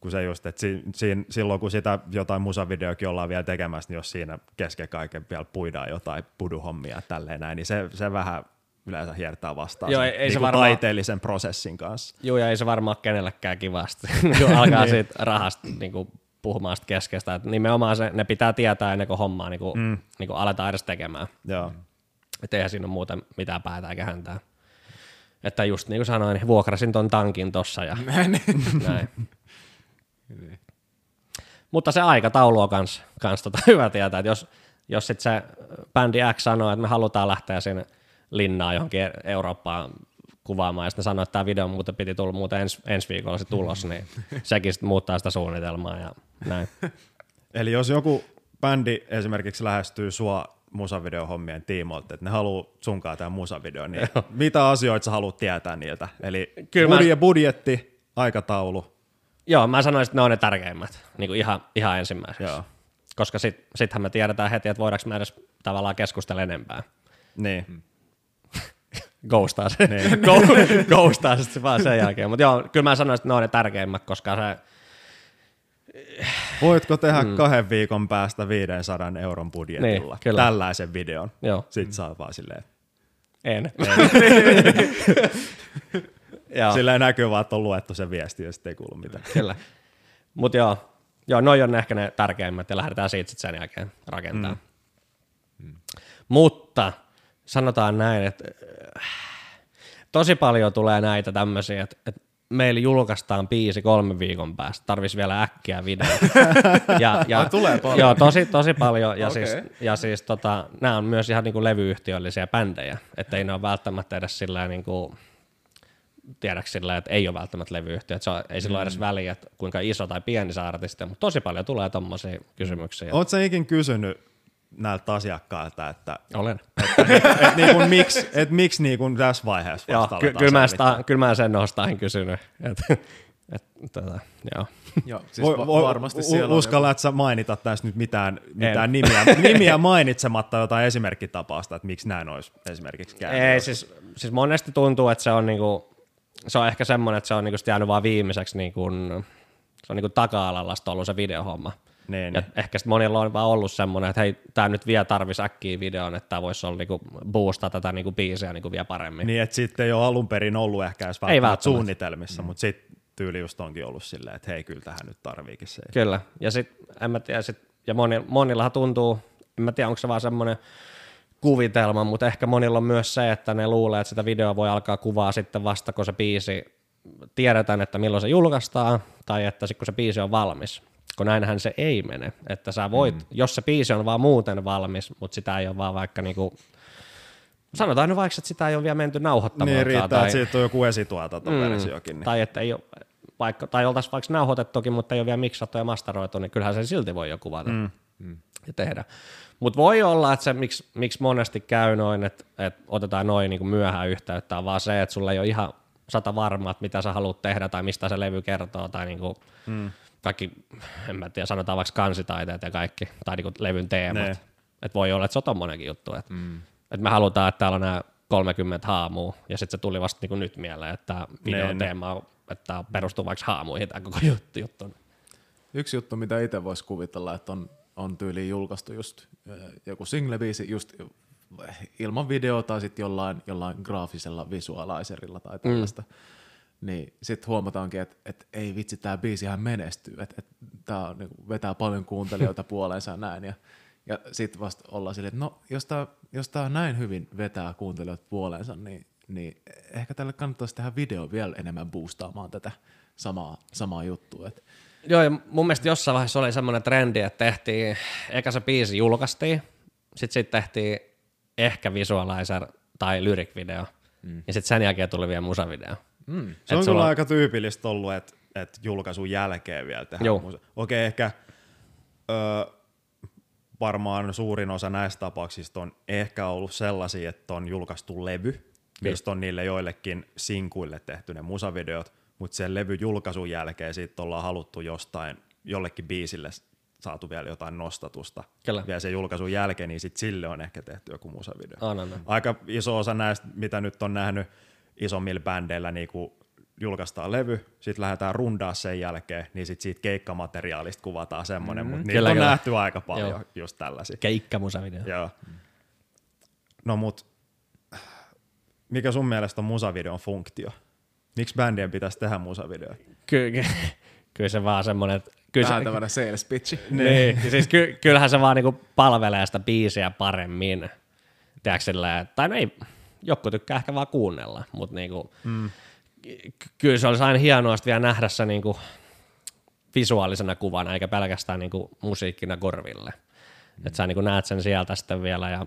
kun se just, että si, si, silloin kun sitä jotain musavideokin ollaan vielä tekemässä, niin jos siinä kesken kaiken vielä puidaan jotain puduhommia tälleen näin, niin se, se vähän yleensä hiertää vastaan Joo, sen ei- ei se niinku varmaan- taiteellisen prosessin kanssa. Joo, ja ei se varmaan kenellekään kivasti, kun alkaa siitä rahasta niin kuin, puhumaan sitä keskeistä. Et nimenomaan se, ne pitää tietää ennen kuin hommaa niin kuin, mm. niin kuin aletaan edes tekemään. Joo. Että eihän siinä ole muuten mitään päätä eikä häntää. Että just niin kuin sanoin, niin vuokrasin ton tankin tossa ja näin. Mutta se aikataulu on kans, kans tota hyvä tietää, että jos, jos sit se bändi X sanoo, että me halutaan lähteä sinne linnaan johonkin Eurooppaan kuvaamaan, ja sitten ne sanoo, että tämä video muuten piti tulla muuten ens, ensi viikolla se tulos, niin sekin sitten muuttaa sitä suunnitelmaa ja näin. Eli jos joku bändi esimerkiksi lähestyy sua musavideohommien tiimoilta, että ne haluaa sunkaan tämän musavideo, niin mitä asioita sä haluat tietää niiltä? Eli Kyllä mä- budje, budjetti, aikataulu, Joo, mä sanoisin, että ne on ne tärkeimmät, niin kuin ihan, ihan ensimmäiseksi. Joo. Koska sit, sittenhän me tiedetään heti, että voidaanko me edes tavallaan keskustella enempää. niin. Ghostaa se. Niin. Ghostaa se vaan sen jälkeen. Mutta joo, kyllä mä sanoisin, että ne on ne tärkeimmät, koska se, Voitko tehdä mm. kahden viikon päästä 500 euron budjetilla Niin, kyllä. tällaisen videon? Joo. Sitten saa vaan silleen, en. joo, silleen näkyy vaan, että on luettu se viesti ja sitten ei kuulu mitään. kyllä. Mutta joo, joo, noi on ehkä ne tärkeimmät ja lähdetään siitä sitten sen jälkeen rakentaa. Mm. Mutta sanotaan näin, että äh, tosi paljon tulee näitä tämmöisiä, että, että meillä julkaistaan biisi kolmen viikon päästä, tarvis vielä äkkiä video. ja, ja, Ai, tulee paljon? Joo, tosi, tosi paljon. Ja Okei. siis, ja siis tota, nämä on myös ihan niinku levyyhtiöllisiä bändejä, että ei ne ole välttämättä edes sillä niinku, tiedäks sillä, että ei ole välttämättä levyyhtiö, että se on, ei sillä ole edes väliä, että kuinka iso tai pieni se artisti mutta tosi paljon tulee tommosia kysymyksiä. Oletko sä ikin kysynyt näiltä asiakkailta, että Olen. et niinku, miksi, et miksi niinku tässä vaiheessa Joo, ky- kyllä, mä sitä, kyllä mä sen ostain kysynyt. Et, et, tota, joo. Joo, siis Voi, voi, varmasti u- siellä on uskallat sä mainita tässä nyt mitään, mitään nimiä, nimiä mainitsematta jotain esimerkkitapausta, että miksi näin olisi esimerkiksi käynyt? Ei, siis, siis monesti tuntuu, että se on, niinku, se on ehkä semmoinen, että se on niinku jäänyt vaan viimeiseksi, niinku, se on niinku taka-alalla ollut se videohomma. Niin, Ja niin. ehkä sit monilla on vaan ollut semmoinen, että hei, tämä nyt vielä tarvisi äkkiä videon, että tämä voisi olla niinku boostaa tätä niinku biisiä niinku vielä paremmin. niin, että sitten ei ole alun perin ollut ehkä edes Ei välttämättä suunnitelmissa, mutta sitten tyyli just onkin ollut silleen, että hei, kyllä tähän nyt tarviikin se. Kyllä, ja sitten en mä tiedä, sit, ja moni, monillahan tuntuu, en mä tiedä onko se vaan semmoinen kuvitelma, mutta ehkä monilla on myös se, että ne luulee, että sitä videoa voi alkaa kuvaa sitten vasta, kun se biisi tiedetään, että milloin se julkaistaan, tai että sitten kun se biisi on valmis. Kun näinhän se ei mene, että sä voit, mm. jos se biisi on vaan muuten valmis, mutta sitä ei ole vaan vaikka niinku, sanotaan nyt vaikka, että sitä ei ole vielä menty nauhoittamaan. Niin riittää, että siitä on joku esituotantoversiokin. Niin. Tai että ei ole, vaikka, tai oltaisiin vaikka nauhoitettukin, mutta ei ole vielä miksattu ja masteroitu, niin kyllähän sen silti voi jo kuvata mm. ja tehdä. Mutta voi olla, että se, miksi, miksi monesti käy noin, että, että otetaan noin niin myöhään yhteyttä, on vaan se, että sulla ei ole ihan sata varmaa, että mitä sä haluat tehdä tai mistä se levy kertoo tai niin kuin mm. Kaikki, en mä tiedä, sanotaan vaikka kansitaiteet ja kaikki, tai niin levyn teemat. Ne. Että voi olla, että se on tommonenkin juttu, että, mm. että me halutaan, että täällä on nämä 30 haamua, ja sitten se tuli vasta niin kuin nyt mieleen, että videon Ne, ne. teema on, että perustuu vaikka haamuihin tämä koko juttu. juttu. Yksi juttu, mitä itse voisi kuvitella, että on, on tyyliin julkaistu just äh, joku single-biisi just ilman videota tai sitten jollain, jollain graafisella visualiserilla tai tällaista. Mm. Niin sitten huomataankin, että et ei vitsi, tämä biisihän menestyy, että et, tämä niinku, vetää paljon kuuntelijoita puoleensa näin. Ja, ja sitten vasta ollaan silleen, että no jos tämä jos tää näin hyvin vetää kuuntelijoita puoleensa, niin, niin ehkä tälle kannattaisi tehdä video vielä enemmän boostaamaan tätä samaa, samaa juttua. Et, Joo, ja mun mielestä jossain vaiheessa oli semmoinen trendi, että tehtiin, eka se biisi julkaistiin, sitten sit tehtiin ehkä visualizer tai lyric video, mm. ja sitten sen jälkeen tuli vielä musavideo. Mm. Se on Et kyllä on- aika tyypillistä ollut, että et julkaisun jälkeen vielä tehdään. Okei, ehkä ö, varmaan suurin osa näistä tapauksista on ehkä ollut sellaisia, että on julkaistu levy, mistä on niille joillekin sinkuille tehty ne musavideot, mutta sen levy julkaisun jälkeen siitä ollaan haluttu jostain jollekin biisille saatu vielä jotain nostatusta. Kyllä. Vielä sen julkaisun jälkeen, niin sit sille on ehkä tehty joku musavideo. On. Aika iso osa näistä, mitä nyt on nähnyt isommilla bändeillä, niin kun julkaistaan levy, sitten lähdetään rundaa sen jälkeen, niin sit siitä keikkamateriaalista kuvataan semmoinen, mm, mutta niitä Kyllä, on kyllä. nähty aika paljon Joo. just tällaisia. Keikkamusavideo. Joo. No mut, mikä sun mielestä on musavideon funktio? Miksi bändien pitäisi tehdä musavideoita? Ky- ky- kyllä se vaan semmoinen, että kyllä Vähän se, tämmöinen sales pitchi. niin, siis ky- kyllähän se vaan niinku palvelee sitä biisiä paremmin. Tiedätkö tai no ei, joku tykkää ehkä vaan kuunnella, mutta niinku, mm. ky- kyllä se olisi aina hienoa vielä nähdä se niinku visuaalisena kuvana, eikä pelkästään niinku musiikkina korville. Mm. Että sä niinku näet sen sieltä sitten vielä, ja,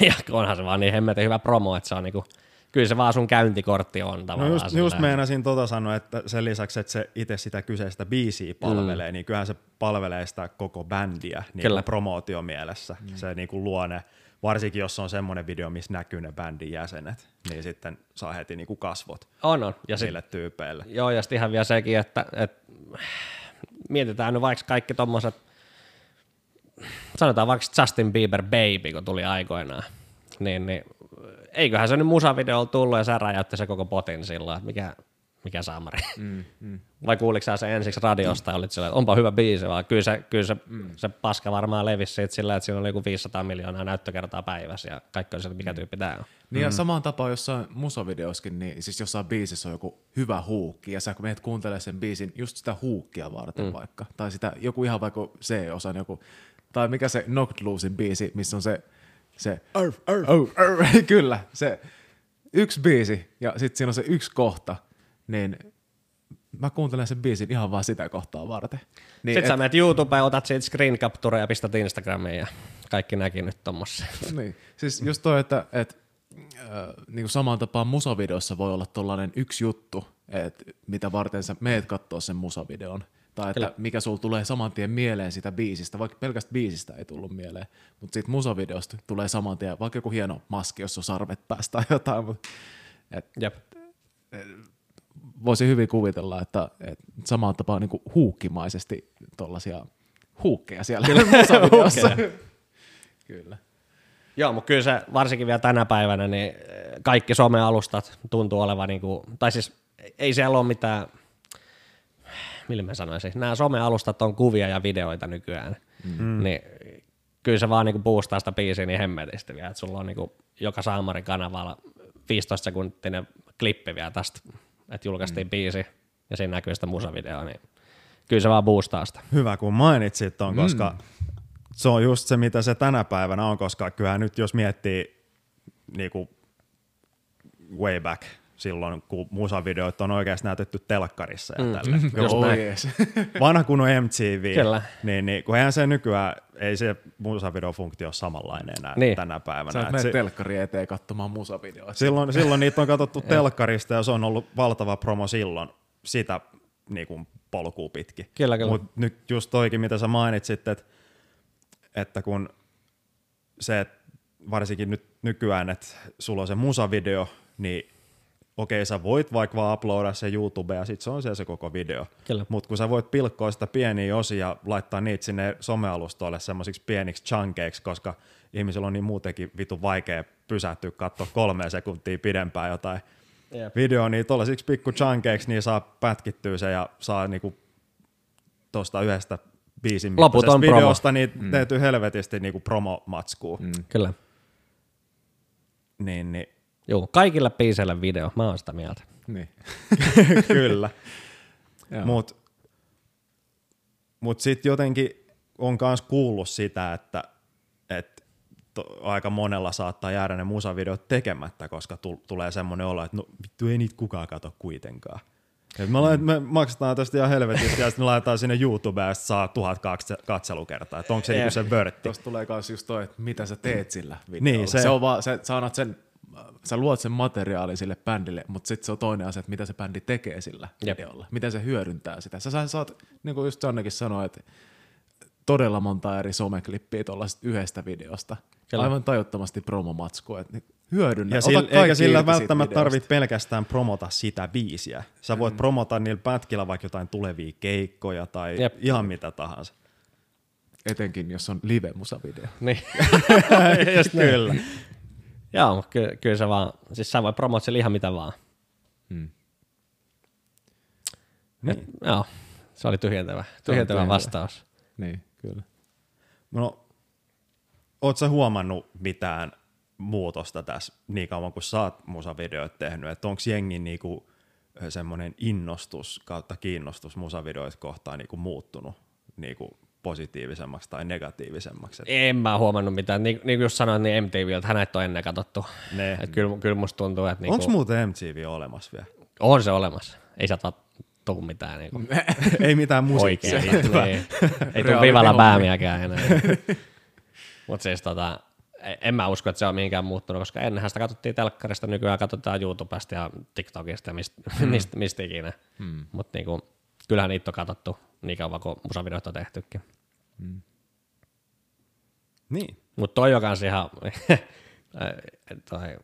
ja onhan se vaan niin hemmetin hyvä promo, että se on niinku, kyllä se vaan sun käyntikortti on No tavallaan. just, just silleen. meinasin tota sanoa, että sen lisäksi, että se itse sitä kyseistä biisiä palvelee, mm. niin kyllähän se palvelee sitä koko bändiä niin Kyllä. kuin promootiomielessä. Mm. Se niin kuin luo ne, varsinkin jos on semmoinen video, missä näkyy ne bändin jäsenet, niin sitten saa heti niin kuin kasvot On, on. Ja sit, niille tyypeille. Joo, ja sitten ihan vielä sekin, että, että mietitään nyt vaikka kaikki tommoset, sanotaan vaikka Justin Bieber Baby, kun tuli aikoinaan, niin, niin eiköhän se nyt musavideolla tullut ja sä räjäytti se koko potin silloin, että mikä, mikä saamari. Mm, mm. Vai kuuliko sä se ensiksi radiosta ja olit sillä, että onpa hyvä biisi, vaan kyllä se, kyllä se, mm. se paska varmaan levisi siitä sillä, että siinä oli joku 500 miljoonaa näyttökertaa päivässä ja kaikki on sieltä, mikä tyyppi tää on. Niin ja samaan tapaan jossain musavideoskin, niin siis jossain biisissä on joku hyvä huukki, ja sä kun menet kuuntelemaan sen biisin just sitä huukkia varten mm. vaikka, tai sitä joku ihan vaikka C-osan joku, tai mikä se Knocked Loosein biisi, missä on se, se arf, arf, oh, arf, kyllä, se yksi biisi, ja sitten siinä on se yksi kohta, niin mä kuuntelen sen biisin ihan vaan sitä kohtaa varten. Niin, Sitten sä menet YouTubeen, otat siitä screen capturea ja pistät Instagramiin ja kaikki näki nyt tommosia. Niin, siis just toi, että, että äh, niin kuin samaan tapaan musavideossa voi olla tollainen yksi juttu, että mitä varten sä meet katsoa sen musavideon. Tai että Kyllä. mikä sulla tulee saman tien mieleen sitä biisistä, vaikka pelkästä biisistä ei tullut mieleen, mutta siitä musavideosta tulee saman tien, vaikka joku hieno maski, jos on sarvet päästä tai jotain, mutta et Jep. Voisin hyvin kuvitella, että, että samaan tapaan niin kuin huukkimaisesti tollaisia huukkeja siellä musavideossa. Kyllä. Joo, mutta kyllä se varsinkin vielä tänä päivänä, niin eh, kaikki somealustat tuntuu olevan, niin kuin, tai siis ei siellä ole mitään, millä mä sanoisin, nämä somealustat on kuvia ja videoita nykyään, mm. niin kyllä se vaan niin boostaa sitä biisiä niin hemmetisti vielä, että sulla on niin kuin joka Saamarin kanavalla 15 sekuntinen klippi vielä tästä, että julkaistiin mm. biisi ja siinä näkyy sitä musavideoa, niin kyllä se vaan boostaa sitä. Hyvä, kun mainitsit ton, koska se on just se, mitä se tänä päivänä on, koska kyllähän nyt jos miettii niinku way back silloin, kun musavideot on oikeasti näytetty telkkarissa ja mm. tälle. Oh, yes. Vanha kunnon MTV, Kyllä. niin, niin kun eihän se nykyään, ei se musavideofunktio ole samanlainen enää Niin. tänä päivänä. Sä Et menet telkkari eteen katsomaan musavideoita. silloin, silloin niitä on katsottu telkkarista ja se on ollut valtava promo silloin sitä niin kuin polkua pitkin. Kyllä, kyllä. Mutta nyt just toikin, mitä sä mainitsit, että, että kun se, että varsinkin nyt nykyään, että sulla on se musavideo, niin okei, sä voit vaikka vaan uploadaa se YouTube ja sit se on siellä se koko video. Mutta kun sä voit pilkkoa sitä pieniä osia ja laittaa niitä sinne somealustoille semmoisiksi pieniksi chunkeiksi, koska ihmisillä on niin muutenkin vitu vaikea pysähtyä katsoa kolme sekuntia pidempään jotain Jep. videoa, niin tuollaisiksi pikku chunkeiksi niin saa pätkittyä se ja saa niinku tuosta yhdestä biisin Loputon mittaisesta promo. videosta niin mm. tehty helvetisti niinku promomatskua. Mm. Kyllä. Niin, niin, Joo, kaikille biiseille video, mä oon sitä mieltä. Niin. kyllä. Joo. Mutta mut sitten jotenkin on myös kuullut sitä, että et to, aika monella saattaa jäädä ne musavideot tekemättä, koska tul, tulee semmoinen olo, että no vittu ei niitä kukaan kato kuitenkaan. Et me, lait, me maksetaan tästä ihan helvetistä ja sitten me laitetaan sinne YouTubeen ja saa tuhat katse- katselukertaa. Että onko se niinku se vörtti? Tuosta tulee myös just toi, että mitä sä teet sillä videolla. Niin, se- se, on vaan, sä, sä, annat sen, sä luot sen materiaalin sille bändille, mutta sitten se on toinen asia, että mitä se bändi tekee sillä Jep. videolla. Miten se hyödyntää sitä. Sä, saat, niin kuin just Jannekin sanoi, että todella monta eri someklippiä tuollaisesta yhdestä videosta. Kyllä. Aivan tajuttomasti promomatskua. Että niin hyödynnä. Ja sillä, eikä sillä välttämättä tarvitse pelkästään promota sitä biisiä. Sä voit mm. promota niillä pätkillä vaikka jotain tulevia keikkoja tai Jep. ihan mitä tahansa. Etenkin, jos on live-musavideo. Niin. Just niin. Kyllä. Joo, mutta ky- kyllä se vaan, siis sä voi promota sillä ihan mitä vaan. Mm. Et, joo, se oli tyhjentävä, tyhjentävä vastaus. Niin, kyllä. No, oot sä huomannut mitään muutosta tässä niin kauan kuin sä oot musavideoita tehnyt? Että onko jengi niinku semmoinen innostus kautta kiinnostus musavideoita kohtaan niinku muuttunut niinku positiivisemmaksi tai negatiivisemmaksi? En mä huomannut mitään. Niin, niin kuin just sanoin, niin MTV, hän näitä on ennen katsottu. Ne. Et kyllä, kyllä musta tuntuu, että niinku, Onko muuten MTV olemassa vielä? on se olemassa. Ei sieltä vaan tuu mitään niinku, Ei mitään musiikkia. oikein. niin. Ei tuu Reality vivalla päämiäkään enää. Mutta siis tota, en mä usko, että se on mihinkään muuttunut, koska ennenhän sitä katsottiin telkkarista, nykyään katsotaan YouTubesta ja TikTokista ja mistä mist, mist ikinä. Mm. Mutta niinku, kyllähän niitä on katsottu niin kauan kuin musavideot on tehtykin. Niin. Mutta toi on kans ihan, toi,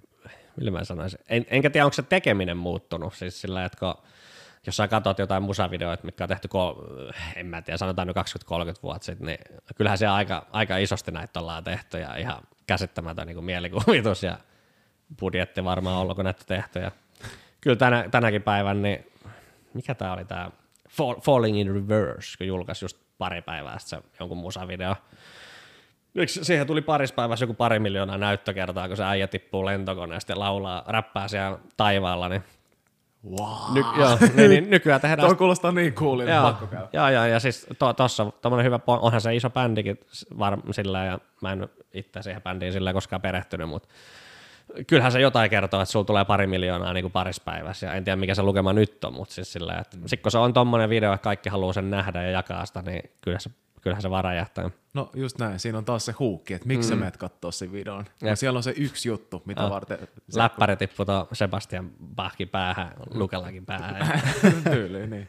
millä mä sanoisin, en, enkä tiedä onko se tekeminen muuttunut, siis sillä, että kun, jos sä katsot jotain musavideoita, mitkä on tehty, kol, en mä tiedä, sanotaan nyt 20-30 vuotta sitten, niin kyllähän se aika, aika isosti näitä ollaan tehty ja ihan käsittämätön niin mielikuvitus ja budjetti varmaan ollut, kun näitä tehty. Ja kyllä tänä, tänäkin päivän, niin mikä tää oli tää Fall, Falling in Reverse, kun julkaisi just pari päivää sitten se jonkun musavideo. Yksi, siihen tuli paris päivässä joku pari miljoonaa näyttökertaa, kun se äijä tippuu lentokoneesta ja laulaa, räppää siellä taivaalla, niin, Wow. ny, joo, niin, niin nykyään tehdään Tuo kuulostaa niin coolilta, Joo, pakko käydä. joo, joo, ja siis to, tossa tommonen hyvä, onhan se iso bändikin s- var, sillä ja mä en itse siihen bändiin sillä koskaan perehtynyt, mutta kyllähän se jotain kertoo, että sulla tulee pari miljoonaa niin kuin parissa päivässä, ja en tiedä mikä se lukema nyt on, mutta siis sillä että mm. sit kun se on tommonen video, että kaikki haluaa sen nähdä ja jakaa sitä, niin kyllähän se, kyllähän se vaan räjähtää. No just näin, siinä on taas se huukki, että miksi mm. sä menet kattoo sen videon. Ja Jep. siellä on se yksi juttu, mitä Ah. varten se Läppäri tippui tuon Sebastian Bachkin päähän, Lukellakin päähän. tyyli, niin.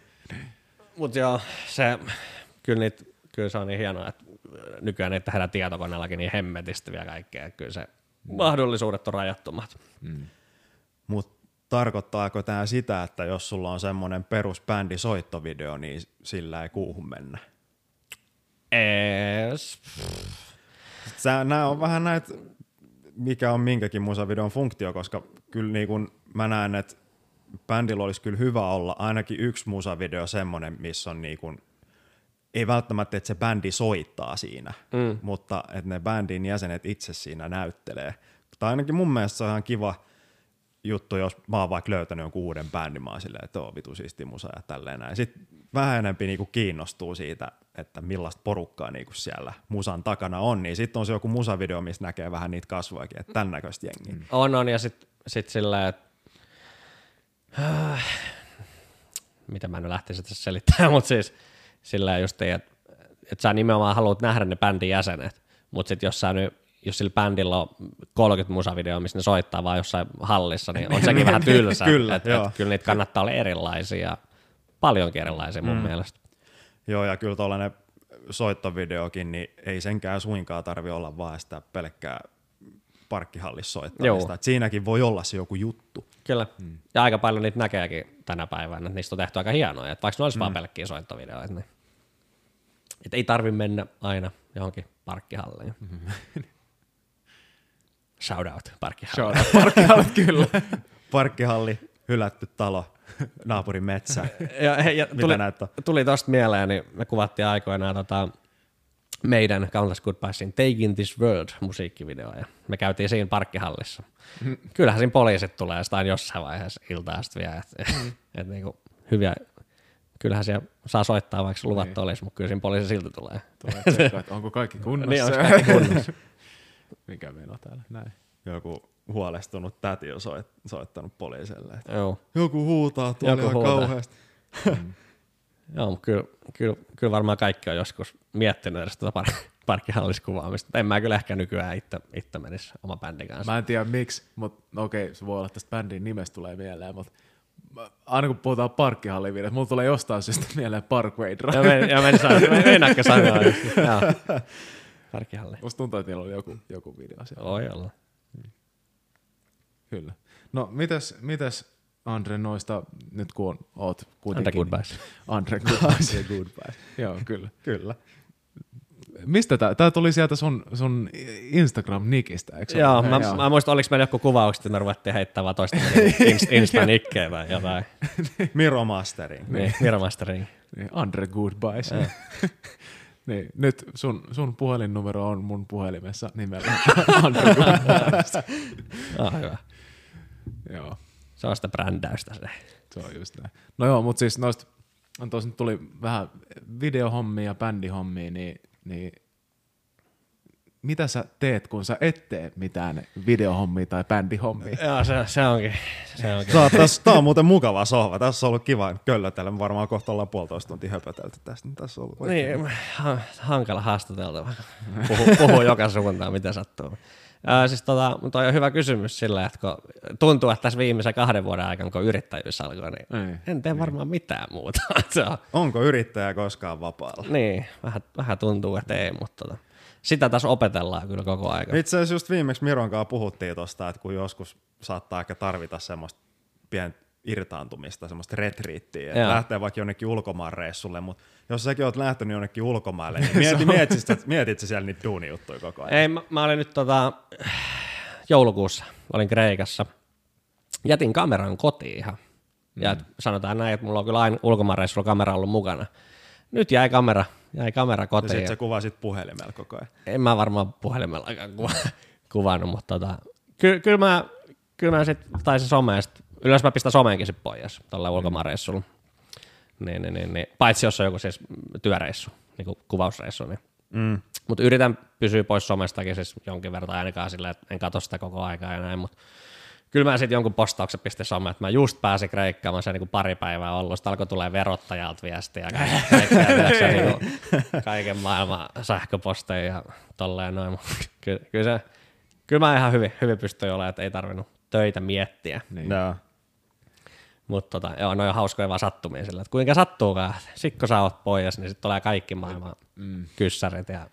Mutta joo, se, kyllä, niitä, kyllä se on niin hienoa, että nykyään niitä tehdään tietokoneellakin niin hemmetisti vielä kaikkea. Kyllä se mahdollisuudet on rajattomat. Mutta tarkoittaako tämä sitä, että jos sulla on semmoinen perusbändi soittovideo, niin sillä ei kuuhun mennä? Ees. Nämä on vähän näitä, mikä on minkäkin musavideon funktio, koska kyllä niin kun mä näen, että bändillä olisi kyllä hyvä olla ainakin yksi musavideo semmoinen, missä on niin kun, ei välttämättä, että se bändi soittaa siinä, mm. mutta että ne bändin jäsenet itse siinä näyttelee. Tai ainakin mun mielestä se on ihan kiva juttu, jos mä oon vaikka löytänyt jonkun uuden bändin, mä oon silleen, että oo vitu siisti musa ja tälleen näin. Sitten vähän enempi niinku kiinnostuu siitä, että millaista porukkaa niinku siellä musan takana on, niin sitten on se joku musavideo, missä näkee vähän niitä kasvojakin, että tämän näköistä jengiä. Mm. On, on, ja sitten sit sillä, että äh, mitä mä nyt lähtisin tässä selittämään, mutta siis sillä just, että et sä nimenomaan haluat nähdä ne bändin jäsenet, mutta sitten jos sä nyt jos sillä bändillä on 30 musavideoa, missä ne soittaa vaan jossain hallissa, niin on sekin vähän tylsä. Kyllä, et, et, kyllä niitä kannattaa olla erilaisia ja paljonkin erilaisia mun mm. mielestä. Joo, ja kyllä tuollainen soittovideokin, niin ei senkään suinkaan tarvi olla vaan sitä pelkkää parkkihallissa soittamista. Et siinäkin voi olla se joku juttu. Kyllä. Mm. Ja aika paljon niitä näkeekin tänä päivänä, että niistä on tehty aika hienoja. Että vaikka ne olisi mm. vaan pelkkiä soittovideoita, niin et ei tarvi mennä aina johonkin parkkihalliin. Mm-hmm. Shout out parkkihalliin. Shout out parkkialat kyllä. Parkkihalli, hylätty talo, naapurin metsä. ja, ja Mitä tuli, on? tuli tosta mieleen, niin me kuvattiin aikoinaan tota, meidän Countless Goodbyesin Taking This World musiikkivideo ja me käytiin siinä parkkihallissa. Kyllähän siinä poliisit tulee jostain jossain vaiheessa iltaa sitten vielä, että et niinku, hyviä, kyllähän siellä saa soittaa vaikka luvattu olisi, mutta kyllä siinä poliisi silti tulee. Tulee että onko kaikki kunnossa. Niin, onko kaikki kunnossa? Mikä on täällä? Näin. Joku huolestunut täti on soit, soittanut poliiselle. että Joo, Joku huutaa tuolla Joku huutaa. kauheasti. Joo mutta kyllä, kyllä, kyllä, varmaan kaikki on joskus miettinyt edes tuota park- parkkihalliskuvaamista. En mä kyllä ehkä nykyään itse, itse menisi oma bändin kanssa. Mä en tiedä miksi, mutta no okei, se voi olla että tästä bändin nimestä tulee mieleen, mutta aina kun puhutaan parkkihallivideosta, mulla tulee jostain syystä mieleen Parkway Drive. Ja men, ja men sanoa, mennäkö. Parkkihalli. Musta tuntuu, että niillä oli joku, joku video siellä. Voi olla. Kyllä. No mites, mites Andre noista, nyt kun on, oot kuitenkin... Andre Goodbyes. Andre Goodbyes. Andre Goodbyes. Joo, kyllä. Kyllä. Mistä tää? Tää tuli sieltä sun, sun Instagram-nikistä, eikö se Joo, ole? mä, mä muistan, oliko meillä joku kuvaukset, että me ruvettiin heittämään vaan toista inst- Insta-nikkejä tai jotain. Miro Mastering. Niin, Miromastering. Niin, Andre Goodbyes. niin, nyt sun, sun puhelinnumero on mun puhelimessa nimellä Andre Goodbyes. Ah, hyvä. Joo, Se on sitä brändäystä se. se on just näin. No joo, mutta siis noista, tuossa nyt tuli vähän videohommia ja bändihommia, niin, niin mitä sä teet, kun sä et tee mitään videohommia tai bändihommia? Joo, se, se onkin. Se onkin. Tää, tässä, tää on muuten mukava sohva. Tässä on ollut kiva köllötellä. Me varmaan kohta ollaan puolitoista tuntia höpötelty tästä. Tässä on ollut oikein Niin, ha- hankala haastateltava. Puhuu, puhuu joka suuntaan, mitä sattuu. Ää, siis tota, toi on hyvä kysymys sillä, että kun tuntuu, että tässä viimeisen kahden vuoden aikana, kun yrittäjyys alkoi, niin Ei, en tee varmaan mitään muuta. Se on, Onko yrittäjä koskaan vapaalla? niin, vähän, vähän tuntuu, että ei, mutta tota, sitä tässä opetellaan kyllä koko aika. Itse asiassa just viimeksi Miron kanssa puhuttiin tosta, että kun joskus saattaa ehkä tarvita semmoista pientä irtaantumista, semmoista retriittiä, että Joo. lähtee vaikka jonnekin ulkomaan reissulle, mutta jos säkin oot lähtenyt jonnekin ulkomaille, niin mieti, mietit, sä, mietit sä siellä niitä duunijuttuja koko ajan? Ei, mä, mä olin nyt tota, joulukuussa, olin Kreikassa. Jätin kameran kotiin ihan. Ja mm. sanotaan näin, että mulla on kyllä aina ulkomaanreissulla kamera ollut mukana. Nyt jäi kamera, jäi kamera Ja kotiin. sit Ja sä kuvasit puhelimella koko ajan. En mä varmaan puhelimellakaan kuva, kuvannut, mutta tota, ky, kyllä mä, kyllä mä sit, tai se some, sit, yleensä mä pistän someenkin sit pois tuolla ulkomaanreissulla. Niin, niin, niin, niin, paitsi jos on joku siis työreissu, niin kuin kuvausreissu, niin Mm. mutta yritän pysyä pois somestakin siis jonkin verran ainakaan silleen, että en katso sitä koko aikaa ja näin, mutta kyllä mä sitten jonkun postauksen pistin someen, että mä just pääsin Kreikkaan, mä siellä niinku pari päivää ollut, sitten alkoi tulee verottajalta viestiä ja kaikkea, niinku, kaiken maailman sähköposteja ja tolleen noin, kyllä, kyllä, se, kyllä mä ihan hyvin, hyvin pystyin olemaan, että ei tarvinnut töitä miettiä, Niin. Joo. Mutta tota, joo, ne on hauskoja vaan sattumia sillä, että kuinka sattuukaan, sit kun sä oot pois, niin sitten tulee kaikki maailman mm. kyssärit ja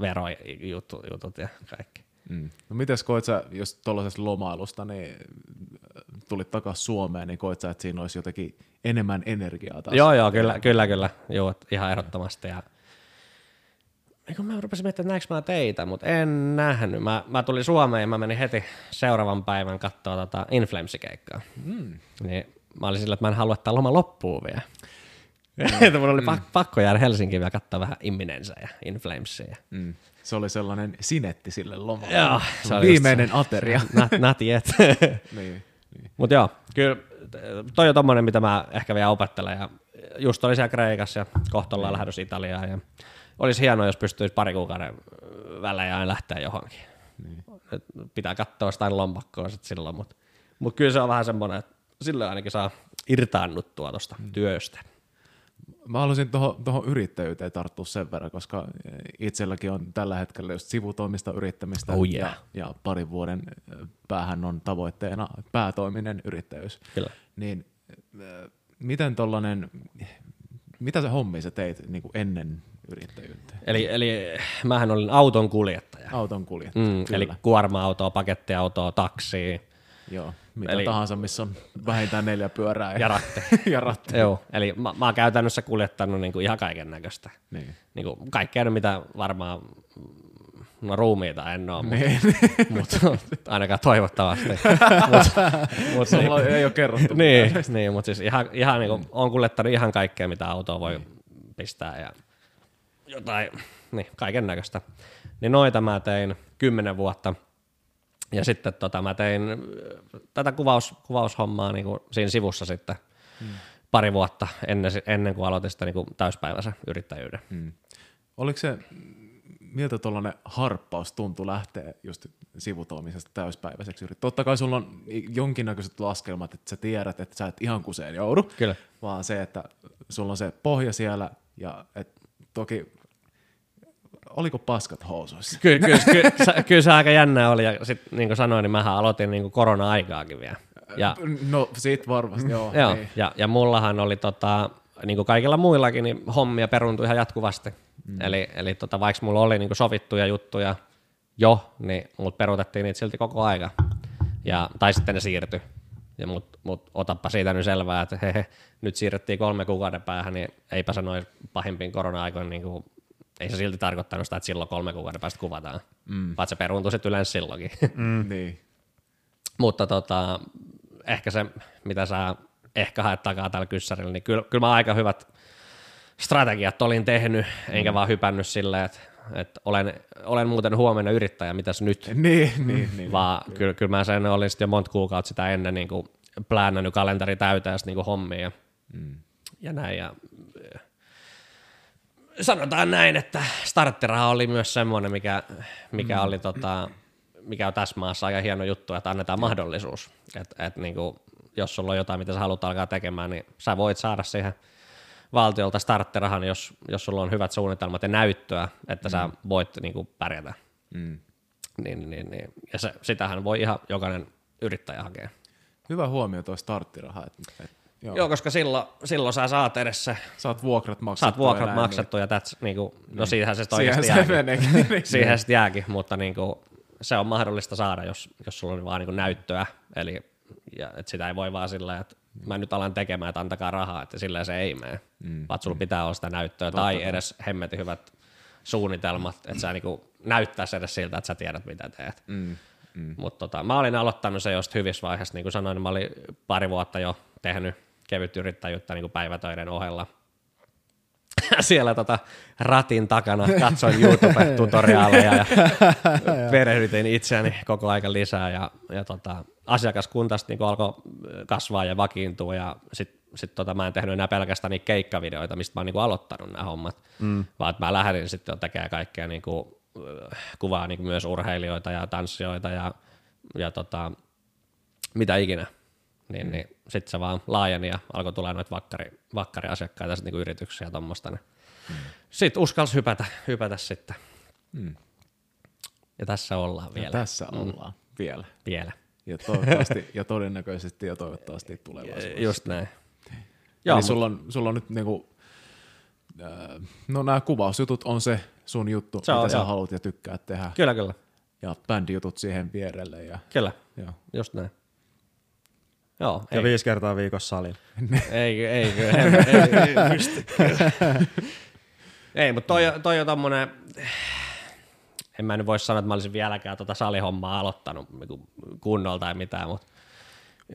verojutut jutut ja kaikki. Mm. No mites koet sä, jos tuollaisesta lomailusta niin tulit takaisin Suomeen, niin koet sä, että siinä olisi jotenkin enemmän energiaa taas? Joo, joo, kyllä, kyllä, kyllä. Joo, ihan ehdottomasti. Ja... Eikö mä rupesin miettimään, että näinkö mä teitä, mutta en nähnyt. Mä, mä tulin Suomeen ja mä menin heti seuraavan päivän katsoa tota Inflames-keikkaa. Mm. Niin mä olin sillä, että mä en halua, että tämä loma loppuu vielä. että mun oli pak- pakko jäädä Helsinkiin vielä katsoa vähän Imminensa ja Inflamesia. Mm. Se oli sellainen sinetti sille lomalle. Joo, se oli Viimeinen se. ateria. Not, not yet. niin, niin. Mutta joo, kyllä toi on tommonen, mitä mä ehkä vielä opettelen. Ja just oli siellä Kreikassa ja kohta ollaan lähdös Italiaan. Ja olisi hienoa, jos pystyisi pari kuukauden välein aina lähteä johonkin. Niin. Pitää katsoa sitä lompakkoa sit silloin, mutta mut kyllä se on vähän semmoinen, että silloin ainakin saa irtaannuttua tuosta mm. työstä. Mä haluaisin tuohon toho yrittäjyyteen tarttua sen verran, koska itselläkin on tällä hetkellä just sivutoimista yrittämistä Oh yeah. ja, ja parin vuoden päähän on tavoitteena päätoiminen yrittäjyys. Kyllä. Niin äh, miten tollanen, mitä sä hommia sä teit niin kuin ennen yrittäjyyttä? Eli, eli mähän olin auton kuljettaja. Auton kuljettaja, Mm, eli kuorma-autoa, pakettiautoa, taksia Joo, mitä eli- tahansa, missä on vähintään neljä pyörää ja ratti. ja ratti. Joo, eli mä, mä oon käytännössä kuljettanut niinku ihan kaiken näköistä. Niin. Niinku kaikkea, mitä varmaan, no ruumiita en oo, mutta Niin. mut, ainakaan toivottavasti. mut, mut, Sulla ei ole kerrottu. niin, niin mutta siis ihan, ihan niinku, on kuljettanut ihan kaikkea, mitä autoa voi pistää ja jotain, niin, kaiken näköistä. Niin noita mä tein kymmenen vuotta. Ja sitten tota, mä tein äh, tätä kuvaus, kuvaushommaa niin kuin siinä sivussa sitten hmm. pari vuotta ennen, ennen kuin aloitin sitä niin kuin täyspäiväisen yrittäjyyden. Mm. Oliko se, miltä tuollainen harppaus tuntui lähteä just sivutoimisesta täyspäiväiseksi yrittäjäksi? Totta kai sulla on jonkinnäköiset laskelmat, että sä tiedät, että sä et ihan kuseen joudu, Kyllä. vaan se, että sulla on se pohja siellä ja et toki oliko paskat housuissa? Kyllä, kyllä, kyllä, kyllä, kyllä se aika jännää oli, ja sitten niin kuin sanoin, niin mähän aloitin niin kuin korona-aikaakin vielä. Ja, No siitä varmasti, joo. joo, niin. ja, ja mullahan oli tota, niin kuin kaikilla muillakin, niin hommia peruuntui ihan jatkuvasti. Mm. Eli, eli tota, vaikka mulla oli niin kuin sovittuja juttuja jo, niin mut peruutettiin niitä silti koko aika. Ja, tai sitten ne siirtyi. Ja mut, mut otappa siitä nyt selvää, että he, he, nyt siirrettiin kolme kuukauden päähän, niin eipä se noin pahimpiin korona-aikoina, niin kuin, ei se silti tarkoittanut sitä, että silloin kolme kuukauden päästä kuvataan, mm. vaan se peruuntui sitten yleensä silloinkin. Mm. niin. Mutta tota, ehkä se, mitä sä ehkä haet takaa tällä kyssärillä, niin kyllä, kyllä mä aika hyvät strategiat olin tehnyt, enkä mm. vaan hypännyt silleen, että, että olen, olen muuten huomenna yrittäjä, mitäs nyt? Niin, niin, niin. Vaan kyllä, kyllä mä sen olin sitten jo monta kuukautta sitä ennen niin kuin pläänännyt kalenteri täyteen niin kuin hommia mm. ja näin. Ja, sanotaan näin, että starttiraha oli myös semmoinen, mikä, mikä mm. oli tota, mikä on tässä maassa aika hieno juttu, että annetaan mahdollisuus. Että et, niin kuin, jos sulla on jotain, mitä sä haluat alkaa tekemään, niin sä voit saada siihen valtiolta starttirahan, jos, jos sulla on hyvät suunnitelmat ja näyttöä, että mm. sä voit niin kuin, pärjätä. Mm. Niin, niin, niin. Ja se, sitähän voi ihan jokainen yrittäjä hakea. Hyvä huomio tuo starttiraha. Et, et, joo. joo. koska silloin, silloin sä saat edes se... Saat vuokrat maksettu. Saat vuokrat näin, maksettu niin. ja that's, niin kuin, no niin. siihenhän se oikeasti siihen jääkin. Se siihen se jääkin, mutta niin kuin, se on mahdollista saada, jos, jos sulla on vaan niin näyttöä, eli ja, että sitä ei voi vaan sillä että mä nyt alan tekemään, että antakaa rahaa, että sillä se ei mene, mm. vaan sulla mm. pitää olla sitä näyttöä Totta tai edes hemmetin hyvät suunnitelmat, että sä niin näyttäisi edes siltä, että sä tiedät mitä teet. Mm. Mm. Mutta tota, mä olin aloittanut se just hyvissä vaiheissa, niin kuin sanoin, niin mä olin pari vuotta jo tehnyt kevyt yrittäjyyttä niin kuin päivätöiden ohella – siellä tota ratin takana katsoin YouTube-tutoriaaleja ja perehdytin itseäni koko aika lisää ja, ja tota, asiakaskunta niin alkoi kasvaa ja vakiintua ja sitten sit tota, mä en tehnyt enää pelkästään niitä keikkavideoita, mistä mä oon niin aloittanut nämä hommat, mm. vaan että mä lähdin sitten tekemään kaikkea niin kuin, kuvaa niin kuin myös urheilijoita ja tanssijoita ja, ja tota, mitä ikinä niin, mm. niin sitten se vaan laajeni ja alkoi tulla noita vakkari, vakkariasiakkaita sitten niinku yrityksiä ja tuommoista. Niin. Mm. Sitten uskalsi hypätä, hypätä sitten. Mm. Ja tässä ollaan vielä. Ja tässä mm. ollaan mm. vielä. Vielä. Ja toivottavasti ja todennäköisesti ja toivottavasti tulevaisuudessa. Just näin. Joo, Eli sulla, on, sulla on nyt niinku, äh, no nämä kuvausjutut on se sun juttu, se on, mitä joo. sä haluat ja tykkää tehdä. Kyllä, kyllä. Ja bändijutut siihen vierelle. Ja, kyllä, joo. just näin. Joo, ja ei. viisi kertaa viikossa salilla. ei, ei, ei, ei, ei, pysty. ei, mutta toi, toi on tommonen, en mä nyt voi sanoa, että mä olisin vieläkään tota salihommaa aloittanut niinku kunnolla tai mitään, mutta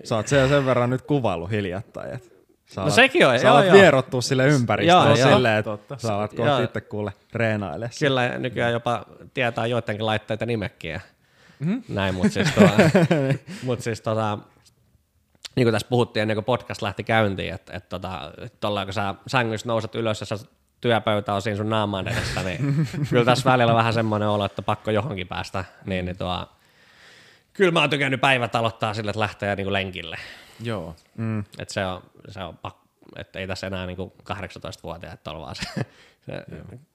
Sä oot sen, sen verran nyt kuvaillut hiljattain, että sä no sekin on, sä joo, vierottua sille ympäristölle silleen, että totta. sä alat kohta itse kuule reenaille. Kyllä nykyään jopa tietää joidenkin laitteita nimekkiä. Mm-hmm. Näin, mutta siis, tuota, mut siis tota, niin kuin tässä puhuttiin ennen kuin podcast lähti käyntiin, että, että tota, tuolla kun sä sängyssä nouset ylös ja sä työpöytä on siinä sun naaman edessä, niin kyllä tässä välillä on vähän semmoinen olo, että pakko johonkin päästä, niin, niin tuo, kyllä mä oon tykännyt päivät aloittaa sille, että lähtee niin kuin lenkille. Joo. Mm. Että se on, se on pakko, että ei tässä enää niin kuin 18-vuotiaat ole vaan se, se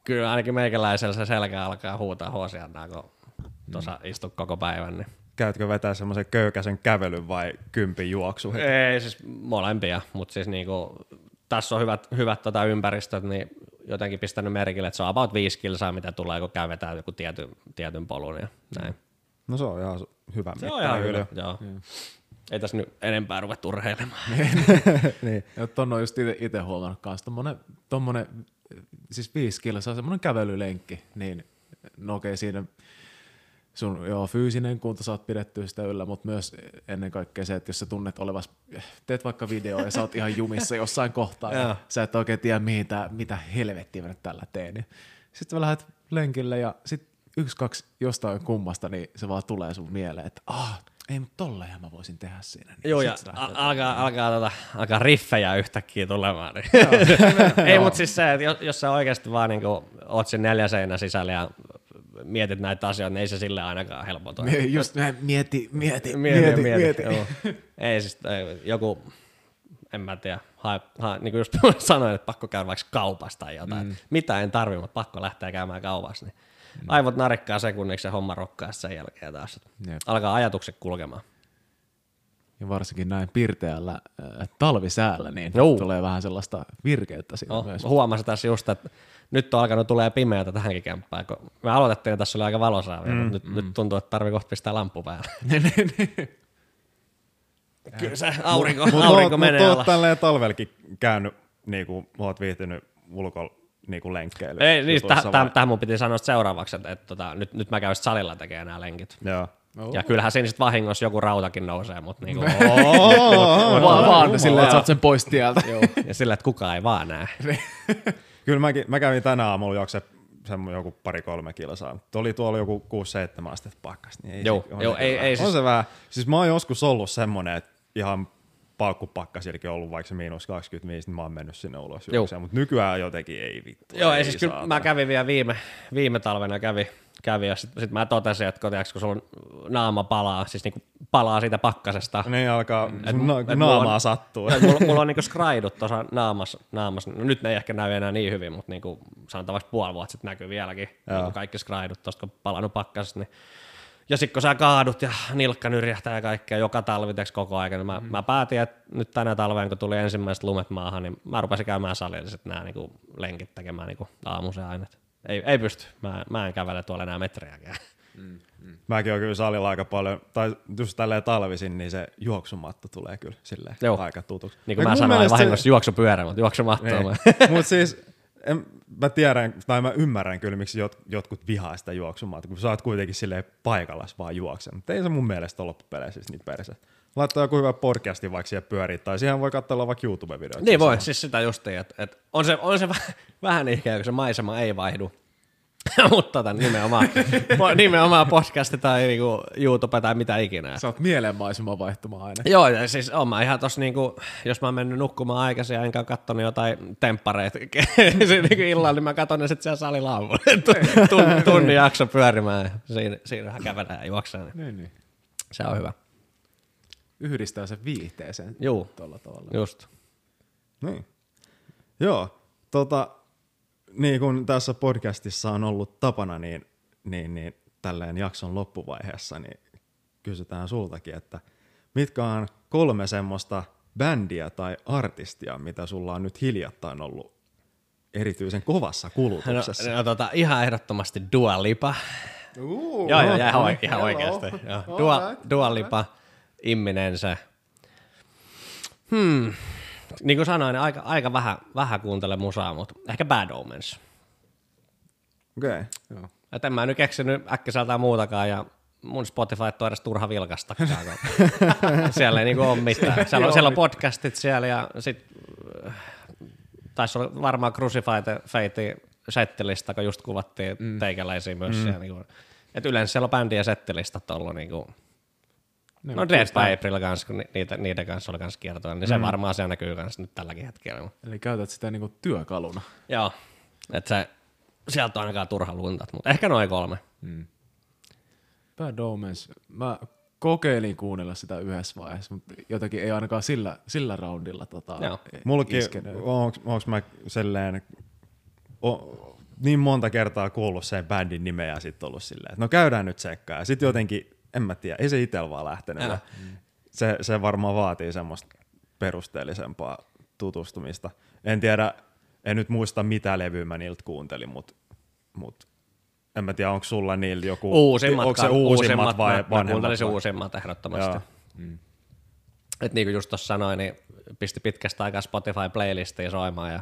kyllä ainakin meikäläisellä se selkä alkaa huutaa huosiannaa, kun tuossa mm. istuu koko päivän. Niin käytkö vetää semmoisen köykäisen kävelyn vai kympin juoksu? Ei, siis molempia, mutta siis niinku, tässä on hyvät, hyvät tota ympäristöt, niin jotenkin pistänyt merkille, että se on about viisi kilsaa, mitä tulee, kun käy vetää joku tietyn, tietyn polun ja näin. No se on ihan hyvä Se on ihan hyvä, joo. Mm. Ei tässä nyt enempää ruveta urheilemaan. niin. Ja ton on just itse huomannut kanssa, tommonen, tommonen, siis viisi kilsaa, semmoinen kävelylenkki, niin no okei, siinä sun joo, fyysinen kunto saat pidettyä sitä yllä, mutta myös ennen kaikkea se, että jos sä tunnet olevas, teet vaikka video ja sä oot ihan jumissa jossain kohtaa ja sä et oikein tiedä mihin tää, mitä helvettiä mä nyt tällä teen. Niin sitten sä lähdet lenkille ja sitten yksi, kaksi jostain kummasta, niin se vaan tulee sun mieleen, että ah, ei, mutta tolleen mä voisin tehdä siinä. Niin Joo, ja alkaa, alkaa, tota, alkaa riffejä yhtäkkiä tulemaan. Niin. ei, mutta siis se, että jos, jos sä oikeasti vaan niin oot sen neljä seinän sisällä ja mietit näitä asioita, niin ei se sille ainakaan helpota. Just näin, mieti, mieti, mieti, mieti. mieti. mieti. Joo. ei siis joku, en mä tiedä, ha, ha, niin kuin just sanoin, että pakko käydä vaikka kaupasta tai jotain. Mm. Mitä en tarvi, mutta pakko lähteä käymään kaupassa. Niin mm. Aivot narikkaa sekunniksi ja homma rokkaa sen jälkeen taas. Jep. Alkaa ajatukset kulkemaan. Ja varsinkin näin pirteällä äh, talvisäällä, niin Joo. tulee vähän sellaista virkeyttä siinä no, myös. Huomasin tässä just, että nyt on alkanut tulee pimeätä tähänkin kämppään. Kun me aloitettiin, tässä oli aika valosaa, mm, mutta nyt, mm. nyt tuntuu, että tarvii kohta pistää lamppu päälle. Kyllä se aurinko, Mutta aurinko oot, menee mut alas. tälleen talvelkin käynyt, niinku, oot viihtynyt ulkolla niinku lenkkeily. Ei, niin, täh, täh, tähän mun piti sanoa seuraavaksi, että, että tota, nyt, nyt mä käyn salilla tekemään nämä lenkit. Joo. Oh. Ja kyllähän siinä sitten vahingossa joku rautakin nousee, mutta niinku, Vaan, vaan silleen, että saat sen pois tieltä. joo, ja sillä, että kukaan ei vaan näe. Kyllä mäkin, mä kävin tänä aamulla juokse semmoinen joku pari-kolme kilsaa. Mutta oli tuolla joku 6-7 astetta pakkas. Niin ei Joo, se, on joo, se ei- ei On siis- se vähän. Siis mä oon joskus ollut semmonen, että ihan paukkupakkasillekin ollut vaikka se miinus 25, niin mä oon mennyt sinne ulos juokseen. Mutta nykyään jotenkin ei vittu. Joo, ei siis kyllä, mä kävin vielä viime, viime talvena kävi, kävi ja sitten sit mä totesin, että kun, tiiäks, kun sulla naama palaa, siis niinku palaa siitä pakkasesta, Niin alkaa, sun na- et naamaa on- sattuu. Ja mulla, mulla on niinku skraidut tuossa naamassa, naamassa. No, nyt ne ei ehkä näy enää niin hyvin, mutta niinku, sanotaan vaikka puoli vuotta sitten näkyy vieläkin niinku kaikki skraidut tuosta, kun palannut pakkasesta. Niin. Ja sitten kun sä kaadut ja nilkka nyrjähtää ja kaikkea joka talvi koko ajan, niin mä, mm. mä päätin, että nyt tänä talveen, kun tuli ensimmäiset lumet maahan, niin mä rupesin käymään salilla sitten nämä niinku lenkit tekemään niinku aamuisen aina. Ei, ei pysty. Mä, mä en kävele tuolla enää metriäkään. Mäkin oon kyllä salilla aika paljon, tai just tälleen talvisin, niin se juoksumatto tulee kyllä silleen Joo. aika tutuksi. Niin kuin Ja mä sanoin mielestä se- vahingossa juoksupyörä, mutta juoksumattoa. mä- Mutta siis en, mä tiedän, tai mä ymmärrän kyllä, miksi jot, jotkut vihaa sitä juoksumaata, kun sä oot kuitenkin silleen paikallas vaan juoksen. Mutta ei se mun mielestä ole loppupeleissä siis niin perse. Laittaa joku hyvä podcasti vaikka siihen pyörii, tai siihen voi katsella vaikka YouTube-videoita. Niin voi, siis sitä justiin, että et on se, on se väh- vähän ihkeä, kun se maisema ei vaihdu. Mutta tota, nimenomaan, po- nimenomaan podcasti tai niinku YouTube tai mitä ikinä. Sä oot mielenmaisema vaihtuma aina. Joo, ja siis on mä ihan tossa niinku, jos mä oon mennyt nukkumaan aikaisin ja enkä ole kattonut jotain temppareita niinku illalla, niin mä katon ne sit siellä salilla aamulla. Tunnin, jakso pyörimään ja siinä, siinähän kävelee ja juoksee. Niin Niin, niin. se on hyvä. Yhdistää sen viihteeseen Juu, tuolla tavalla. just. Niin. Joo, tota, niin kuin tässä podcastissa on ollut tapana, niin, niin, niin tälleen jakson loppuvaiheessa, niin kysytään sultakin, että mitkä on kolme semmoista bändiä tai artistia, mitä sulla on nyt hiljattain ollut erityisen kovassa No, kulutuksessa? no tota, ihan ehdottomasti Dua Lipa. Uh, Joo, joo, ihan, oike- ihan Hello. oikeasti. Joo. Dua, Dua Lipa, Imminense. Hmm. Niin kuin sanoin, niin aika, aika vähän, vähän kuuntele musaa, mutta ehkä Bad Omens. Okei. Okay. Joo. Et en mä nyt keksinyt äkkiseltään muutakaan ja mun Spotify ole edes turha vilkastakaan. kun siellä ei niinku ole mitään. Siellä on, siellä on podcastit siellä ja sit äh, taisi olla varmaan Crucified Fate settilista, kun just kuvattiin mm. teikäläisiä myös. Mm. Siellä, niinku, et yleensä siellä on bändien settilistat ollut niinku, Ne no on Dead by April kanssa, kun ni- niitä, niiden kanssa oli kanssa kiertoa, niin se Mm. varmaan se näkyy kanssa nyt tälläkin hetkellä. Eli käytät sitä niinku työkaluna. Joo, että se, sieltä on ainakaan turha luntat, mutta ehkä noin kolme. Bad Omens. Mä kokeilin kuunnella sitä yhdessä vaiheessa, mutta jotenkin ei ainakaan sillä, sillä roundilla tota, Joo. Mullakin, iskenyt. onks, onks mä silleen, o, niin monta kertaa kuullut sen bändin nimeä ja sitten ollut silleen, että no käydään nyt tsekkaa. Ja sitten jotenkin, en mä tiedä, ei se itsellä vaan lähtenyt. Älä. vaan Se, se varmaan vaatii semmoista perusteellisempaa tutustumista. En tiedä, en nyt muista mitä levyä mä niiltä kuuntelin, mutta mut, en mä tiedä, onko sulla niillä joku, Uusimmat, onko se kan- uusimmat, vai mä, mä vanhemmat? kuuntelisin vai? uusimmat ehdottomasti. Joo. Et niin kuin just tuossa sanoin, niin pisti pitkästä aikaa Spotify-playlistiin soimaan ja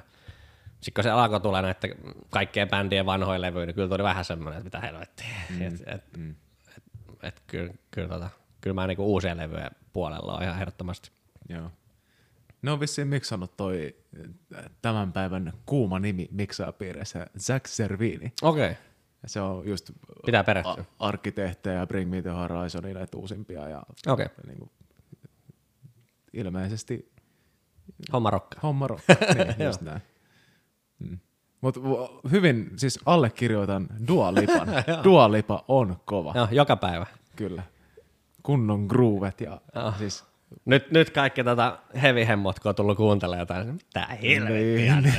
sitten kun se alkoi tulla näiden kaikkien bändien vanhoja levyjä, niin kyllä tuli vähän semmoinen, että mitä helvettiä. Mm. Et, et, mm. Et, et, kyllä, kyllä, tota, kyllä mä niinku uusien levyjen puolella on ihan ehdottomasti. Joo. Ne on vissiin miksannut toi äh, tämän päivän kuuma nimi miksaapiireissä, Zack Servini. Okei, okay. Se on just pitää perehtyä. a- arkkitehtejä, Bring Me The Horizonin näitä uusimpia ja okay. niin kuin, ilmeisesti homma rokkaa. homma rokka. niin, just näin. Mm. Mutta hyvin, siis allekirjoitan Dua Lipan. Dua Lipa on kova, Joo, joka päivä. kyllä. Kunnon groovet ja Joo. siis Nyt, nyt kaikki tota heavy hemmot, kun on tullut kuuntelemaan jotain, niin mitä helvettiä. Niin.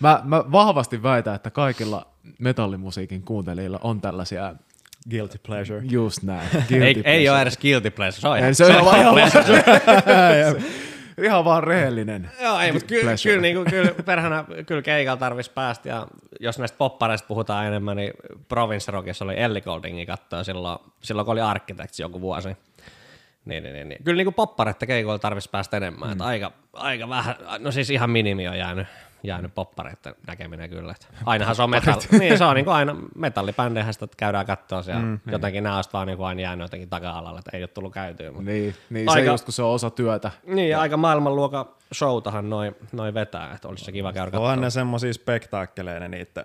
mä, mä vahvasti väitän, että kaikilla metallimusiikin kuuntelijilla on tällaisia Guilty pleasure. just näin. Ei, guilty ei ole pleasure. edes guilty pleasure, se on Ei, ihan, se on ihan pleasure. Ihan vaan rehellinen. Joo, ei, mutta kyllä, kyllä, niin kuin, kyllä perhana kyllä keikalla tarvitsisi päästä, ja jos näistä poppareista puhutaan enemmän, niin Province Rockissa oli Ellie Goldingin kattoa silloin, silloin kun oli Architects joku vuosi. Niin, niin, niin, niin. Kyllä niin kuin popparetta keikoilla tarvitsisi päästä enemmän. Mm. Että aika, aika vähän, no siis ihan minimi on jäänyt, jäänyt poppareiden näkeminen kyllä. Että ainahan se on metalli, niin se on niin kuin aina metallibändeihän sitä käydään katsoa siellä. Mm, jotenkin nämä on vaan niin kuin aina jäänyt jotenkin taka-alalle, että ei ole tullut käytyä. Mutta Niin, niin Aika- se just kun se on osa työtä. niin, ja aika maailmanluokan showtahan noin noi vetää, että olisi se kiva käydä katsoa. Onhan ne semmosia spektaakkeleja ne niitten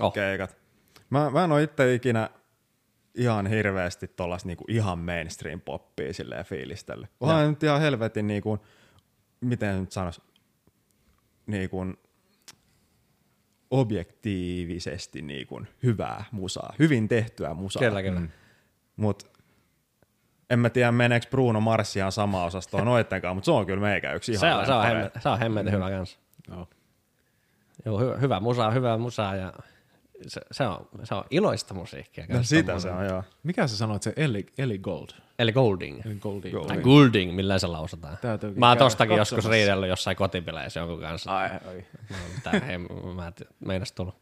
Oh. keikat. Mä, mä en oo itse ikinä ihan hirveästi tollas niinku ihan mainstream poppia silleen fiilistellä. Onhan nyt ihan helvetin niinku, miten nyt sanois, niinku objektiivisesti niinku hyvää musaa, hyvin tehtyä musaa. Kyllä, kyllä. Mm. Mut en mä tiedä, meneekö Bruno Mars ihan sama osastoon noittenkaan, mutta se on kyllä meikä yksi ihan Se on, se on, hemmet, se on hemmetin hyvä kanssa. Joo. Joo, hyvä, hyvä musa, hyvä musa ja se, se, on, se on iloista musiikkia. No sitä se on, joo. Mikä sä sanoit, se Ellie, Ellie Gold? Eli Golding. Golding. Gold. Tai Goulding, millä se lausutaan. Mä oon tostakin joskus riidellyt jossain kotipileissä jonkun kanssa. Ai, ai. Tää ei, mä meinas tullut.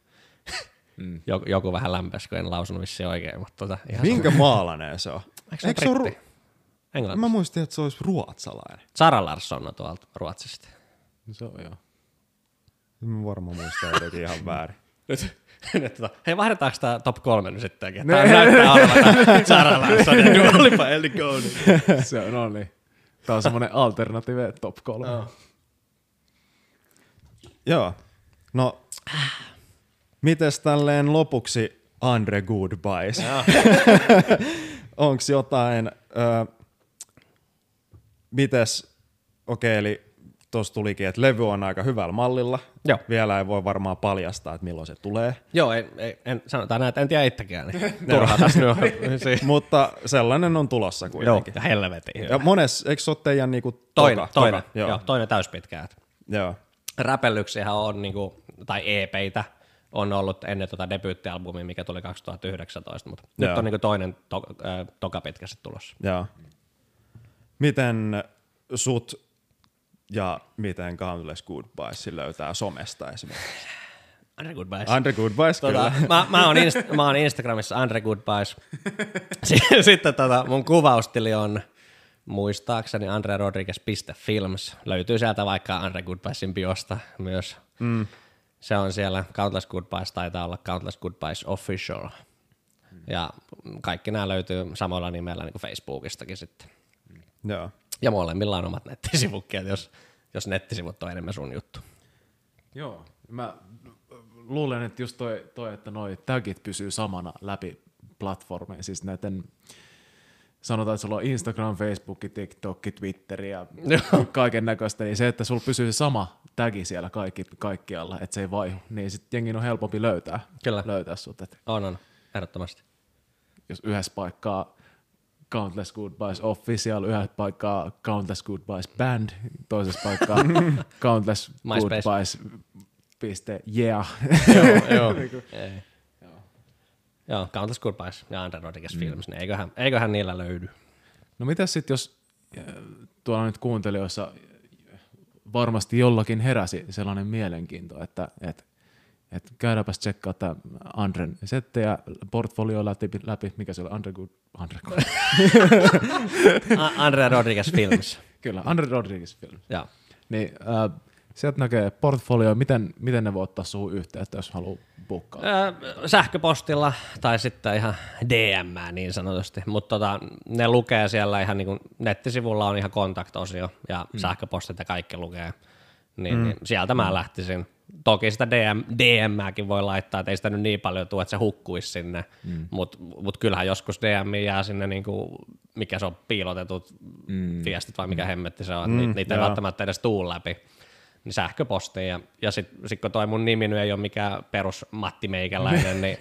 Joku, joku vähän lämpäs, kun en lausunut vissiin oikein, mutta tota, ihan Minkä maalainen se on? Eikö se Eikö se ole britti? ru- Englanti. Mä muistin, että se olisi ruotsalainen. Sara Larsson on tuolta Ruotsista. Se on joo. Mä varmaan muistan jotenkin ihan väärin. Nyt, hei vaihdetaanko tää top kolme nyt sittenkin? Tää näyttää olevan Sara Larsson ja Dua Lipa Ellie Goulding. se on, no niin. Tää on semmonen alternative top 3. Joo. No, mites tälleen lopuksi Andre Goodbyes? Onks jotain, ö, mites, okei, eli tuossa tulikin, että levy on aika hyvällä mallilla. Joo. Vielä ei voi varmaan paljastaa, että milloin se tulee. Joo, en, en, en, sanotaan näin, että en tiedä itsekään, niin turhaa tässä nyt on. Si- Mutta sellainen on tulossa Joo, kuitenkin. ja helvetin hyvä. Ja mones, eikö se ole teidän niinku toka? Toinen, toinen, toka? joo. Joo. joo. toinen täyspitkä. et joo. Räpellyksiähän on, niinku, tai EPitä on ollut ennen tuota debyyttialbumia, mikä tuli 2019, mutta nyt Joo. on niinku toinen to, äh, toka pitkä sitten tulossa. Joo. Miten sut ja miten Countless Goodbyes löytää somesta esimerkiksi? Andre Goodbyes. Andre Goodbyes, Tota, kyllä. mä, mä, oon Inst- mä oon Instagramissa Andre Goodbyes. Si- Sitten tota, mun kuvaustili on muistaakseni andrerodriguez.films. Löytyy sieltä vaikka Andre Goodbyesin biosta myös. Mm. Se on siellä, Countless Goodbyes taitaa olla Countless Goodbyes Official. Ja kaikki nämä löytyy samalla nimellä niin kuin Facebookistakin sitten. Joo. Ja molemmilla on omat nettisivutkin, että jos, jos nettisivut on enemmän sun juttu. Joo. Mä luulen, että just toi, toi että noi tagit pysyy samana läpi platformeja, siis näiden sanotaan, että sulla on Instagram, Facebook, TikTok, Twitter ja kaiken näköistä, niin se, että sulla pysyy se sama tagi siellä kaikki, kaikkialla, että se ei vaihu, niin sitten jengin on helpompi löytää, Kyllä. löytää sut. Et On, on, ehdottomasti. jos yhdessä paikkaa Countless Goodbyes Official, yhdessä paikkaa Countless Goodbyes Band, toisessa paikkaa Countless. Goodbyes piste yeah. joo, joo. Joo, Countless Goodbyes ja Andre Rodriguez mm. Films, niin eiköhän, eiköhän niillä löydy. No mitäs sitten, jos äh, tuolla nyt kuuntelijoissa varmasti jollakin heräsi sellainen mielenkiinto, että et, et käydäänpäs tsekkaa tämä Andren settejä, portfolio läpi, läpi, mikä se oli, Andre Good, Andre Good. Andre Rodriguez Films. Kyllä, Andre Rodriguez film. Joo. Niin, äh, sieltä näkee portfolio, miten, miten ne voi ottaa suhun yhteyttä, jos haluaa bukkaa. Öö, sähköpostilla tai sitten ihan DM niin sanotusti, mutta tota, ne lukee siellä ihan niin kuin nettisivulla on ihan kontaktosio ja mm. sähköpostit ja kaikki lukee, niin, mm. niin sieltä mä lähtisin. Toki sitä DM, DMääkin voi laittaa, että ei sitä nyt niin paljon tule, että se hukkuisi sinne, mm. mutta mut kyllähän joskus DM jää sinne, niin kuin, mikä se on, piilotetut mm. viestit vai mikä hemmetti se on, mm, ni, niitä ei välttämättä edes tuu läpi niin sähköpostiin. Ja, ja sitten sit kun toi mun nimi nyt ei ole mikään perus Matti Meikäläinen, niin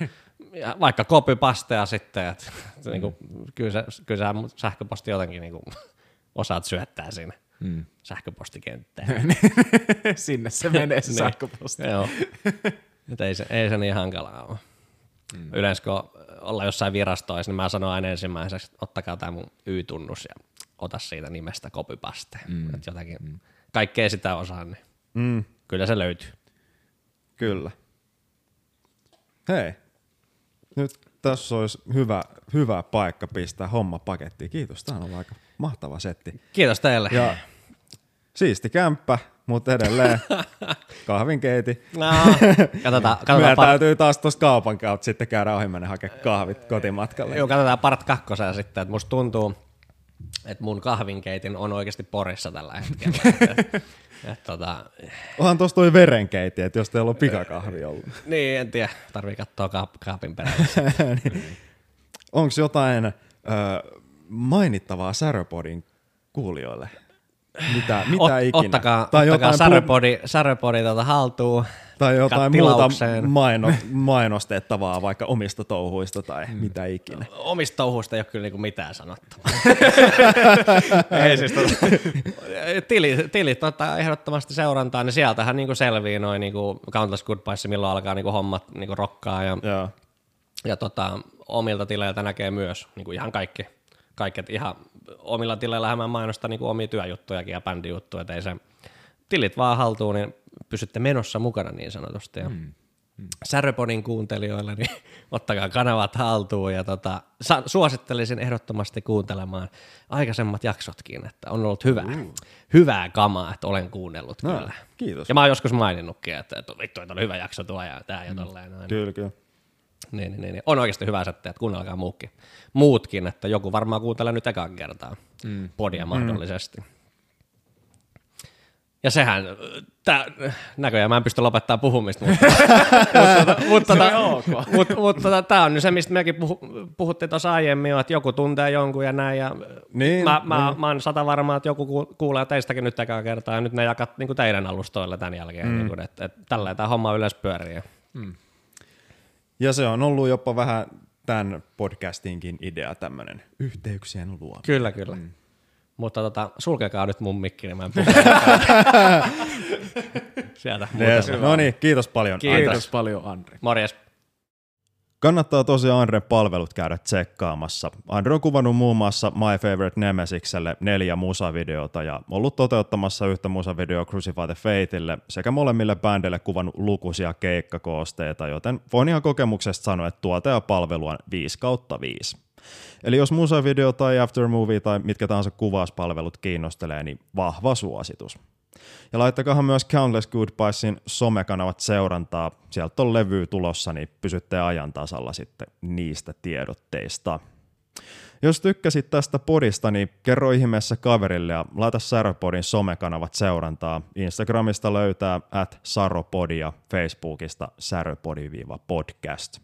ja vaikka copypastea sitten, että mm. niinku, kyllä, se, kyllä sä sähköposti jotenkin niinku, osaat syöttää sinne mm. sähköpostikenttään. Sinne se menee se Niin. sähköposti. Joo. Et ei, se, ei se niin hankalaa ole. Mm. Yleensä kun ollaan jossain virastoissa, niin mä sanon aina ensimmäiseksi, että ottakaa tämä mun Y-tunnus ja ota siitä nimestä copypaste. Mm. Jotakin, mm. kaikkea sitä osaa, niin Mm, kyllä se löytyy. kyllä. Hei, nyt tässä olisi hyvä, hyvä paikka pistää homma pakettiin. Kiitos, tämä on ollut aika mahtava setti. Kiitos teille. Ja siisti kämppä, mutta edelleen kahvinkeiti. No, katsotaan, Meidän katsotaan, par- täytyy taas tuosta kaupan kautta sitten käydä ohi mennä hakemaan kahvit kotimatkalle. Joo, katsotaan part kakkosen sitten, että musta tuntuu, että mun kahvinkeitin on oikeasti Porissa tällä hetkellä. et, et, tota, Onhan tuossa toi verenkeiti, että jos teillä on pikakahvi ollut. niin, en tiedä, tarvii katsoa kaap- kaapin perällä. Onko jotain ö, mainittavaa Säröpodin kuulijoille? Mitä, mitä Ot, ikinä? Ottakaa, tai ottakaa jotain, säröpodi, säröpodi tuota haltuun. tai jotain muuta maino, mainostettavaa vaikka omista touhuista tai mm. mitä ikinä. Omista touhuista ei ole kyllä niinku mitään sanottavaa. ei siis tota, tilit, tilit ottaa ehdottomasti seurantaa, niin sieltähän niinku selvii noin niinku Countless Goodbyes, milloin alkaa niinku hommat niinku rokkaa ja, Joo. ja tota, omilta tileiltä näkee myös niinku ihan kaikki. Kaikki että ihan omilla tileillähän mä mainostan niinku omia työjuttujakin ja bändijuttuja, että ei se tilit vaan haltuun, niin pysytte menossa mukana niin sanotusti. Ja mm. Säröpodin kuuntelijoille, niin ottakaa kanavat haltuun ja tota, sa- suosittelisin ehdottomasti kuuntelemaan aikaisemmat jaksotkin, että on ollut hyvää, uh. hyvää kamaa, että olen kuunnellut No, kyllä. kiitos. Ja mä oon joskus maininnutkin, että, että vittu, että on hyvä jakso tuo ja tää ja tolleen noin. Kyllä, kyllä. Niin, niin, niin. On oikeasti hyvä setti, että kuunnelkaa muutkin. muutkin, että joku varmaan kuuntelee nyt ekan kertaa mm. podia mahdollisesti. Ja sehän, tää, näköjään mä en pysty lopettaa puhumista, mutta, mutta, mutta, mutta, mutta tota, tämä on nyt se, mistä mekin puhu, puhuttiin tuossa aiemmin, että joku tuntee jonkun ja näin, ja Niin, mä, mä, niin. mä oon sata varmaa, että joku ku- kuulee teistäkin nyt ekaa kertaa, ja nyt ne jakat niin teidän alustoilla tämän jälkeen, mm. niin kuin, että, että tälleen tämä homma yleensä pyörii. Ja se on ollut jopa vähän tämän podcastinkin idea, tämmöinen yhteyksien luominen. Kyllä, kyllä. Mm. Mutta tota, sulkekaa nyt mun mikki, niin mä en. Sieltä Yes. No niin, kiitos paljon. Kiitos. Kiitos paljon, Andri. Morjes. Kannattaa tosiaan Andren palvelut käydä tsekkaamassa. Andre on kuvannut muun muassa My Favorite Nemesikselle neljä musavideota ja ollut toteuttamassa yhtä musavideoa Crucify the Fateille sekä molemmille bändeille kuvannut lukuisia keikkakoosteita, joten voin ihan kokemuksesta sanoa, että tuote ja palvelu on 5 kautta 5. Eli jos musavideo tai aftermovie tai mitkä tahansa kuvauspalvelut kiinnostelee, niin vahva suositus. Ja laittakahan myös Countless Goodbyesin somekanavat seurantaa. Sieltä on levy tulossa, niin pysytte ajan tasalla sitten niistä tiedotteista. Jos tykkäsit tästä podista, niin kerro ihmeessä kaverille ja laita Saropodin somekanavat seurantaa. Instagramista löytää at saropodi ja Facebookista säröpodi-podcast.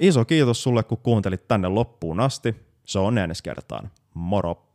Iso kiitos sulle, kun kuuntelit tänne loppuun asti. Se on ensi kertaan. Moro!